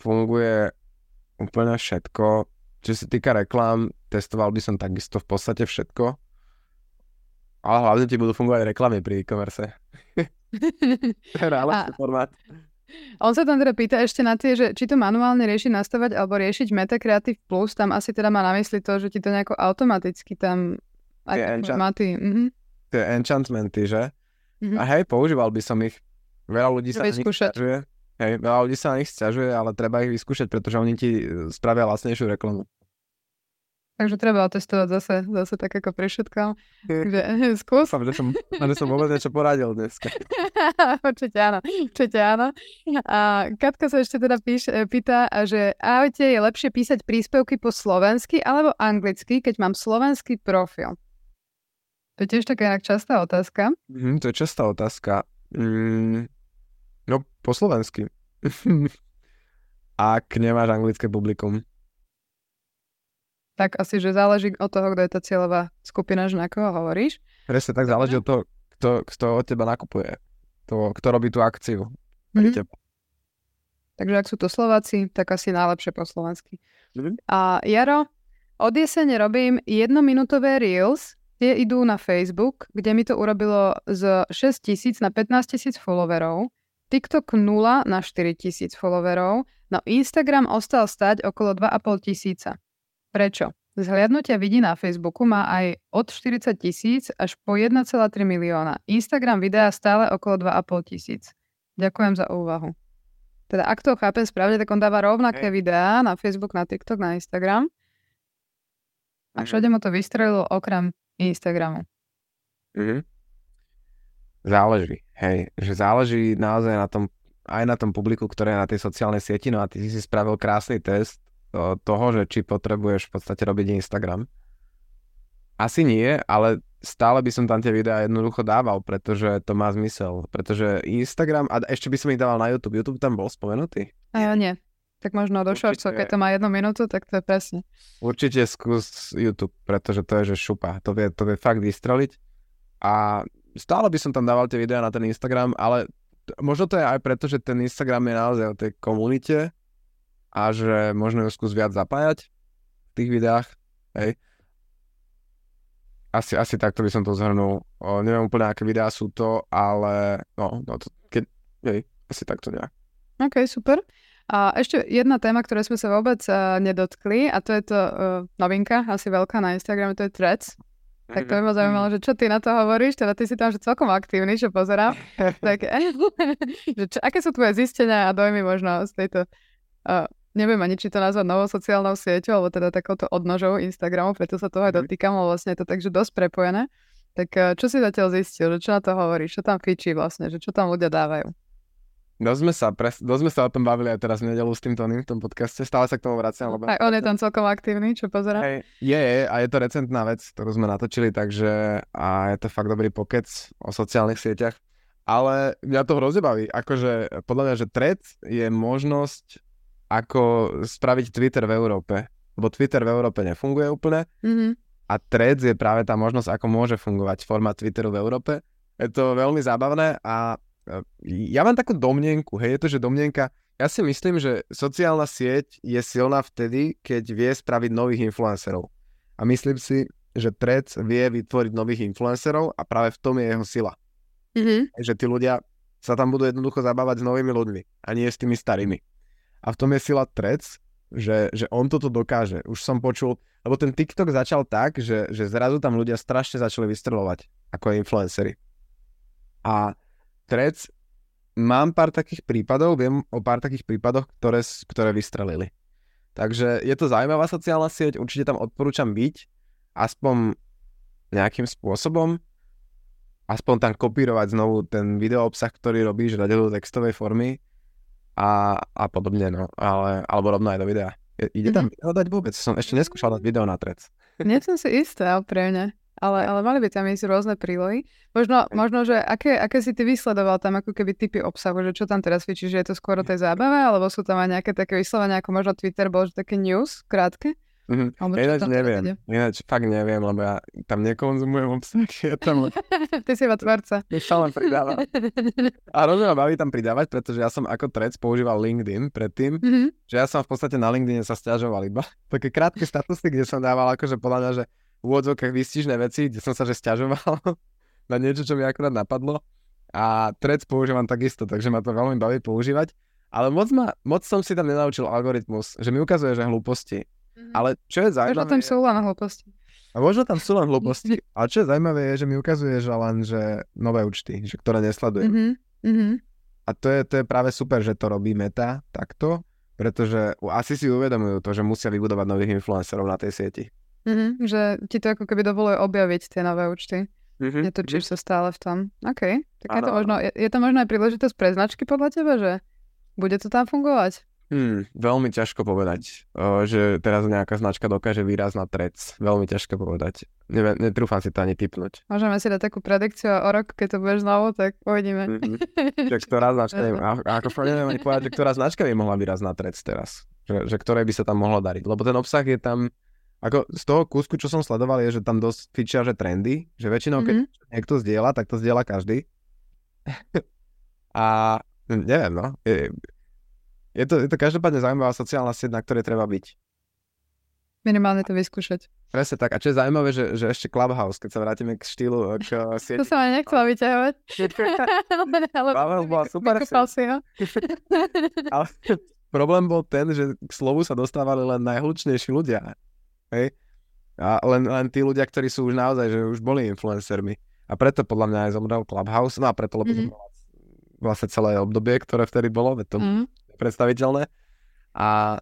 funguje úplne všetko. Čo sa týka reklám, testoval by som takisto v podstate všetko. Ale hlavne ti budú fungovať reklamy pri e-commerce. to je a... formát. On sa tam teda pýta ešte na tie, že či to manuálne rieši nastavať alebo riešiť Meta Creative Plus, tam asi teda má na mysli to, že ti to nejako automaticky tam aj enchant- mhm. Tie enchantmenty, že? Mm-hmm. A hej, používal by som ich. Veľa ľudí sa stiažuje. Hej, veľa ľudí sa na nich stiažuje, ale treba ich vyskúšať, pretože oni ti spravia lacnejšiu reklamu. Takže treba otestovať zase, zase tak ako pri všetkom. Takže skús. Dúfam, že som, že som vôbec niečo poradil dneska. určite áno, určite áno. A Katka sa ešte teda píš, e, pýta, že ahojte, je lepšie písať príspevky po slovensky alebo anglicky, keď mám slovenský profil? To je tiež taká inak častá otázka. Mm, to je častá otázka. Mm, no, po slovensky. ak nemáš anglické publikum. Tak asi, že záleží od toho, kto je tá cieľová skupina, že na koho hovoríš. Presne tak záleží od toho, kto, kto od teba nakupuje. To, kto robí tú akciu. Mm-hmm. Takže ak sú to Slováci, tak asi najlepšie po slovensky. Mm-hmm. A Jaro, od jesene robím jednominútové Reels, tie idú na Facebook, kde mi to urobilo z 6 tisíc na 15 tisíc followerov, TikTok 0 na 4 tisíc followerov, no Instagram ostal stať okolo 2,5 tisíca. Prečo? Zhliadnutia vidí na Facebooku má aj od 40 tisíc až po 1,3 milióna. Instagram videa stále okolo 2,5 tisíc. Ďakujem za úvahu. Teda ak to chápem správne, tak on dáva rovnaké okay. videá na Facebook, na TikTok, na Instagram. A mhm. všade mu to vystrelilo okrem Instagramu. Mm-hmm. Záleží, hej. Že záleží naozaj na tom, aj na tom publiku, ktoré je na tej sociálnej sieti. No a ty si spravil krásny test toho, že či potrebuješ v podstate robiť Instagram. Asi nie, ale stále by som tam tie videá jednoducho dával, pretože to má zmysel. Pretože Instagram, a ešte by som ich dával na YouTube. YouTube tam bol spomenutý? A ja nie. Tak možno do shortsov, keď to má jednu minútu, tak to je presne. Určite skús YouTube, pretože to je že šupa. To vie, to vie fakt vystreliť. A stále by som tam dával tie videá na ten Instagram, ale možno to je aj preto, že ten Instagram je naozaj o tej komunite a že možno ju skús viac zapájať v tých videách, hej. Asi, asi takto by som to zhrnul. O, neviem úplne, aké videá sú to, ale no, no to, keď, hej, asi takto nejak. OK, super. A ešte jedna téma, ktoré sme sa vôbec uh, nedotkli, a to je to uh, novinka, asi veľká na Instagrame, to je Threads. Tak to by ma zaujímalo, že čo ty na to hovoríš, teda ty si tam že celkom aktívny, čo pozerám. tak, že čo, aké sú tvoje zistenia a dojmy možno z tejto uh, neviem ani, či to nazvať novou sociálnou sieťou, alebo teda takouto odnožou Instagramu, preto sa toho aj mhm. dotýkam, lebo vlastne je to takže dosť prepojené. Tak eh, čo si zatiaľ zistil, že čo na to hovoríš, čo tam fičí vlastne, že čo tam ľudia dávajú? Dosť sme sa, pres, dosť sme sa o tom bavili aj teraz v nedelu s tým Toným v tom podcaste, stále sa k tomu vraciam. Lebo... Aj on je tam celkom aktívny, čo pozerá? Hey, je, je, a je to recentná vec, ktorú sme natočili, takže a je to fakt dobrý pokec o sociálnych sieťach. Ale mňa to hrozne baví, akože podľa mňa, že thread je možnosť ako spraviť Twitter v Európe. Lebo Twitter v Európe nefunguje úplne mm-hmm. a Threads je práve tá možnosť, ako môže fungovať formát Twitteru v Európe. Je to veľmi zábavné a e, ja mám takú domnienku, hej, je to, že domnienka, ja si myslím, že sociálna sieť je silná vtedy, keď vie spraviť nových influencerov. A myslím si, že Threads vie vytvoriť nových influencerov a práve v tom je jeho sila. Mm-hmm. Že tí ľudia sa tam budú jednoducho zabávať s novými ľuďmi a nie s tými starými. A v tom je sila trec, že, že on toto dokáže. Už som počul, lebo ten TikTok začal tak, že, že zrazu tam ľudia strašne začali vystrelovať ako influencery. A trec, mám pár takých prípadov, viem o pár takých prípadoch, ktoré, ktoré vystrelili. Takže je to zaujímavá sociálna sieť, určite tam odporúčam byť, aspoň nejakým spôsobom, aspoň tam kopírovať znovu ten video obsah, ktorý robíš, dať do textovej formy a, a podobne, no. Ale, alebo rovno aj do videa. Ide tam mm-hmm. video dať vôbec? Som ešte neskúšal dať video na trec. Nie som si istá, úprimne. Ale, ale mali by tam ísť rôzne prílohy. Možno, možno že aké, aké si ty vysledoval tam ako keby typy obsahu, že čo tam teraz fičíš, že je to skôr o tej zábave, alebo sú tam aj nejaké také vyslovenia, ako možno Twitter bol, že také news, krátke? Mm-hmm. Ináč neviem, ináč fakt neviem, lebo ja tam nekonzumujem obsah, ja tam... Ty si iba tvorca. Ja sa len pridávam. A hrozne ma baví tam pridávať, pretože ja som ako trec používal LinkedIn predtým, mm-hmm. že ja som v podstate na LinkedIn sa stiažoval iba. Také krátke statusy, kde som dával akože podľa mňa, že v úvodzovkách vystižné veci, kde som sa že stiažoval na niečo, čo mi akurát napadlo. A trec používam takisto, takže ma to veľmi baví používať. Ale moc, ma, moc som si tam nenaučil algoritmus, že mi ukazuje, že hlúposti Mm-hmm. Ale čo je zaujímavé... Možno tam sú len hlúposti. A možno tam sú len hlúposti. Ale čo je zaujímavé je, že mi ukazuje, že len že nové účty, že ktoré nesledujem. Mm-hmm. Mm-hmm. A to je, to je práve super, že to robí Meta takto, pretože asi si uvedomujú to, že musia vybudovať nových influencerov na tej sieti. Mm-hmm, že ti to ako keby dovoluje objaviť tie nové účty. Mm-hmm. Netočíš mm-hmm. sa stále v tom. OK. Tak je to, možno, je, je to možno aj príležitosť pre značky podľa teba, že bude to tam fungovať? Hmm, veľmi ťažko povedať, že teraz nejaká značka dokáže výraz na trec. Veľmi ťažko povedať. Neviem, netrúfam si to ani typnúť. Môžeme si dať takú predikciu a o rok, keď to budeš znovu, tak uvidíme. Mm-hmm. že ktorá značka, neviem, ako neviem ani povedať, že ktorá značka by mohla výraz na trec teraz. Že, že ktoré by sa tam mohlo dariť. Lebo ten obsah je tam, ako z toho kúsku, čo som sledoval, je, že tam dosť fičia, že trendy, že väčšinou, keď mm-hmm. niekto zdieľa, tak to zdieľa každý. a neviem, no. Je, je to, je to každopádne zaujímavá sociálna sieť, na ktorej treba byť. Minimálne to vyskúšať. Presne tak. A čo je zaujímavé, že, že ešte Clubhouse, keď sa vrátime k štýlu, k uh, sieti. To som aj nechcela vyťahovať. Clubhouse bola super. si ho. ale problém bol ten, že k slovu sa dostávali len najhlučnejší ľudia. Hej? A len, len tí ľudia, ktorí sú už naozaj, že už boli influencermi. A preto podľa mňa aj zomrel Clubhouse. No a preto, lebo mm-hmm. vlastne celé obdobie, ktoré vtedy bolo, to mm-hmm predstaviteľné. A,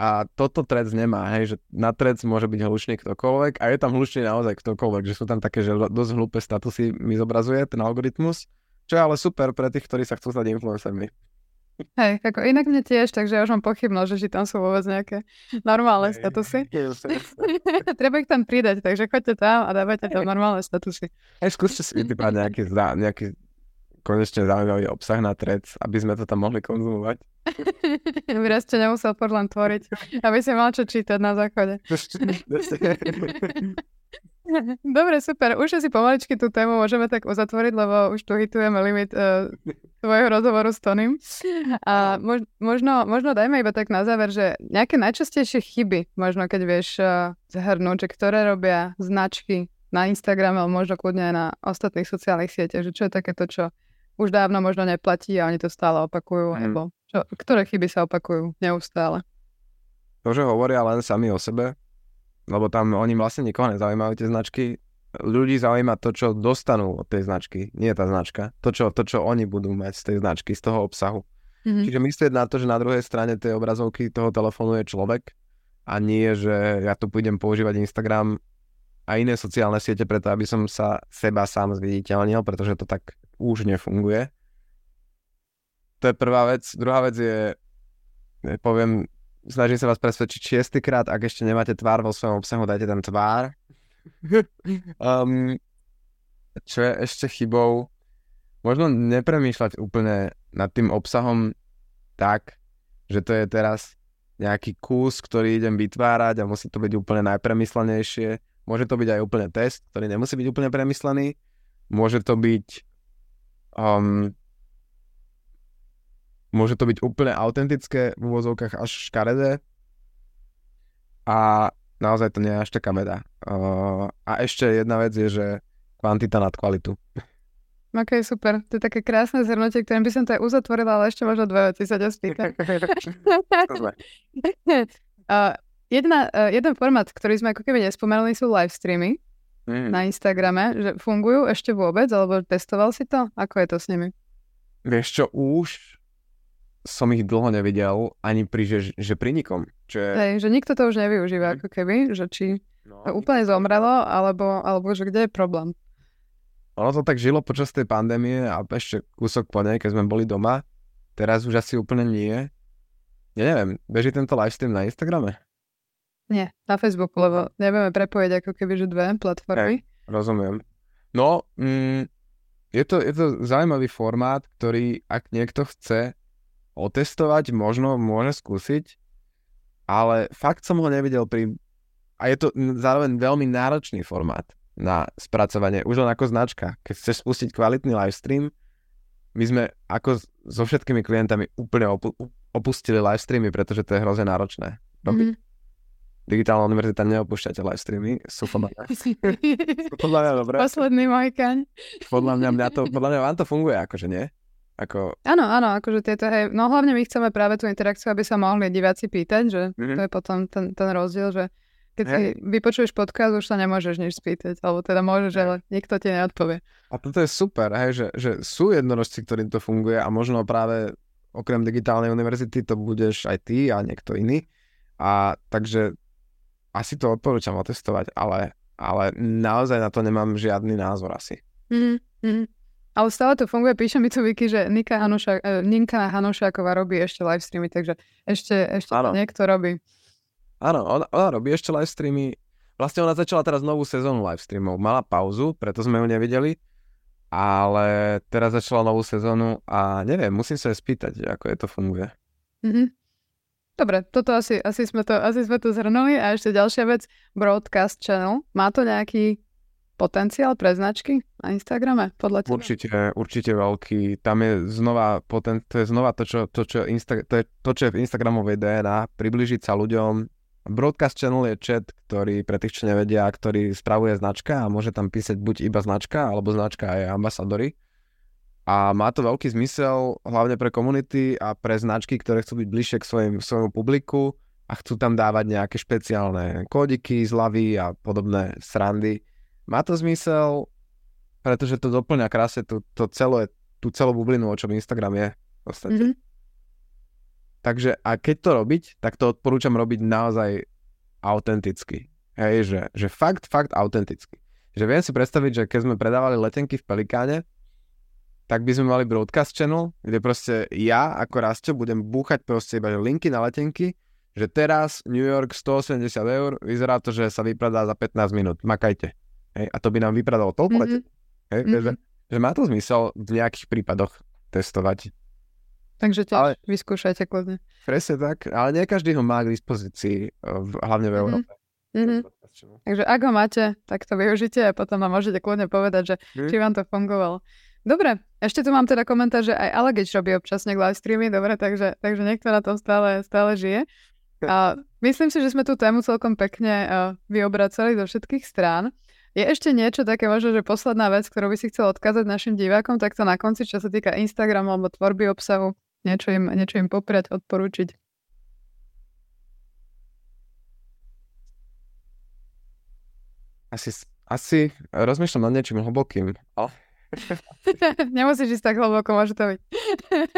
a toto trec nemá, hej, že na trec môže byť hlučný ktokoľvek a je tam hlučný naozaj ktokoľvek, že sú tam také, že dosť hlúpe statusy mi zobrazuje ten algoritmus, čo je ale super pre tých, ktorí sa chcú stať influencermi. Hej, ako inak mne tiež, takže ja už mám pochybnosť, že či tam sú vôbec nejaké normálne statusy. Treba ich tam pridať, takže choďte tam a dávajte tam normálne statusy. Hej, skúste si vytýpať nejaký, nejaký konečne zaujímavý obsah na trec, aby sme to tam mohli konzumovať. Vyraz ste nemusel podľa tvoriť, aby si mal čo čítať na záchode. Dobre, super. Už si pomaličky tú tému môžeme tak uzatvoriť, lebo už tu hitujeme limit uh, tvojho rozhovoru s Tonym. A možno, možno dajme iba tak na záver, že nejaké najčastejšie chyby, možno keď vieš uh, zhrnúť, že ktoré robia značky na Instagrame, ale možno kľudne aj na ostatných sociálnych sieťach, že čo je takéto, čo už dávno možno neplatí a oni to stále opakujú, mm. alebo čo, ktoré chyby sa opakujú neustále? To, že hovoria len sami o sebe, lebo tam oni vlastne nikoho nezaujímajú tie značky, ľudí zaujíma to, čo dostanú od tej značky, nie tá značka, to čo, to, čo oni budú mať z tej značky, z toho obsahu. Mm-hmm. Čiže myslieť na to, že na druhej strane tej obrazovky toho telefónu je človek a nie, že ja tu pôjdem používať Instagram a iné sociálne siete preto, aby som sa seba sám zviditeľnil, pretože to tak už nefunguje. To je prvá vec. Druhá vec je, poviem, snažím sa vás presvedčiť šiestýkrát, ak ešte nemáte tvár vo svojom obsahu, dajte tam tvár. um, čo je ešte chybou? Možno nepremýšľať úplne nad tým obsahom tak, že to je teraz nejaký kus, ktorý idem vytvárať a musí to byť úplne najpremyslenejšie. Môže to byť aj úplne test, ktorý nemusí byť úplne premyslený. Môže to byť um, môže to byť úplne autentické, v úvozovkách až škaredé a naozaj to nie je až taká veda. Uh, a ešte jedna vec je, že kvantita nad kvalitu. Ok, super. To je také krásne zhrnutie, ktorým by som to aj uzatvorila, ale ešte možno dve veci sa ťa spýtam. uh, jedna, uh, jeden formát, ktorý sme ako keby nespomenuli, sú live streamy mm. na Instagrame, že fungujú ešte vôbec, alebo testoval si to? Ako je to s nimi? Vieš čo, už som ich dlho nevidel ani pri, že, že pri nikom. Je... Hej, že nikto to už nevyužíva, mm. ako keby, že či no, úplne zomrelo, alebo, alebo že kde je problém. Ono to tak žilo počas tej pandémie a ešte kúsok po nej, keď sme boli doma. Teraz už asi úplne nie. Ja neviem, beží tento livestream na Instagrame? Nie, na Facebooku, lebo nevieme prepojiť ako keby že dve platformy. Hey, rozumiem. No, mm, je, to, je to zaujímavý formát, ktorý ak niekto chce otestovať, možno môže skúsiť, ale fakt som ho nevidel pri... A je to zároveň veľmi náročný formát na spracovanie, už len ako značka. Keď chceš spustiť kvalitný livestream, my sme ako so všetkými klientami úplne opu- opustili livestreamy, pretože to je hrozne náročné robiť. Mm-hmm digitálna univerzita neopúšťate live streamy, sú podľa mňa, sú podľa mňa dobré. Posledný Majkaň. Podľa mňa, mňa to, podľa mňa vám to funguje, akože nie? Ako... Áno, áno, akože tieto, hej, no hlavne my chceme práve tú interakciu, aby sa mohli diváci pýtať, že mm-hmm. to je potom ten, ten rozdiel, že keď hey. si vypočuješ podcast, už sa nemôžeš nič spýtať, alebo teda môžeš, ale nikto ti neodpovie. A toto je super, hej, že, že sú jednorožci, ktorým to funguje a možno práve okrem digitálnej univerzity to budeš aj ty a niekto iný. A takže asi to odporúčam otestovať, ale, ale naozaj na to nemám žiadny názor asi. Mm-hmm. Ale stále to funguje, píše mi tu Viki, že Nika, Hanuša, Ninka Hanušáková robí ešte live streamy, takže ešte, ešte to niekto robí. Áno, ona, ona robí ešte live streamy. Vlastne ona začala teraz novú sezónu live streamov. Mala pauzu, preto sme ju nevideli, ale teraz začala novú sezónu a neviem, musím sa aj spýtať, ako je to funguje. Mm-hmm. Dobre, toto asi, asi, sme to, asi sme to zhrnuli a ešte ďalšia vec, Broadcast Channel. Má to nejaký potenciál pre značky na Instagrame, podľa teba? Určite, určite veľký. Tam je znova, poten, to je znova to, čo, to, čo, Insta, to, je, to, čo je v Instagramovej DNA, približiť sa ľuďom. Broadcast channel je chat, ktorý pre tých, čo nevedia, ktorý spravuje značka a môže tam písať buď iba značka, alebo značka aj ambasadory. A má to veľký zmysel, hlavne pre komunity a pre značky, ktoré chcú byť bližšie k svojim, svojmu publiku a chcú tam dávať nejaké špeciálne kódiky, zľavy a podobné srandy má to zmysel, pretože to doplňa krásne tú, to celé, tú celú bublinu, o čom Instagram je v podstate. Mm-hmm. Takže a keď to robiť, tak to odporúčam robiť naozaj autenticky. Hej, že, že fakt, fakt autenticky. Že viem si predstaviť, že keď sme predávali letenky v Pelikáne, tak by sme mali broadcast channel, kde proste ja ako Rasto budem búchať proste iba linky na letenky, že teraz New York 180 eur, vyzerá to, že sa vypredá za 15 minút, makajte. Hej, a to by nám vypradalo toľko mm-hmm. hej, mm-hmm. že, že má to zmysel v nejakých prípadoch testovať. Takže tiež ale, vyskúšajte kľudne. Presne tak, ale nie každý ho má k dispozícii, hlavne v mhm. Európe. Mm-hmm. Takže ak ho máte, tak to využite a potom nám môžete kľudne povedať, že mm. či vám to fungovalo. Dobre, ešte tu mám teda komentár, že aj Alegeč robí občas nejak live streamy, dobre, takže, takže niekto na tom stále, stále žije. A myslím si, že sme tú tému celkom pekne uh, vyobracali do všetkých strán. Je ešte niečo také možno, že posledná vec, ktorú by si chcel odkázať našim divákom, tak to na konci, čo sa týka Instagramu alebo tvorby obsahu, niečo im, niečo im popriať, odporúčiť. Asi, asi rozmýšľam nad niečím hlbokým. Oh. Nemusíš ísť tak hlboko, môže to byť.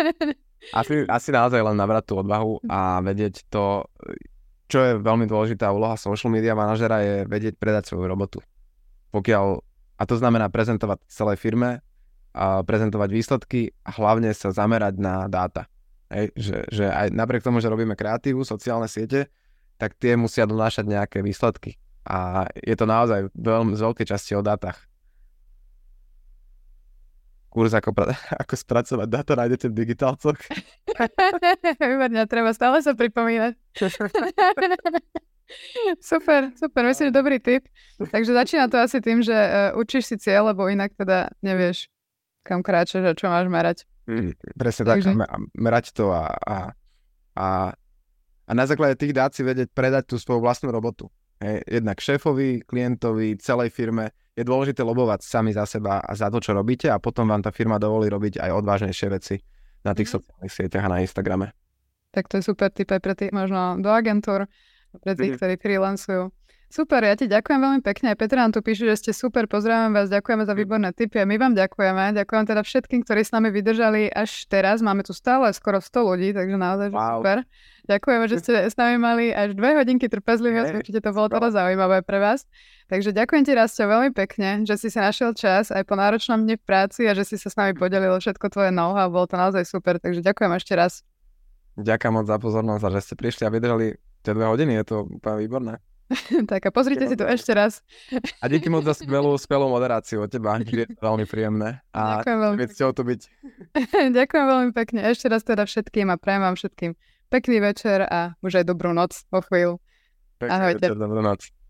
asi, asi naozaj len nabrať tú odvahu a vedieť to, čo je veľmi dôležitá úloha social media manažera, je vedieť predať svoju robotu pokiaľ, a to znamená prezentovať celej firme, a prezentovať výsledky a hlavne sa zamerať na dáta. Hej, že, že aj napriek tomu, že robíme kreatívu, sociálne siete, tak tie musia donášať nejaké výsledky. A je to naozaj veľmi z veľkej časti o dátach. Kurs ako, pra- ako spracovať dáta nájdete v digitálcoch. Výborne, treba stále sa pripomínať. Super, super, myslím, dobrý tip. Takže začína to asi tým, že uh, učíš si cieľ, lebo inak teda nevieš, kam kráčaš a čo máš merať. Mm, presne Takže... tak, a merať to a, a, a, a na základe tých dát si vedieť predať tú svoju vlastnú robotu. Hej, jednak šéfovi, klientovi, celej firme je dôležité lobovať sami za seba a za to, čo robíte a potom vám tá firma dovolí robiť aj odvážnejšie veci na tých mm. sociálnych sieťach a na Instagrame. Tak to je super tip aj pre tých možno do agentúr pre tých, mhm. ktorí freelancujú. Super, ja ti ďakujem veľmi pekne. Aj Petra nám tu píše, že ste super, pozdravím vás, ďakujeme za výborné tipy a my vám ďakujeme. Ďakujem teda všetkým, ktorí s nami vydržali až teraz. Máme tu stále skoro 100 ľudí, takže naozaj wow. super. Ďakujeme, že ste s nami mali až dve hodinky trpezlivosť, určite to bolo toho zaujímavé pre vás. Takže ďakujem ti Rastio veľmi pekne, že si sa našiel čas aj po náročnom dne v práci a že si sa s nami podelil všetko tvoje know-how, bolo to naozaj super, takže ďakujem ešte raz. Ďakujem moc za pozornosť a že ste prišli a vydržali tie dve hodiny, je to úplne výborné. tak a pozrite si to ešte raz. a díky moc za skvelú, skvelú moderáciu od teba, je to veľmi príjemné. A Ďakujem veľmi pekne. to byť. Ďakujem veľmi pekne. Ešte raz teda všetkým a prajem vám všetkým pekný večer a už aj dobrú noc po chvíľu. Pekný Ahojte. večer, dobrú noc.